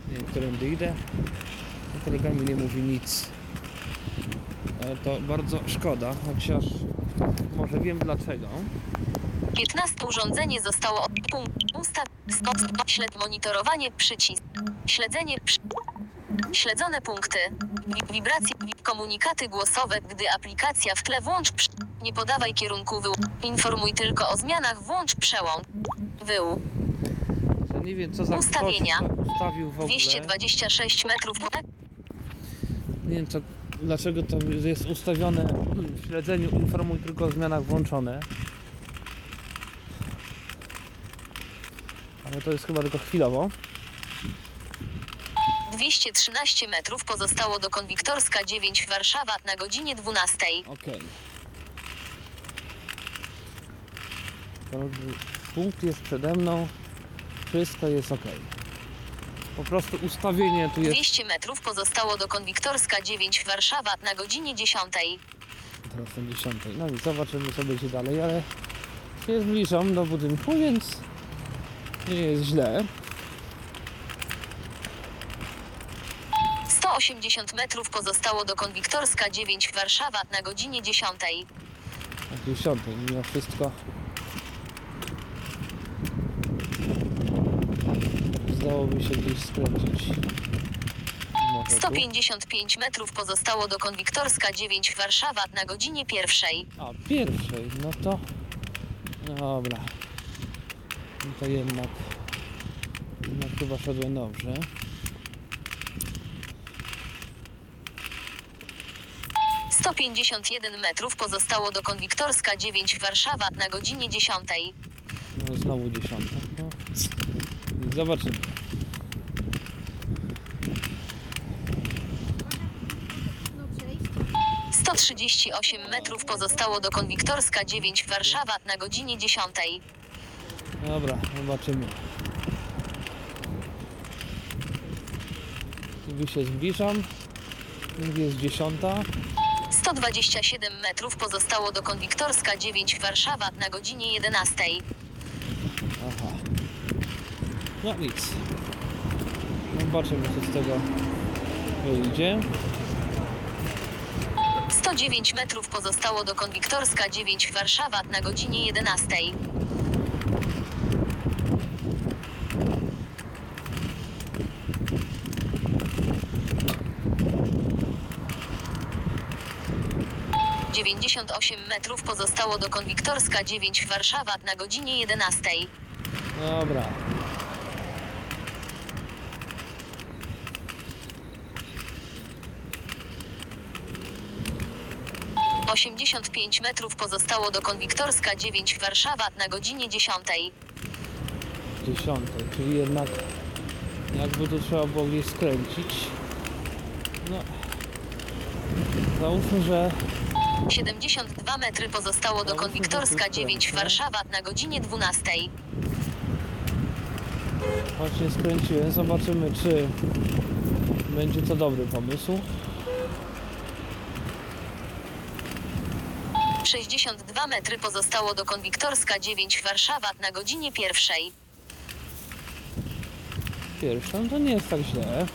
[SPEAKER 2] Nie wiem, którędy idę. Program mi nie mówi nic. Ale to bardzo szkoda, chociaż może wiem dlaczego.
[SPEAKER 7] 15 urządzenie zostało od ustaw śled monitorowanie przycisk śledzenie przy... śledzone punkty Wi- wibracje wi- komunikaty głosowe gdy aplikacja w tle włącz przy... nie podawaj kierunku wyłącz informuj tylko o zmianach włącz przełącz wył
[SPEAKER 2] Że nie wiem co za
[SPEAKER 7] Ustawienia.
[SPEAKER 2] ustawił w ogóle.
[SPEAKER 7] 226 metrów
[SPEAKER 2] Nie wiem co, dlaczego to jest ustawione w śledzeniu informuj tylko o zmianach włączone. Ale to jest chyba tylko chwilowo.
[SPEAKER 7] 213 metrów pozostało do Konwiktorska 9 Warszawa na godzinie 12
[SPEAKER 2] Okej. To Punkt jest przede mną. Wszystko jest ok. Po prostu ustawienie tu jest
[SPEAKER 7] 200 metrów pozostało do Konwiktorska 9 Warszawa na godzinie 10
[SPEAKER 2] Teraz są 10. No i zobaczymy co będzie dalej, ale się zbliżam do budynku, więc nie jest źle.
[SPEAKER 7] 180 metrów pozostało do Konwiktorska 9 Warszawa na godzinie 10
[SPEAKER 2] Na 10. Mimo wszystko zdałoby się gdzieś skręcić. Może tu?
[SPEAKER 7] 155 metrów pozostało do Konwiktorska 9 Warszawa na godzinie 1
[SPEAKER 2] A, pierwszej, no to... Dobra. No to jednak... Jednak chyba szedłem dobrze.
[SPEAKER 7] - 151 metrów pozostało do Konwiktorska 9 Warszawa na godzinie 10
[SPEAKER 2] No znowu dziesiąta. No. Zobaczymy.
[SPEAKER 9] No przejść.
[SPEAKER 7] 138 metrów pozostało do Konwiktorska 9 Warszawa na godzinie 10
[SPEAKER 2] Dobra, zobaczymy. Tu się zbliżam. Jest dziesiąta.
[SPEAKER 7] 127 metrów pozostało do Konwiktorska 9 Warszawa na godzinie 11
[SPEAKER 2] Aha. No nic. Zobaczymy co z tego wyjdzie.
[SPEAKER 7] 109 metrów pozostało do Konwiktorska 9 Warszawa na godzinie 11 98 metrów pozostało do Konwiktorska 9 Warszawa na godzinie 11
[SPEAKER 2] Dobra.
[SPEAKER 7] Osiemdziesiąt pięć metrów pozostało do Konwiktorska 9 Warszawa na godzinie 10
[SPEAKER 2] Dziesiątej, czyli jednak jakby tu trzeba było gdzieś skręcić. No. Załóżmy, że
[SPEAKER 7] 72 metry pozostało do Konwiktorska 9 Warszawa na godzinie 12
[SPEAKER 2] właśnie skręciłem. Zobaczymy, czy będzie to dobry pomysł.
[SPEAKER 7] 62 metry pozostało do Konwiktorska 9 Warszawa na godzinie 1
[SPEAKER 2] Pierwsza, no to nie jest tak źle.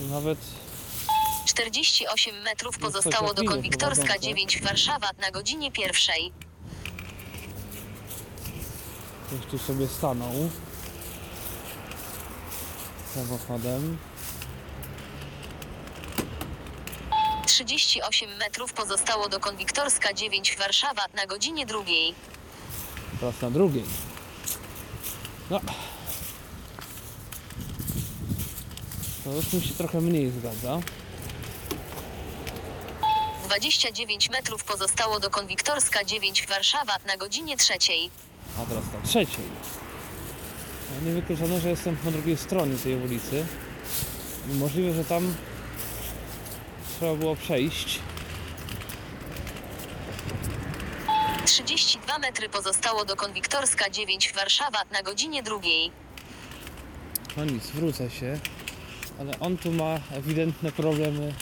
[SPEAKER 2] Nawet
[SPEAKER 7] 48 metrów pozostało do Konwiktorska
[SPEAKER 2] prowadzące.
[SPEAKER 7] 9 Warszawa na godzinie pierwszej.
[SPEAKER 2] ktoś tu sobie stanął samochodem.
[SPEAKER 7] 38 metrów pozostało do Konwiktorska 9 Warszawa na godzinie drugiej.
[SPEAKER 2] Teraz na drugiej. No. To już mi się trochę mniej zgadza.
[SPEAKER 7] 29 metrów pozostało do Konwiktorska 9 Warszawa na godzinie trzeciej.
[SPEAKER 2] A teraz na trzeciej. No, Niewykluczone, że jestem po drugiej stronie tej ulicy. I Możliwe, że tam trzeba było przejść.
[SPEAKER 7] 32 metry pozostało do Konwiktorska 9 Warszawa na godzinie drugiej.
[SPEAKER 2] No nic, wrócę się. Ale on tu ma ewidentne problemy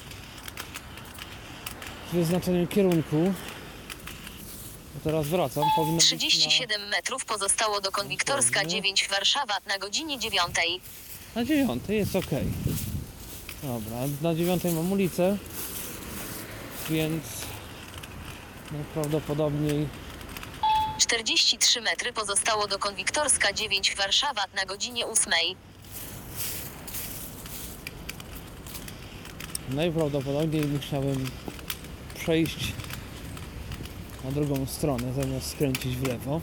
[SPEAKER 2] z wyznaczeniem kierunku. Teraz wracam. Powinno być
[SPEAKER 7] 37 metrów pozostało do Konwiktorska
[SPEAKER 2] Dokładnie.
[SPEAKER 7] 9 Warszawa na godzinie dziewiątej.
[SPEAKER 2] Na, na dziewiątej jest ok. Dobra, na dziewiątej mam ulicę. Więc najprawdopodobniej
[SPEAKER 7] 43 metry pozostało do Konwiktorska 9 Warszawa na godzinie ósmej.
[SPEAKER 2] Najprawdopodobniej musiałem przejść na drugą stronę zamiast skręcić w lewo.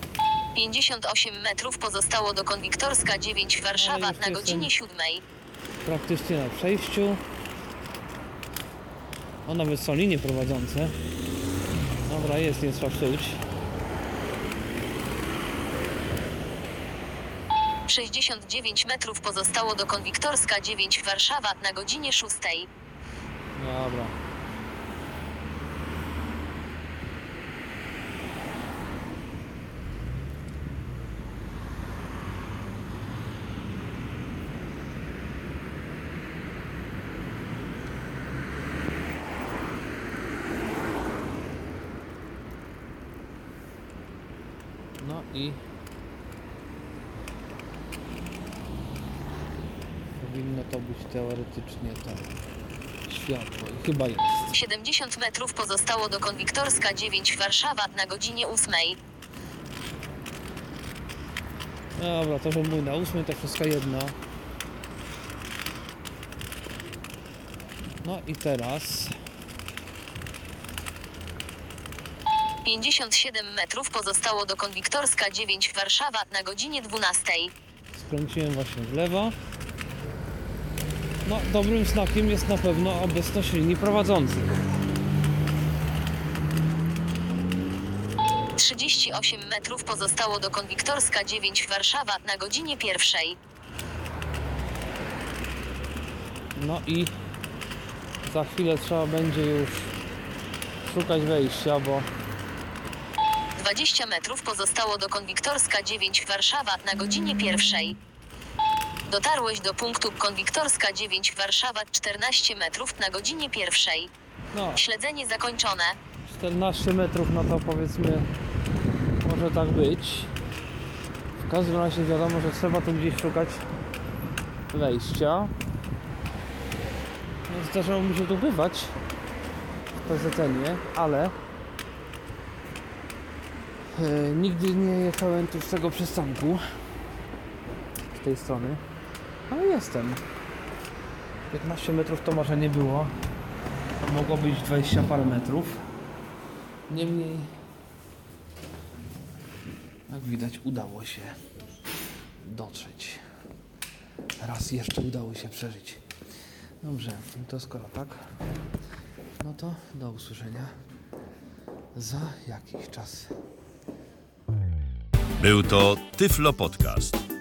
[SPEAKER 7] 58 metrów pozostało do Konwiktorska 9 Warszawa
[SPEAKER 2] No,
[SPEAKER 7] na godzinie siódmej.
[SPEAKER 2] praktycznie na przejściu. O, nawet są linie prowadzące. Dobra, jest, nie trzeba psuć.
[SPEAKER 7] 69 metrów pozostało do Konwiktorska 9 Warszawa na godzinie szóstej.
[SPEAKER 2] Dobra. No i powinno to być teoretycznie tak światło chyba jest.
[SPEAKER 7] 70 metrów pozostało do Konwiktorska 9 Warszawa na godzinie ósmej.
[SPEAKER 2] Dobra, to że mój na ósmej to wszystko jedno. No i teraz
[SPEAKER 7] 57 metrów pozostało do Konwiktorska 9 Warszawa na godzinie 12.
[SPEAKER 2] skręciłem właśnie w lewo. No, dobrym znakiem jest na pewno obecność linii prowadzących.
[SPEAKER 7] 38 metrów pozostało do Konwiktorska 9 Warszawa na godzinie pierwszej.
[SPEAKER 2] No i za chwilę trzeba będzie już szukać wejścia, bo
[SPEAKER 7] 20 metrów pozostało do Konwiktorska 9 Warszawa na godzinie pierwszej. Dotarłeś do punktu Konwiktorska 9 Warszawa 14 metrów na godzinie pierwszej.
[SPEAKER 2] no,
[SPEAKER 7] Śledzenie zakończone.
[SPEAKER 2] 14 metrów, no to powiedzmy może tak być. W każdym razie wiadomo, że trzeba tu gdzieś szukać wejścia. No, zdarzało mi się tu bywać w PZN-ie, ale e, nigdy nie jechałem tu z tego przystanku z tej strony. No jestem. 15 metrów to może nie było. Mogło być 20 parę metrów. Niemniej, jak widać, udało się dotrzeć. Raz jeszcze udało się przeżyć. Dobrze, to skoro tak, no to do usłyszenia za jakiś czas.
[SPEAKER 1] Był to Tyflo Podcast.